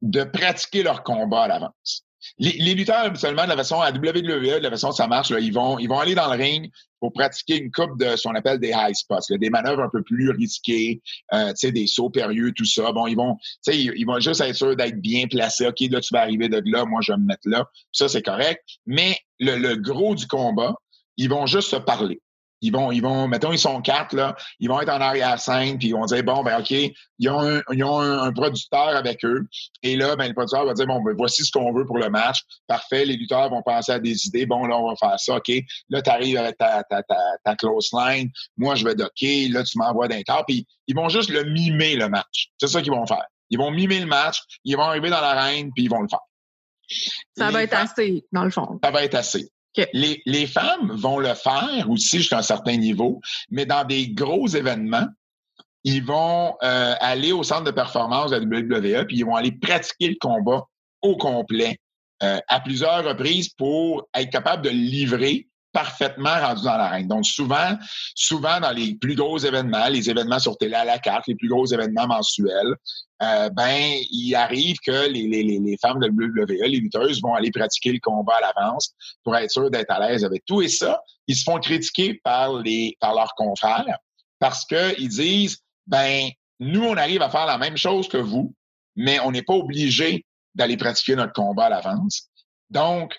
de pratiquer leur combat à l'avance. Les, lutteurs, seulement de la façon à WWE, de la façon ça marche, ils, vont, ils vont aller dans le ring pour pratiquer une coupe de ce qu'on appelle des high spots, des manœuvres un peu plus risquées, euh, des sauts périlleux, tout ça. Bon, ils vont, ils, ils vont juste être sûrs d'être bien placés. OK, là, tu vas arriver de là, moi, je vais me mettre là. Ça, c'est correct. Mais le, gros du combat, ils vont juste se parler ils vont, ils vont, mettons, ils sont quatre, là, ils vont être en arrière-scène, puis ils vont dire, bon, ben, OK, ils ont, un, ils ont un, producteur avec eux. Et là, ben, le producteur va dire, bon, ben, voici ce qu'on veut pour le match. Parfait, les lutteurs vont penser à des idées. Bon, là, on va faire ça, OK. Là, tu arrives avec ta, ta, ta, ta, close line. Moi, je vais docker. Là, tu m'envoies d'un quart. Puis ils vont juste le mimer, le match. C'est ça qu'ils vont faire. Ils vont mimer le match. Ils vont arriver dans l'arène, puis ils vont le faire. Ça va être assez, dans le fond. Ça va être assez. Les, les, femmes vont le faire aussi jusqu'à un certain niveau, mais dans des gros événements, ils vont euh, aller au centre de performance de la WWE, puis ils vont aller pratiquer le combat au complet euh, à plusieurs reprises pour être capable de livrer parfaitement rendu dans l'arène. Donc, souvent, souvent dans les plus gros événements, les événements sur télé à la carte, les plus gros événements mensuels, euh, ben, il arrive que les, les, les femmes de WWE, les lutteuses, vont aller pratiquer le combat à l'avance pour être sûr d'être à l'aise avec tout. Et ça, ils se font critiquer par, les, par leurs confrères parce qu'ils disent, ben, nous, on arrive à faire la même chose que vous, mais on n'est pas obligé d'aller pratiquer notre combat à l'avance. Donc,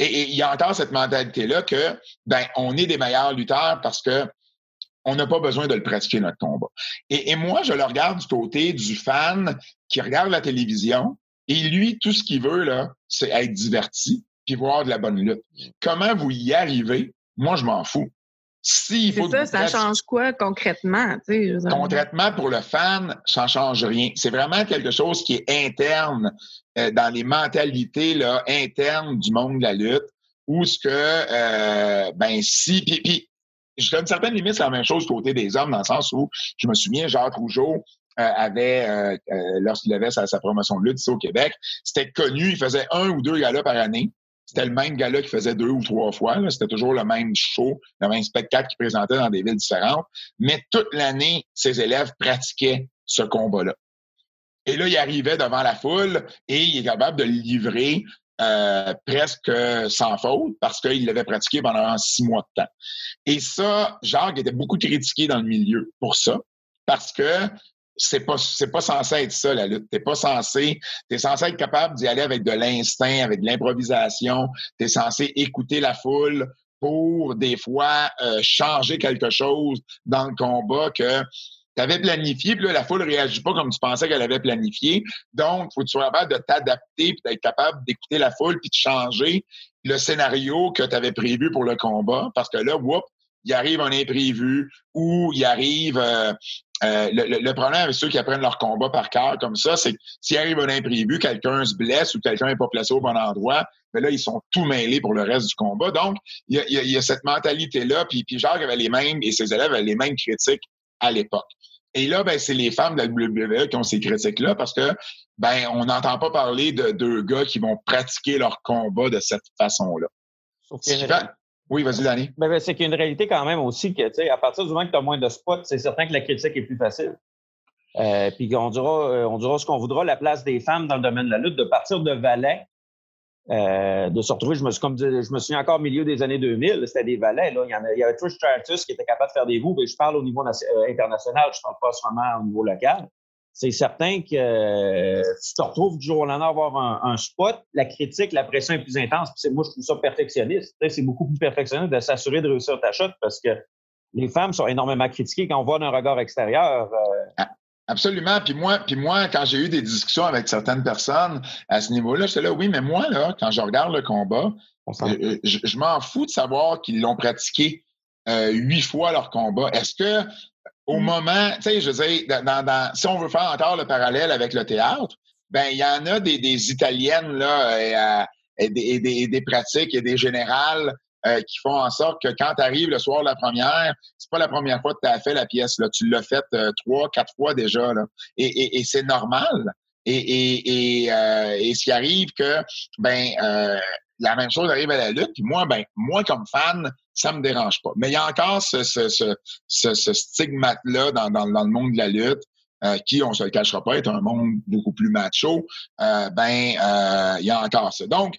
et, il y a encore cette mentalité-là que, ben, on est des meilleurs lutteurs parce que on n'a pas besoin de le pratiquer notre combat. Et, moi, je le regarde du côté du fan qui regarde la télévision et lui, tout ce qu'il veut, là, c'est être diverti puis voir de la bonne lutte. Comment vous y arrivez? Moi, je m'en fous. Si faut ça, ça change quoi concrètement? concrètement, pour le fan, ça ne change rien. C'est vraiment quelque chose qui est interne euh, dans les mentalités là, internes du monde de la lutte, où ce que, euh, ben si, puis, puis jusqu'à une certaine limite, c'est la même chose côté des hommes, dans le sens où je me souviens, Jacques Rougeau euh, avait, euh, lorsqu'il avait sa, promotion de lutte ici au Québec, c'était connu, il faisait un ou deux galas par année. C'était le même gala qui faisait deux ou trois fois. C'était toujours le même show, le même spectacle qu'il présentait dans des villes différentes. Mais toute l'année, ses élèves pratiquaient ce combat-là. Et là, il arrivait devant la foule et il est capable de le livrer euh, presque sans faute parce qu'il l'avait pratiqué pendant six mois de temps. Et ça, Jacques était beaucoup critiqué dans le milieu pour ça parce que c'est pas c'est pas censé être ça la lutte. T'es pas censé t'es censé être capable d'y aller avec de l'instinct, avec de l'improvisation. T'es censé écouter la foule pour des fois euh, changer quelque chose dans le combat que tu avais planifié, puis là, la foule réagit pas comme tu pensais qu'elle avait planifié. Donc, faut que tu sois capable de t'adapter, puis d'être capable d'écouter la foule, puis de changer le scénario que tu avais prévu pour le combat. Parce que là, whoop, il arrive un imprévu ou il arrive. Euh, euh, le, problème avec ceux qui apprennent leur combat par cœur comme ça, c'est que s'il arrive un imprévu, quelqu'un se blesse ou quelqu'un n'est pas placé au bon endroit, mais ben là, ils sont tout mêlés pour le reste du combat. Donc, il y a, y a, cette mentalité-là, puis, puis Jacques avait les mêmes, et ses élèves avaient les mêmes critiques à l'époque. Et là, ben, c'est les femmes de la WWE qui ont ces critiques-là parce que ben, on n'entend pas parler de deux gars qui vont pratiquer leur combat de cette façon-là. Oui, vas-y, Danny. C'est qu'il y a une réalité quand même aussi que, à partir du moment que tu as moins de spots, c'est certain que la critique est plus facile. Euh, puis on dira, euh, on dira ce qu'on voudra, la place des femmes dans le domaine de la lutte, de partir de Valais, euh, de se retrouver, je me, suis, comme je me souviens encore au milieu des années 2000, c'était des valets. Là. Il, y a, avait Trish Stratus qui était capable de faire des moves, et je parle au niveau international, je ne parle pas seulement au niveau local. C'est certain que tu te retrouves du jour au lendemain à avoir un, spot, la critique, la pression est plus intense. Puis moi, je trouve ça perfectionniste. C'est beaucoup plus perfectionniste de s'assurer de réussir ta shot parce que les femmes sont énormément critiquées quand on voit d'un regard extérieur. Ah, Absolument. Puis moi, puis moi, quand j'ai eu des discussions avec certaines personnes à ce niveau-là, j'étais là, oui, mais moi, là, quand je regarde le combat, euh, euh, je, m'en fous de savoir qu'ils l'ont pratiqué euh, huit fois leur combat. Est-ce que au mm. moment, tu sais, je veux dire, dans, si on veut faire encore le parallèle avec le théâtre, ben il y en a des, des Italiennes là, et, des, des, pratiques et des générales euh, qui font en sorte que quand tu arrives le soir de la première, c'est pas la première fois que tu as fait la pièce. Là. Tu l'as faite euh, trois, quatre fois déjà. Là. Et, et, et c'est normal. Et, et, et, euh, et ce qui arrive que ben la même chose arrive à la lutte. Puis moi, ben, moi, comme fan, ça me dérange pas. Mais il y a encore ce, ce, ce, ce stigmate-là dans, dans, dans, le monde de la lutte. qui, on se le cachera pas, est un monde beaucoup plus macho, ben il y a encore ça. Donc,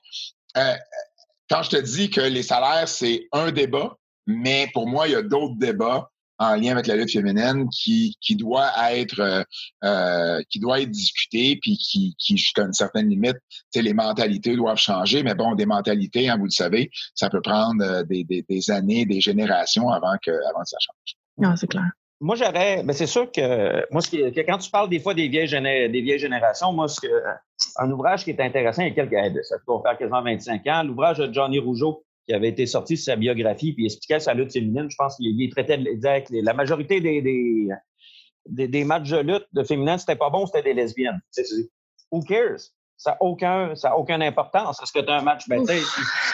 quand je te dis que les salaires, c'est un débat, mais pour moi, il y a d'autres débats en lien avec la lutte féminine qui, qui doit être euh, euh qui doit être discuté puis qui, qui jusqu'à une certaine limite, les mentalités doivent changer. Mais bon, des mentalités, hein, vous le savez, ça peut prendre euh, des, des, des années, des générations avant que, avant que ça change. Non, c'est clair. Moi, j'aurais. Ben c'est sûr que moi, ce qui, quand tu parles des fois des vieilles, des vieilles générations, moi, ce que, un ouvrage qui est intéressant, il y a quelques. Ça peut faire quasiment 25 ans, l'ouvrage de Johnny Rougeau, qui avait été sorti sur sa biographie, puis il expliquait sa lutte féminine. Je pense qu'il traitait de, la majorité des, des, des, matchs de lutte de féminine, c'était pas bon, c'était des lesbiennes. Who cares? Ça n'a aucun, ça aucune importance. Est-ce que tu as un match? Ben,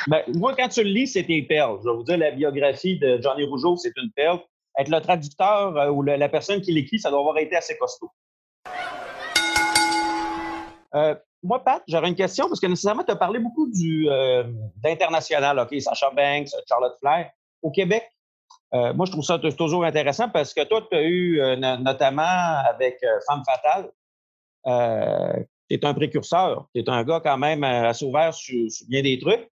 ben, moi, quand tu le lis, c'est tes perles. Je vais vous dire, la biographie de Johnny Rougeau, c'est une perle être le traducteur euh, ou la personne qui l'écrit, ça doit avoir été assez costaud. Euh, moi, Pat, j'aurais une question parce que nécessairement, tu as parlé beaucoup euh, d'international, OK, Sacha Banks, Charlotte Flair. Au Québec, moi, je trouve ça toujours intéressant parce que toi, tu as eu, notamment avec Femme Fatale, tu es un précurseur, tu es un gars quand même assez ouvert sur bien des trucs.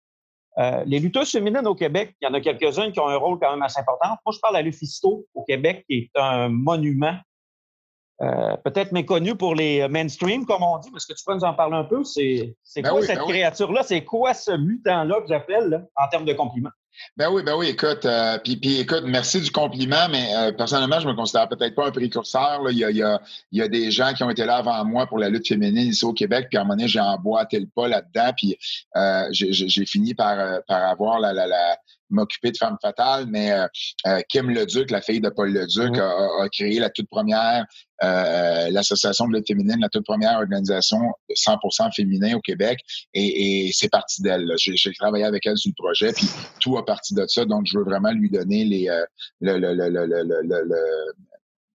Euh, les lutteuses féminines au Québec, il y en a quelques-unes qui ont un rôle quand même assez important. Moi, je parle à Lufisto au Québec, qui est un monument, euh, peut-être méconnu pour les mainstream, comme on dit. Est-ce que tu peux nous en parler un peu? C'est ben quoi cette ben créature-là? C'est quoi ce mutant-là que j'appelle en termes de compliments? Ben oui, ben oui, écoute, euh, puis, écoute, merci du compliment, mais euh, personnellement, je me considère peut-être pas un précurseur. Il, y a, il, y a, il, y a, des gens qui ont été là avant moi pour la lutte féminine ici au Québec, puis à un moment donné, j'ai emboîté le pas là-dedans, puis euh, j'ai fini par, euh, par avoir la, la, la, m'occuper de Femme Fatale, mais euh, euh, Kim Leduc, la fille de Paul Leduc, a, a, créé la toute première, euh, l'association de lutte féminine, la toute première organisation 100% féminin au Québec, et, et c'est parti d'elle. J'ai travaillé avec elle sur le projet, puis tout a parti de ça, donc je veux vraiment lui donner les le, le, le, le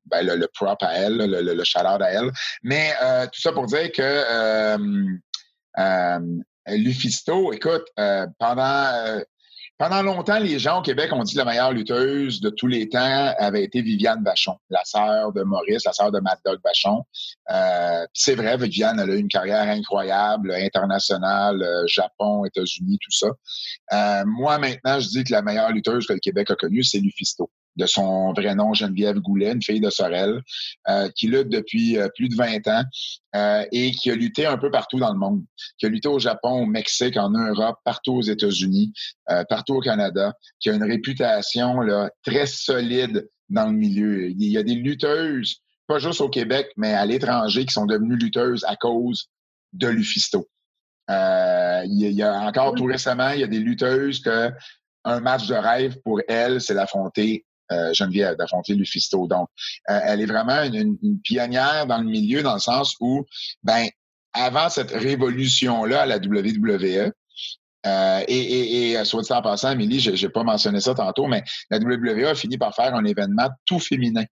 ben, le, le, prop à elle, le, le, shout à elle. Mais euh, tout ça pour dire que euh, euh, Lufisto, écoute, pendant pendant longtemps, les gens au Québec ont dit que la meilleure lutteuse de tous les temps avait été Viviane Vachon, la sœur de Maurice, la sœur de Mad Dog Vachon. Euh, c'est vrai, Viviane, elle a eu une carrière incroyable, internationale, euh, Japon, États-Unis, tout ça. Euh, moi, maintenant, je dis que la meilleure lutteuse que le Québec a connue, c'est Lufisto de son vrai nom, Geneviève Goulet, une fille de Sorel, euh, qui lutte depuis euh, plus de 20 ans euh, et qui a lutté un peu partout dans le monde, qui a lutté au Japon, au Mexique, en Europe, partout aux États-Unis, partout au Canada, qui a une réputation là, très solide dans le milieu. Il y a des lutteuses, pas juste au Québec, mais à l'étranger, qui sont devenues lutteuses à cause de Lufisto. il y a encore tout récemment, il y a des lutteuses que un match de rêve pour elles, c'est d'affronter euh, Geneviève, d'affronter Lufisto. Donc, euh, elle est vraiment une, pionnière dans le milieu, dans le sens où, ben, avant cette révolution-là la WWE, euh, et, et, et, soit dit en passant, Amélie, je n'ai pas mentionné ça tantôt, mais la WWE a fini par faire un événement tout féminin.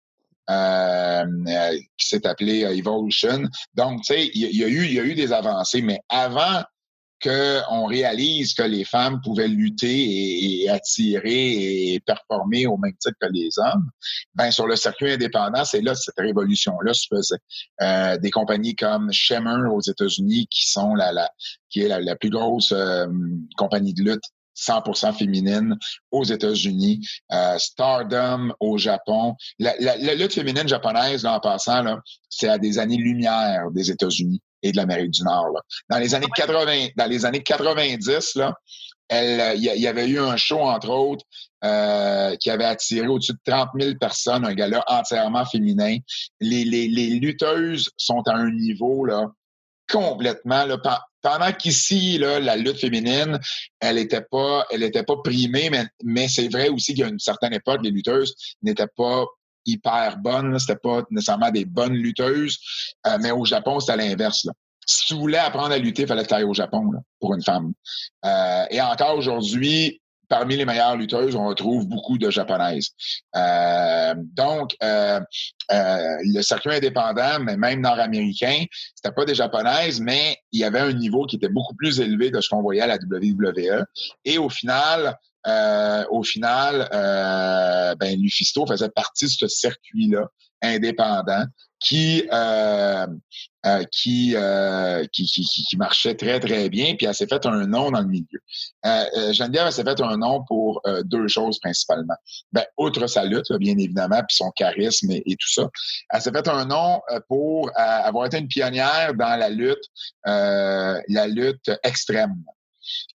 qui s'est appelé Evolution. Donc, tu sais, il y, il y a eu des avancées, mais avant qu'on réalise que les femmes pouvaient lutter et, attirer et performer au même titre que les hommes, ben sur le circuit indépendant, c'est là cette révolution-là se faisait. Euh, des compagnies comme Shimmer aux États-Unis, qui sont la, la qui est la, plus grosse euh, compagnie de lutte 100% féminine aux États-Unis, euh, Stardom au Japon. La, la, lutte féminine japonaise, là, en passant, là, c'est à des années-lumière des États-Unis et de l'Amérique du Nord. Là. Dans les années 80, dans les années 90, là, il y, avait eu un show, entre autres, euh, qui avait attiré au-dessus de 30 000 personnes, un gala entièrement féminin. Les, les, les lutteuses sont à un niveau là, complètement. Là, pendant qu'ici, la lutte féminine, elle n'était pas, elle était pas primée, mais, mais c'est vrai aussi qu'à une certaine époque, les lutteuses n'étaient pas hyper bonnes. C'était pas nécessairement des bonnes lutteuses. Euh, mais au Japon, c'était l'inverse. Si tu voulais apprendre à lutter, il fallait que tu au Japon pour une femme. Euh, et encore aujourd'hui, parmi les meilleures lutteuses, on retrouve beaucoup de japonaises. Euh, donc, le circuit indépendant, mais même nord-américain, c'était pas des japonaises, mais il y avait un niveau qui était beaucoup plus élevé de ce qu'on voyait à la WWE. Et au final, euh, au final, euh, ben, Lufisto faisait partie de ce circuit-là indépendant qui, euh, euh qui, euh, qui, qui, qui, marchait très, très bien, puis elle s'est fait un nom dans le milieu. Euh, Geneviève, elle s'est fait un nom pour deux choses principalement. Ben, outre sa lutte, bien évidemment, puis son charisme et, et, tout ça. Elle s'est fait un nom pour avoir été une pionnière dans la lutte, la lutte extrême.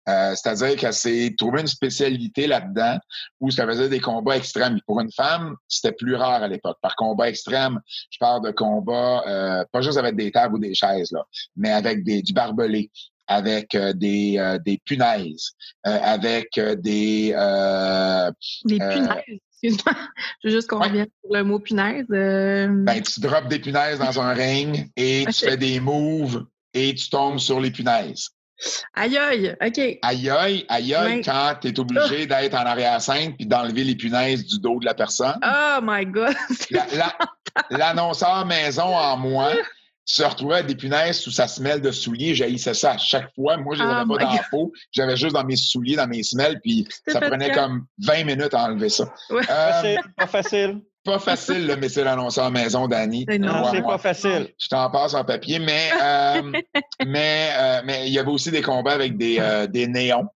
Euh, c'est-à-dire qu'elle s'est trouvée une spécialité là-dedans où ça faisait des combats extrêmes. Pour une femme, c'était plus rare à l'époque. Par combat extrême, je parle de combats euh, pas juste avec des tables ou des chaises, là, mais avec des, du barbelé, avec euh, des, des punaises, avec des... des punaises. Excuse-moi, je veux juste qu'on revienne sur le mot punaise. Ben, tu drops des punaises dans un ring et tu fais des moves et tu tombes sur les punaises. Aïe aïe, OK. Aïe aïe, aïe aïe, quand tu es obligé d'être en arrière-scène puis d'enlever les punaises du dos de la personne. Oh my God! L'annonceur maison en moi se retrouvait avec des punaises sous sa semelle de souliers. J'haïssais ça à chaque fois. Moi, je les avais oh pas dans la peau. J'avais juste dans mes souliers, dans mes semelles, puis ça prenait comme 20 minutes à enlever ça. Ouais. Euh, pas facile pas facile, le métier d'annonceur maison, Danny. Non, c'est pas facile. Je t'en passe en papier, mais euh, mais euh, mais il y avait aussi des combats avec des, euh, des néons.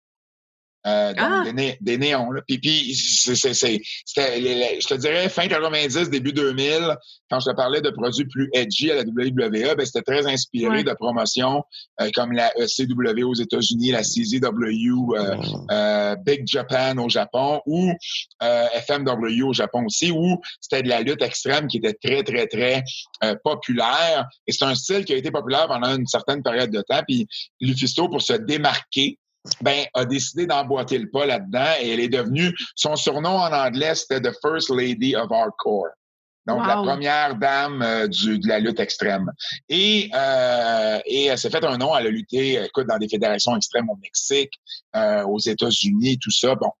Euh, ah! des, néons. Là. Puis, puis c'est, c'était, je te dirais, fin 90, début 2000, quand je te parlais de produits plus edgy à la WWE, ben, c'était très inspiré de promotions euh, comme la ECW aux États-Unis, la CZW, euh, euh, Big Japan au Japon ou FMW au Japon aussi, où c'était de la lutte extrême qui était très, très, très populaire. Et c'est un style qui a été populaire pendant une certaine période de temps. Puis Lufisto, pour se démarquer, ben, a décidé d'emboîter le pas là-dedans et elle est devenue, son surnom en anglais, c'était The First Lady of Hardcore. Donc, la première dame euh, du, de la lutte extrême. Et, euh, et elle s'est fait un nom. Elle a lutté, écoute, dans des fédérations extrêmes au Mexique, euh, aux États-Unis, tout ça. Bon.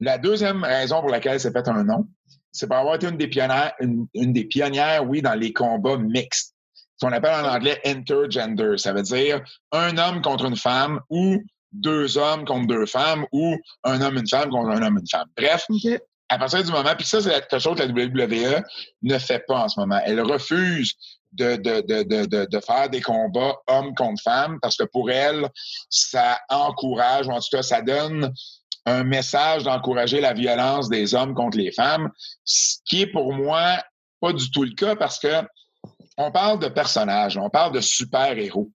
La deuxième raison pour laquelle elle s'est fait un nom, c'est pour avoir été une des pionnières, une, une, des pionnières, oui, dans les combats mixtes. Ce qu'on appelle en anglais intergender. Ça veut dire un homme contre une femme ou deux hommes contre deux femmes ou un homme, une femme contre un homme, une femme. Bref, à partir du moment, puis ça, c'est quelque chose que la WWE ne fait pas en ce moment. Elle refuse de, de, de, de, faire des combats hommes contre femmes parce que pour elle, ça encourage, ou en tout cas, ça donne un message d'encourager la violence des hommes contre les femmes, ce qui est pour moi pas du tout le cas parce que on parle de personnages, on parle de super-héros.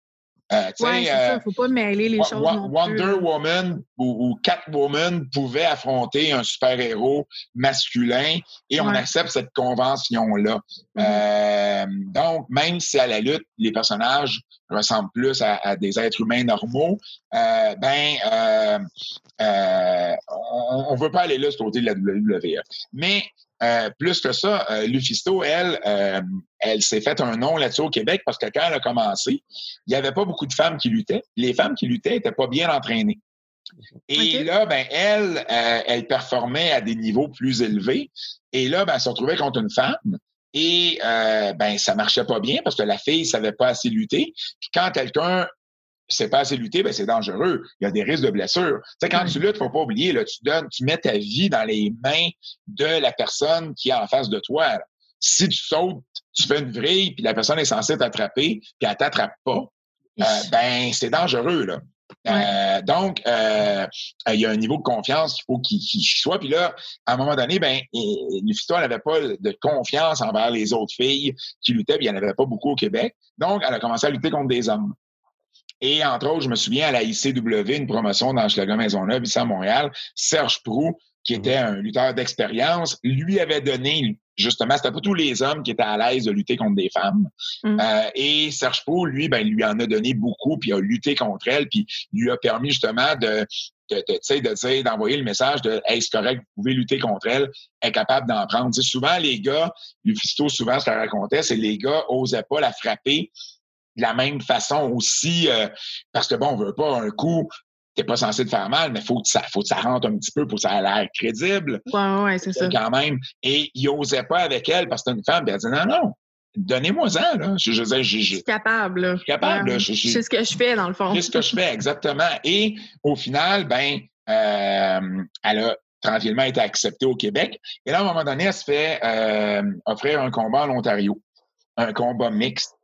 Euh, ouais, euh, faut pas mêler les choses. Wonder Woman ou, Catwoman pouvaient affronter un super-héros masculin et on accepte cette convention-là. Mm-hmm. euh, donc, même si à la lutte, les personnages ressemblent plus à, des êtres humains normaux, euh, ben, on ne veut pas aller là, ce côté de la WWE. Mais euh, plus que ça, euh, Lufisto, elle, euh, elle s'est fait un nom là-dessus au Québec parce que quand elle a commencé, il n'y avait pas beaucoup de femmes qui luttaient. Les femmes qui luttaient n'étaient pas bien entraînées. Et là, ben, elle, elle performait à des niveaux plus élevés. Et là, ben, elle se retrouvait contre une femme. Et ben, ça marchait pas bien parce que la fille savait pas assez lutter. Puis quand quelqu'un c'est pas assez lutter, ben c'est dangereux. Il y a des risques de blessure. Tu sais, quand tu luttes, faut pas oublier, là, tu donnes, tu mets ta vie dans les mains de la personne qui est en face de toi. Si tu sautes, tu fais une vrille, puis la personne est censée t'attraper, puis elle t'attrape pas, euh, ben c'est dangereux, là. Euh, donc, euh, il y a un niveau de confiance qu'il faut qu'il soit. Puis là, à un moment donné, ben, Lufisto, elle n'avait pas de confiance envers les autres filles qui luttaient, puis il n'y en avait pas beaucoup au Québec. Donc, elle a commencé à lutter contre des hommes. Et entre autres, je me souviens à la ICW, une promotion dans Schlager Maisonneuve, ici à Montréal, Serge Prou, qui était un lutteur d'expérience, lui avait donné, justement, c'était pas tous les hommes qui étaient à l'aise de lutter contre des femmes. Mm. Euh, et Serge Prou, lui, ben, lui en a donné beaucoup, puis a lutté contre elle, puis lui a permis justement de, de, de, de dire, d'envoyer le message de Hey, c'est correct, vous pouvez lutter contre elle, elle est capable d'en prendre. souvent, les gars, Lufisto, souvent, ce qu'elle racontait, c'est que les gars osaient pas la frapper de la même façon aussi, euh, parce que bon, on veut pas un coup, t'es pas censé te faire mal, mais faut que ça, faut que ça rentre un petit peu pour que ça ait l'air crédible. Ouais, ouais, c'est ça. Quand même. Et il osait pas avec elle parce que c'était une femme, puis elle dit non, non. Donnez-moi-en, là. Je, je, je, je, suis capable, là. Je suis capable, là. Je, sais ce que je fais, dans le fond. Sais ce que je fais, exactement. Et au final, ben, euh, elle a tranquillement été acceptée au Québec. Et là, à un moment donné, elle se fait euh, offrir un combat en Ontario, un combat mixte.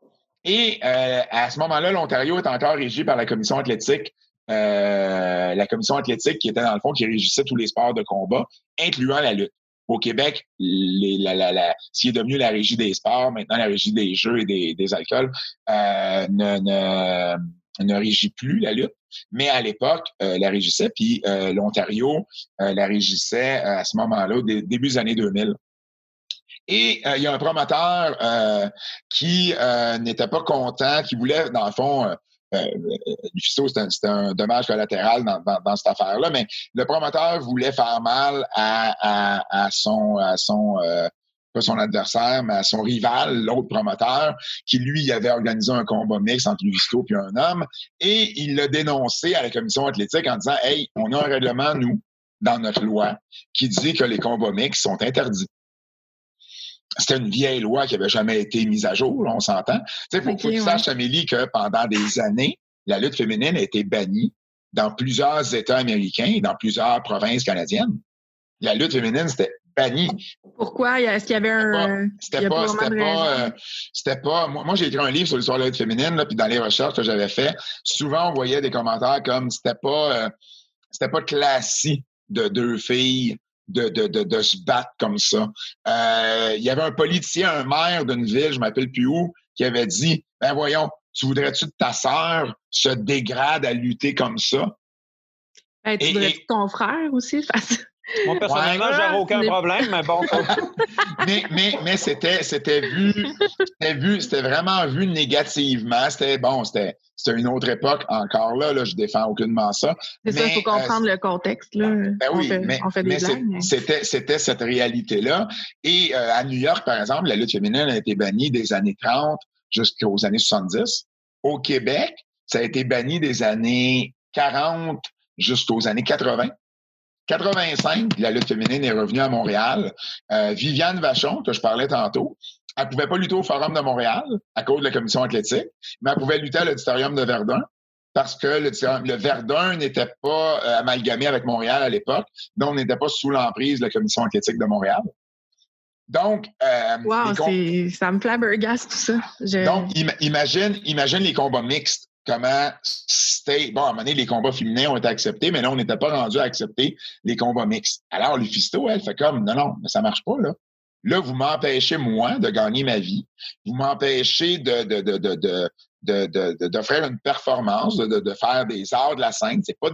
Et euh, à ce moment-là, l'Ontario est encore régi par la commission athlétique, euh, la commission athlétique qui était dans le fond qui régissait tous les sports de combat, incluant la lutte. Au Québec, la, la, la, ce qui est devenu la régie des sports, maintenant la régie des jeux et des, des alcools, euh, ne, ne, ne, régit plus la lutte. Mais à l'époque, euh, la régissait, puis euh, l'Ontario euh, la régissait à ce moment-là, début des années 2000. Et euh, il y a un promoteur euh, qui euh, n'était pas content, qui voulait, dans le fond, euh, c'était un, dommage collatéral dans, dans, cette affaire-là, mais le promoteur voulait faire mal à, à, à son, à son pas son adversaire, mais à son rival, l'autre promoteur, qui lui avait organisé un combat mix entre Lufisto et un homme, et il l'a dénoncé à la commission athlétique en disant Hey, on a un règlement, nous, dans notre loi, qui dit que les combats mix sont interdits c'était une vieille loi qui avait jamais été mise à jour, on s'entend. Tu sais, faut, que tu saches, Amélie, que pendant des années, la lutte féminine a été bannie dans plusieurs États américains et dans plusieurs provinces canadiennes. La lutte féminine, c'était banni. Pourquoi? Est-ce qu'il y avait un... C'était pas, c'était pas, euh, c'était pas, moi, j'ai écrit un livre sur l'histoire de la lutte féminine, là, puis dans les recherches que j'avais fait, souvent on voyait des commentaires comme c'était pas, euh, c'était pas classique de deux filles de, de, de, de, se battre comme ça. Euh, il y avait un politicien, un maire d'une ville, je m'appelle plus où, qui avait dit Ben voyons, tu voudrais-tu que ta sœur se dégrade à lutter comme ça? Ben, tu voudrais que ton frère aussi fasse. Moi, personnellement, ouais, j'aurais aucun problème, mais bon. mais mais, mais c'était, c'était vu, c'était vu, c'était vraiment vu négativement. C'était bon, c'était, c'était une autre époque encore là, là je défends aucunement ça. C'est ça, il faut comprendre euh, le contexte. Là. Ben oui, on fait, mais, on fait des mais c'était, c'était cette réalité-là. Et euh, à New York, par exemple, la lutte féminine a été bannie des années 30 jusqu'aux années 70. Au Québec, ça a été banni des années 40 jusqu'aux années 80. 85, la lutte féminine est revenue à Montréal. Euh, Viviane Vachon, que je parlais tantôt, elle pouvait pas lutter au Forum de Montréal à cause de la commission athlétique, mais elle pouvait lutter à l'auditorium de Verdun parce que le, le Verdun n'était pas euh, amalgamé avec Montréal à l'époque, donc on n'était pas sous l'emprise de la commission athlétique de Montréal. Donc, euh, wow, ça me flabbergasse tout ça. Donc, imagine, imagine les combats mixtes comment c'était. Bon, à un moment donné, les combats féminins ont été acceptés, mais là, on n'était pas rendu à accepter les combats mixtes. Alors, Lufisto, elle fait comme non, non, mais ça marche pas, là. Là, vous m'empêchez, moi, de gagner ma vie. Vous m'empêchez de, de, de, de, de une performance, de, de, faire des arts de la scène. C'est pas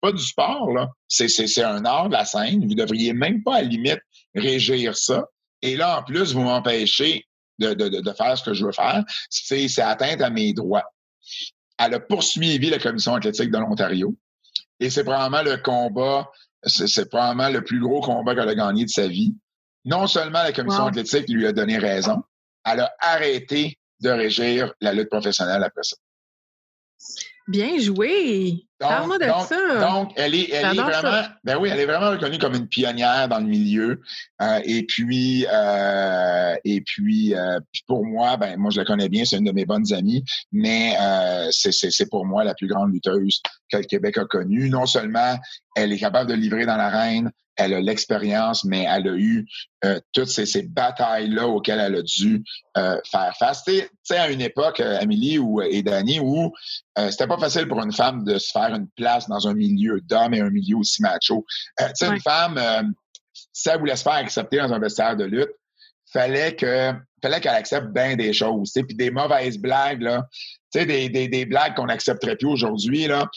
pas du sport, là. C'est, un art de la scène. Vous devriez même pas, à la limite, régir ça. Et là, en plus, vous m'empêchez de, de, de, faire ce que je veux faire. C'est atteinte à mes droits elle a poursuivi la commission athlétique de l'Ontario. Et c'est probablement le combat, c'est probablement le plus gros combat qu'elle a gagné de sa vie. Non seulement la commission athlétique lui a donné raison, elle a arrêté de régir la lutte professionnelle après ça. Bien joué. Ça. Donc, elle est, elle est vraiment, ben oui, elle est vraiment reconnue comme une pionnière dans le milieu. Euh, et puis, euh, et puis, euh, pour moi, ben moi je la connais bien, c'est une de mes bonnes amies, mais c'est pour moi la plus grande lutteuse que le Québec a connue. Non seulement elle est capable de livrer dans l'arène, elle a l'expérience, mais elle a eu euh, toutes ces, ces batailles-là auxquelles elle a dû euh, faire face. Tu sais, à une époque, euh, Amélie ou, et Dani, où c'était pas facile pour une femme de se faire une place dans un milieu d'hommes et un milieu aussi macho. tu sais, une femme, si elle voulait se faire accepter dans un vestiaire de lutte, fallait que fallait qu'elle accepte bien des choses. Puis des mauvaises blagues, là. Tu sais, des, des, des blagues qu'on n'accepterait plus aujourd'hui, là.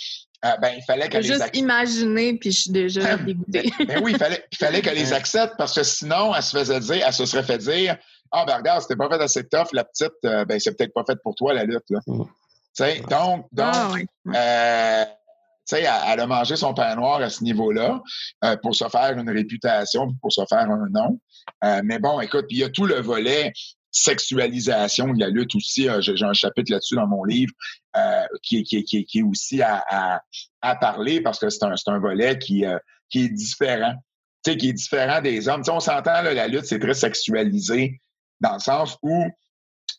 Euh, ben, il fallait qu'elle les accepte. imaginer, puis je suis déjà dégoûtée. ben, oui, il fallait, il fallait qu'elle les accepte parce que sinon, elle se faisait dire, elle se serait fait dire Ah, ben regarde, c'était pas fait assez tough, la petite, euh, ben c'est peut-être pas fait pour toi, la lutte. Là. Mm. Donc, donc ah, oui. euh, elle, elle a mangé son pain noir à ce niveau-là euh, pour se faire une réputation, pour se faire un nom. Euh, mais bon, écoute, il y a tout le volet sexualisation de la lutte aussi. Euh, j'ai un chapitre là-dessus dans mon livre euh, qui, qui, qui, qui, est aussi à, à, à, parler parce que c'est un, un volet qui, euh, qui est différent. Tu sais, qui est différent des hommes. on s'entend, la lutte, c'est très sexualisé dans le sens où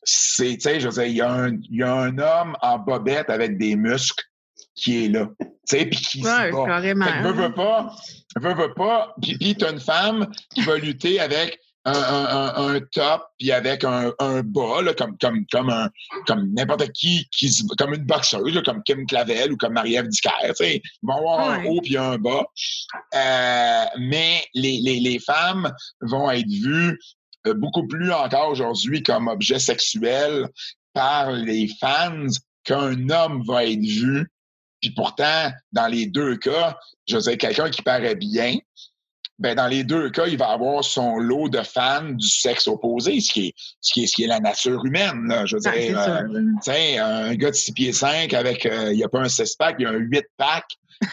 c'est, tu sais, je veux dire, il y, a un, il y a un homme en bobette avec des muscles qui est là. Tu sais, puis qui ouais, se bat. Carrément. Fait que veut, veut pas, veut, veut pas. Puis, t'as une femme qui va lutter avec un, un, un, top puis avec un, un bas là, comme comme comme un comme n'importe qui qui comme une boxeuse là, comme Kim Clavel ou comme Marie-Ève Dicker, ils vont avoir un haut puis un bas euh, mais les, les, les femmes vont être vues euh, beaucoup plus encore aujourd'hui comme objet sexuel par les fans qu'un homme va être vu puis pourtant dans les deux cas je veux dire quelqu'un qui paraît bien ben dans les deux cas, il va avoir son lot de fans du sexe opposé, ce qui est, ce qui est, ce qui est la nature humaine. Là. Je veux ah, dire, euh, un gars de 6 pieds 5 avec, euh, il n'y a pas un 6-pack, il y a un 8-pack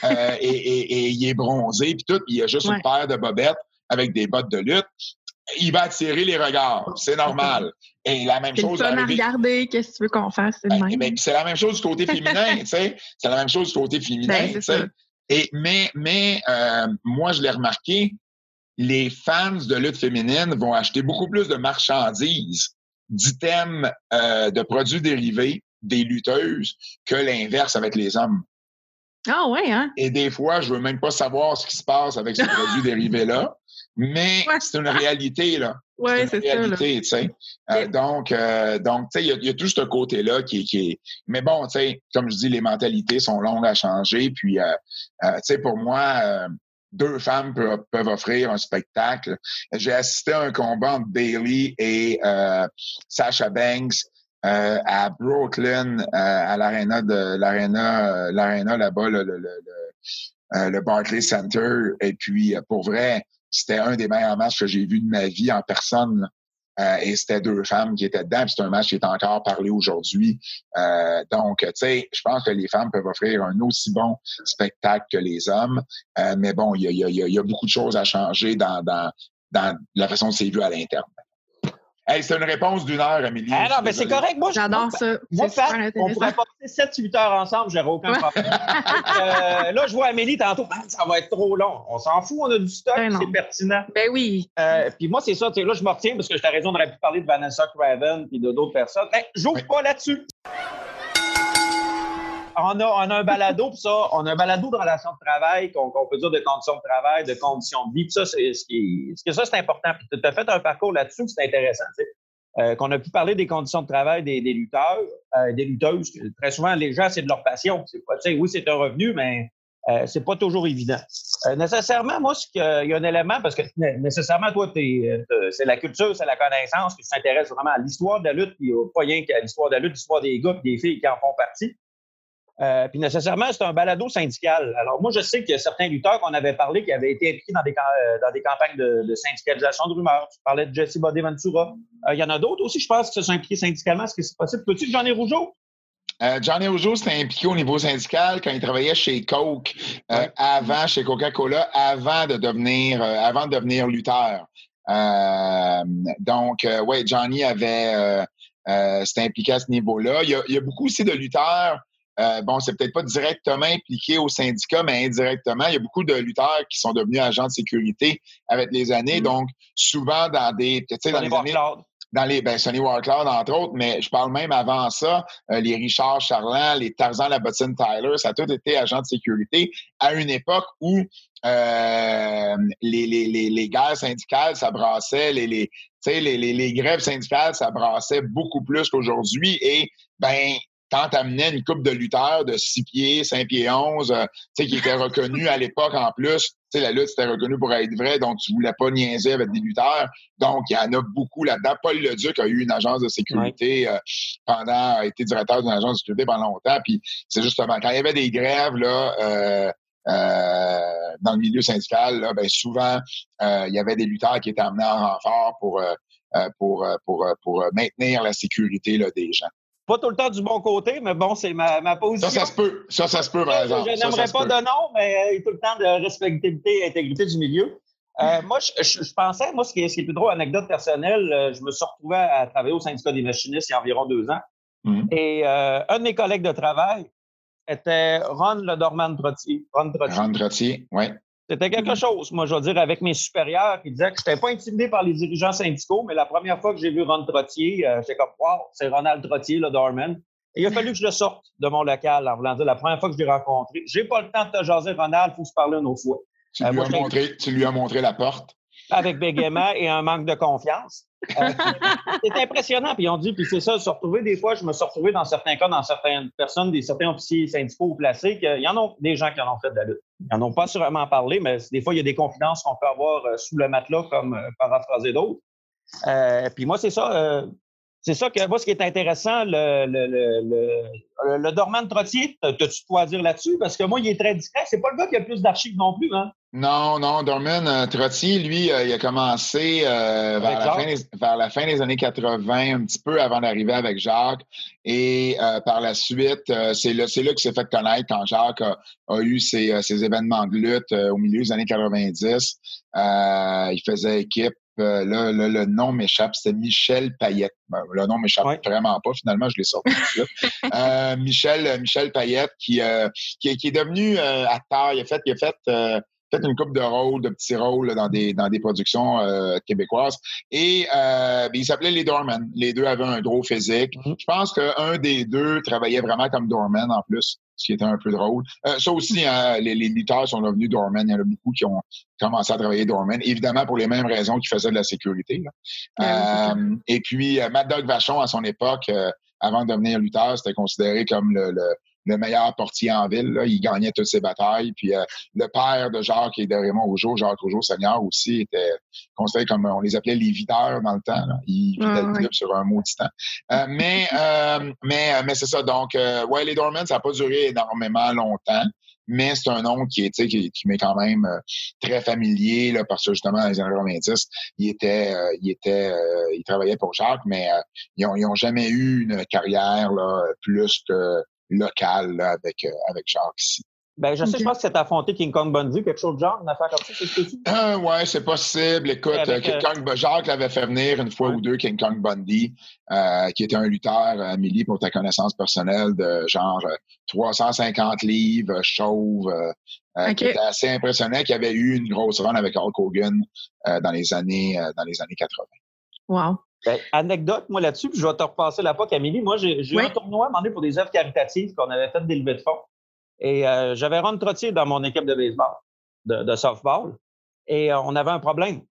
euh, et, et, et, il est bronzé, puis tout, puis il y a juste ouais. une paire de bobettes avec des bottes de lutte. Il va attirer les regards, c'est normal. Et la même chose. à regarder, qu'est-ce que tu veux qu'on fasse? C'est ben, ben, la même chose du côté féminin, tu sais. C'est la même chose du côté féminin, ben, tu sais. Et, mais mais euh, moi, je l'ai remarqué, les fans de lutte féminine vont acheter beaucoup plus de marchandises, d'items euh, de produits dérivés des lutteuses que l'inverse avec les hommes. Ah ouais, hein? Et des fois, je veux même pas savoir ce qui se passe avec ces produits dérivés-là, mais ouais. c'est une réalité, là. Oui, c'est une réalité, tu sais. Euh, donc, euh, donc tu sais, il y, y, a tout ce côté-là qui, qui est... Mais bon, tu sais, comme je dis, les mentalités sont longues à changer. Puis, euh, euh tu sais, pour moi, euh, deux femmes peuvent, peuvent, offrir un spectacle. J'ai assisté à un combat entre Bailey et euh, Sasha Banks à Brooklyn, à l'aréna de l'aréna, l'aréna là-bas, le, le, le, le Barclays Center. Et puis, pour vrai, c'était un des meilleurs matchs que j'ai vu de ma vie en personne. Euh, et c'était deux femmes qui étaient dedans. C'est un match qui est encore parlé aujourd'hui. Euh, donc, tu sais, je pense que les femmes peuvent offrir un aussi bon spectacle que les hommes. Euh, mais bon, il y a, y, a, y a, beaucoup de choses à changer dans, dans, dans la façon dont c'est vu à l'interne. Hey, c'est une réponse d'une heure, Amélie. Ah non, mais c'est correct. Moi, j'adore ça. Moi, Pat, on pourrait passer 7-8 heures ensemble, j'aurais aucun problème. euh, là, je vois Amélie tantôt, ça va être trop long. On s'en fout, on a du stock, ben c'est pertinent. Ben oui. Euh, puis moi, c'est ça, là, je me retiens parce que je t'ai raison, on aurait pu parler de Vanessa Craven et de d'autres personnes. Hey, J'ouvre oui. pas là-dessus on a, un balado, ça, on a un balado de relations de travail, qu'on qu peut dire de conditions de travail, de conditions de vie. Ça, c'est ce important. Tu as fait un parcours là-dessus, c'est intéressant. Euh, qu'on a pu parler des conditions de travail des, des lutteurs, euh, des lutteuses. Très souvent, les gens, c'est de leur passion. Oui, c'est un revenu, mais euh, c'est pas toujours évident. Euh, nécessairement, moi, il y a un élément, parce que nécessairement, toi, c'est la culture, c'est la connaissance qui s'intéresse vraiment à l'histoire de la lutte, puis pas rien qu'à l'histoire de la lutte, l'histoire des gars et des filles qui en font partie. Euh, puis nécessairement, c'est un balado syndical. Alors moi, je sais qu'il y a certains lutteurs qu'on avait parlé qui avaient été impliqués dans des, euh, dans des campagnes de, de, syndicalisation de rumeurs. Tu parlais de Jesse Bodeventura. Euh, il y en a d'autres aussi, je pense, qui se sont impliqués syndicalement. Est-ce que c'est possible? Peux-tu Johnny Rougeau? Euh, Johnny Rougeau s'était impliqué au niveau syndical quand il travaillait chez Coke, euh, ouais. avant, chez Coca-Cola, avant de devenir, euh, avant de devenir lutteur. donc, ouais, Johnny avait, s'était impliqué à ce niveau-là. Il y a beaucoup aussi de lutteurs euh, bon, c'est peut-être pas directement impliqué au syndicat, mais indirectement. Il y a beaucoup de lutteurs qui sont devenus agents de sécurité avec les années. Mm. Donc, souvent dans des, tu sais, dans les années, dans les ben, Sonny Warcloud, entre autres, mais je parle même avant ça, euh, les Richard Charland, les Tarzan Labottine Tyler, ça a tout été agents de sécurité à une époque où euh, les, les, les, les, guerres syndicales, ça brassait, les, les, les, les, les grèves syndicales, ça brassait beaucoup plus qu'aujourd'hui. Et ben, quand tu amenais une coupe de lutteurs de 6 pieds, 5 pieds 11, euh, qui étaient reconnus à l'époque en plus, la lutte c'était reconnu pour être vrai, donc tu voulais pas niaiser avec des lutteurs. Donc, il y en a beaucoup là-dedans. Paul Leduc a eu une agence de sécurité euh, pendant, a été directeur d'une agence de sécurité pendant longtemps. Puis c'est justement, quand il y avait des grèves, là, euh, euh, dans le milieu syndical, là, ben, souvent, il y avait des lutteurs qui étaient amenés en renfort pour, pour, pour, pour, maintenir la sécurité là, des gens pas tout le temps du bon côté, mais bon, c'est ma, ma, position. Ça, ça se peut. Ça, ça se peut, par exemple. Je n'aimerais pas de nom, mais euh, tout le temps de respectabilité et intégrité du milieu. Euh, moi, je, pensais, moi, ce qui, est, ce qui est plus drôle, anecdote personnelle, euh, je me suis retrouvé à, travailler au syndicat des machinistes il y a environ deux ans. Mm-hmm. Et un de mes collègues de travail était Ron Le Dorman Trottier. Ron Trottier. Ron Trottier, oui. C'était quelque chose, moi, je veux dire, avec mes supérieurs qui disaient que je n'étais pas intimidé par les dirigeants syndicaux, mais la première fois que j'ai vu Ron Trottier, euh, j'étais comme, wow, c'est Ronald Trottier, le Dorman. Et il a fallu que je le sorte de mon local en voulant dire la première fois que je l'ai rencontré. J'ai pas le temps de te jaser, Ronald, il faut se parler une autre fois. Tu, lui, euh, as montré, tu lui as montré la porte avec bégaiement et un manque de confiance. Euh, c'est impressionnant. Puis on dit, puis c'est ça, se retrouver des fois, je me suis retrouvé dans certains cas, dans certaines personnes, des certains officiers syndicaux placés, qu'il y en a des gens qui en ont fait de la lutte. Ils n'en ont pas sûrement parlé, mais des fois, il y a des confidences qu'on peut avoir euh, sous le matelas, comme euh, paraphraser d'autres. puis moi, c'est ça. c'est ça que moi, ce qui est intéressant, le, le, le, le, dormant de Trottier, t'as-tu quoi à dire là-dessus? Parce que moi, il est très discret. C'est pas le gars qui a le plus d'archives non plus, hein? Non, non, Dorman euh, Trottier, lui, euh, il a commencé euh, vers, la fin des, vers, la fin des, années 80, un petit peu avant d'arriver avec Jacques. Et par la suite, c'est là, là qu'il s'est fait connaître quand Jacques a, eu ses, ses, événements de lutte au milieu des années 90. il faisait équipe là, le nom m'échappe, c'était Michel Payette. Ben, le nom m'échappe vraiment pas, finalement, je l'ai sorti. euh, Michel, Michel Payette, qui, qui, qui, est devenu acteur. Il a fait, il a fait peut-être une coupe de rôles, de petits rôles dans des dans des productions euh, québécoises. Et euh, ben, ils s'appelaient les Doormen. Les deux avaient un gros physique. Mm-hmm. Je pense qu'un des deux travaillait vraiment comme Doorman en plus, ce qui était un peu drôle. Euh, ça aussi, hein, les, les lutteurs sont devenus Doormen. Il y en a beaucoup qui ont commencé à travailler Doorman, évidemment pour les mêmes raisons qu'ils faisaient de la sécurité. Euh, et puis, Mad Dog Vachon, à son époque, avant de devenir lutteur, c'était considéré comme le, le le meilleur portier en ville. Là. Il gagnait toutes ses batailles. Puis euh, le père de Jacques et de Raymond Rougeau, Jacques Rougeau Seigneur aussi, était considéré comme, on les appelait les videurs dans le temps. Là. Il vidait le club sur un maudit temps. Euh, mais euh, mais, mais c'est ça. Donc, ouais, les Dormans, ça n'a pas duré énormément longtemps mais c'est un nom qui est qui, qui m'est quand même très familier là, parce que justement dans les années 90, il était il était il travaillait pour Jacques, mais ils, ont, ils ont jamais eu une carrière là, plus que local avec, euh, avec Jacques ici. Ben, je sais, je pense que c'est affronté King Kong Bundy, quelque chose de genre, une affaire comme ça, c'est ce que euh, Ouais, c'est possible. Écoute, euh, King Kong, Jacques l'avait fait venir une fois ou deux, King Kong Bundy, euh, qui était un lutteur, Amélie, pour ta connaissance personnelle, de genre 350 livres, chauve, qui était assez impressionnant, qui avait eu une grosse run avec Hulk Hogan dans les années dans les années 80. Wow. Ben, anecdote, moi, là-dessus, puis je vais te repasser la POC, Amélie. Moi, j'ai eu un tournoi demandé pour des œuvres caritatives qu'on avait fait des levées de fonds. Et euh, j'avais Ron Trottier dans mon équipe de baseball, de, softball. Et euh, on avait un problème.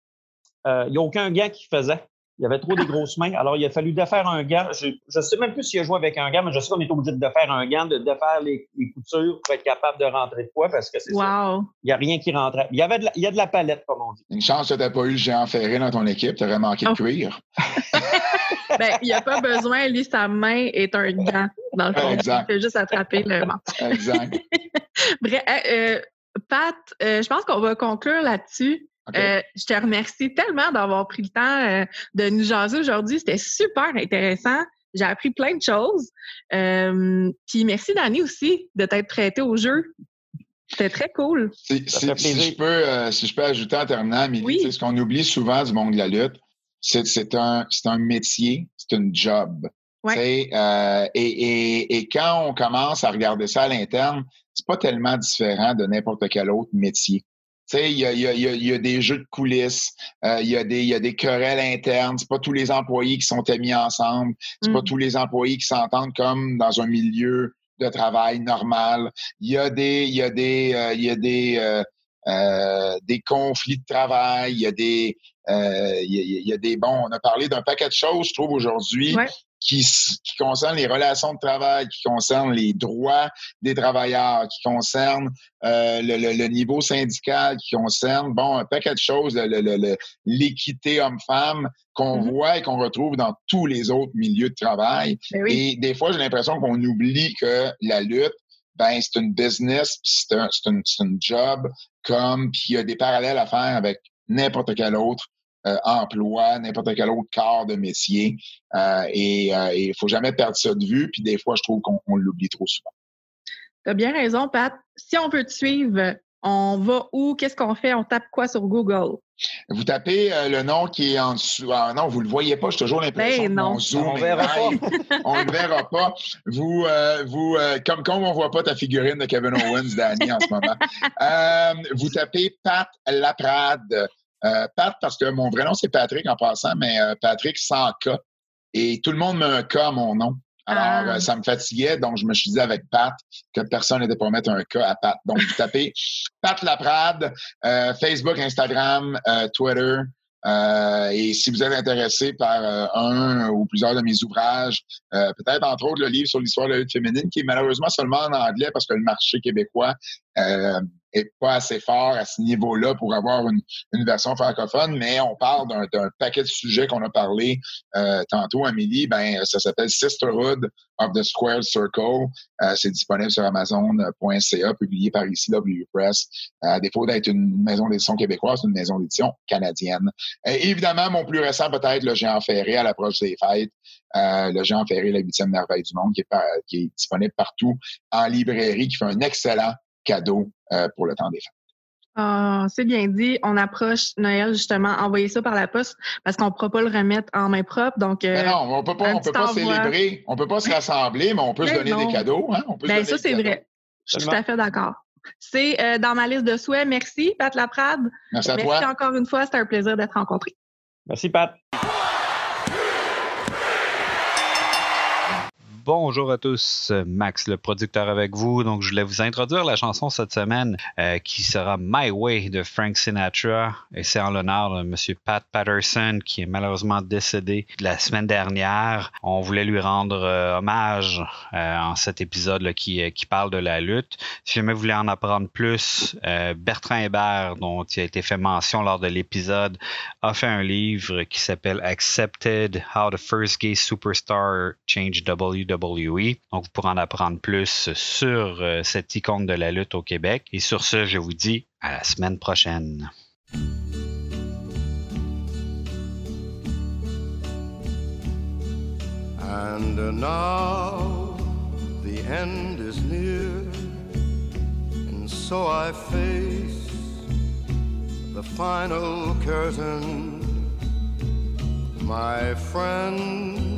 Euh, il n'y a aucun gars qui faisait. Il y avait trop des grosses mains. Alors, il a fallu défaire un gant. Je ne sais même plus s'il a joué avec un gant, mais je sais qu'on est obligé de défaire un gant, de défaire les, coutures pour être capable de rentrer de quoi parce que c'est ça. Il n'y a rien qui rentrait. Il y, avait de la, il y a de la palette, comme on dit. Une chance que tu n'as pas eu le géant ferré dans ton équipe. Tu aurais manqué de oh. cuir. ben, il n'y a pas besoin. Lui, sa main est un gant, dans le fond. Exact. Il fait juste attraper le manche. Exact. Bref, euh, Pat, euh, je pense qu'on va conclure là-dessus. Euh, je te remercie tellement d'avoir pris le temps euh, de nous jaser aujourd'hui. C'était super intéressant. J'ai appris plein de choses. Euh, puis merci, Dani, aussi, de t'être prêté au jeu. C'était très cool. Si, je peux, si je peux ajouter en terminant, Amélie, ce qu'on oublie souvent du monde de la lutte, c'est un, un métier, c'est un job. Euh, et, quand on commence à regarder ça à l'interne, c'est pas tellement différent de n'importe quel autre métier. Il y a, y, a, y a, des jeux de coulisses, euh, il y, a des, y a des querelles internes. C'est pas tous les employés qui sont mis ensemble. C'est pas mm. tous les employés qui s'entendent comme dans un milieu de travail normal. Il y a des, il y a des, euh, il y a des, euh, des conflits de travail. Il y a des, il y, a, des, bon, on a parlé d'un paquet de choses, je trouve aujourd'hui, qui, qui concernent les relations de travail, qui concernent les droits des travailleurs, qui concernent euh, le, le, niveau syndical, qui concerne bon un paquet de choses, l'équité homme-femme qu'on mm-hmm. voit et qu'on retrouve dans tous les autres milieux de travail. Ben et des fois, j'ai l'impression qu'on oublie que la lutte, ben c'est une business, c'est un, un, un job comme, puis il y a des parallèles à faire avec n'importe quel autre emploi, n'importe quel autre corps de métier. Euh, et euh, il ne faut jamais perdre ça de vue. Puis des fois, je trouve qu'on l'oublie trop souvent. Tu as bien raison, Pat. Si on veut te suivre, on va où? Qu'est-ce qu'on fait? On tape quoi sur Google? Vous tapez le nom qui est en dessous. Ah, non, vous ne le voyez pas. J'ai toujours l'impression ben qu'on zoom. On ne verra pas. on ne verra pas. Vous, vous comme, comme on ne voit pas ta figurine de Kevin Owens, Danny, en ce moment, vous tapez Pat Laprade. Euh, Pat, parce que mon vrai nom, c'est Patrick en passant, mais euh, Patrick sans K. Et tout le monde met un K à mon nom. Alors, ah. euh, ça me fatiguait, donc je me suis dit avec Pat que personne n'était pour mettre un K à Pat. Donc, vous tapez Pat Laprade, Facebook, Instagram, Twitter, euh, et si vous êtes intéressé par euh, un ou plusieurs de mes ouvrages, euh, peut-être entre autres le livre sur l'histoire de la lutte féminine, qui est malheureusement seulement en anglais parce que le marché québécois est pas assez fort à ce niveau-là pour avoir une, une, version francophone, mais on parle d'un paquet de sujets qu'on a parlé tantôt, Amélie. Ben, ça s'appelle Sisterhood of the Square Circle. C'est disponible sur Amazon.ca, publié par ici W Press. à défaut d'être une maison d'édition québécoise, c'est une maison d'édition canadienne. Euh, évidemment, mon plus récent peut-être le géant ferré à l'approche des fêtes. Euh, le géant ferré, la huitième merveille du monde, qui est, disponible partout en librairie, qui fait un excellent cadeau euh, pour le temps des fêtes. Ah, c'est bien dit. On approche Noël, justement, envoyer ça par la poste parce qu'on ne pourra pas le remettre en main propre. Donc, non, on peut pas, on peut pas célébrer, on peut pas se rassembler, mais on peut se ben donner des cadeaux. Hein? On peut ben, ça, c'est vrai. Je suis tout à fait d'accord. C'est euh, dans ma liste de souhaits. Merci, Pat Laprade. Merci à toi. Merci encore une fois. C'était un plaisir d'être rencontré. Merci, Pat. Bonjour à tous, Max le producteur avec vous. Donc, je voulais vous introduire la chanson cette semaine euh, qui sera My Way de Frank Sinatra. Et c'est en l'honneur de M. Pat Patterson qui est malheureusement décédé la semaine dernière. On voulait lui rendre euh, hommage euh, en cet épisode qui, qui parle de la lutte. Si jamais vous voulez en apprendre plus, Bertrand Hébert, dont il a été fait mention lors de l'épisode, a fait un livre qui s'appelle Accepted How the First Gay Superstar Changed WWE WWE. Donc, vous pourrez en apprendre plus sur euh, cette icône de la lutte au Québec. Et sur ce, je vous dis à la semaine prochaine. And now the end is near, and so I face the final curtain. My friend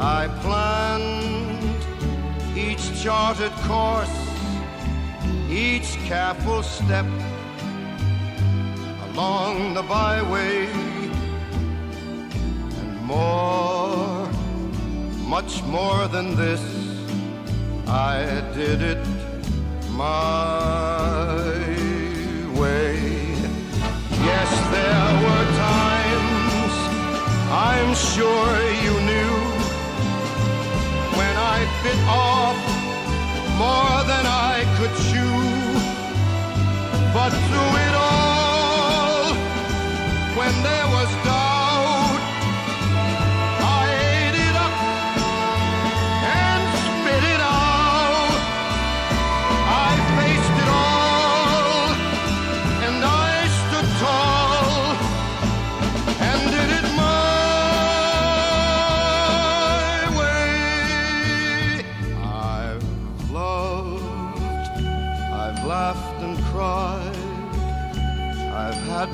I planned each charted course, each careful step along the byway, and more, much more than this. I did it my way. Yes, there were times I'm sure you knew bit off more than I could chew. But through it all, when there was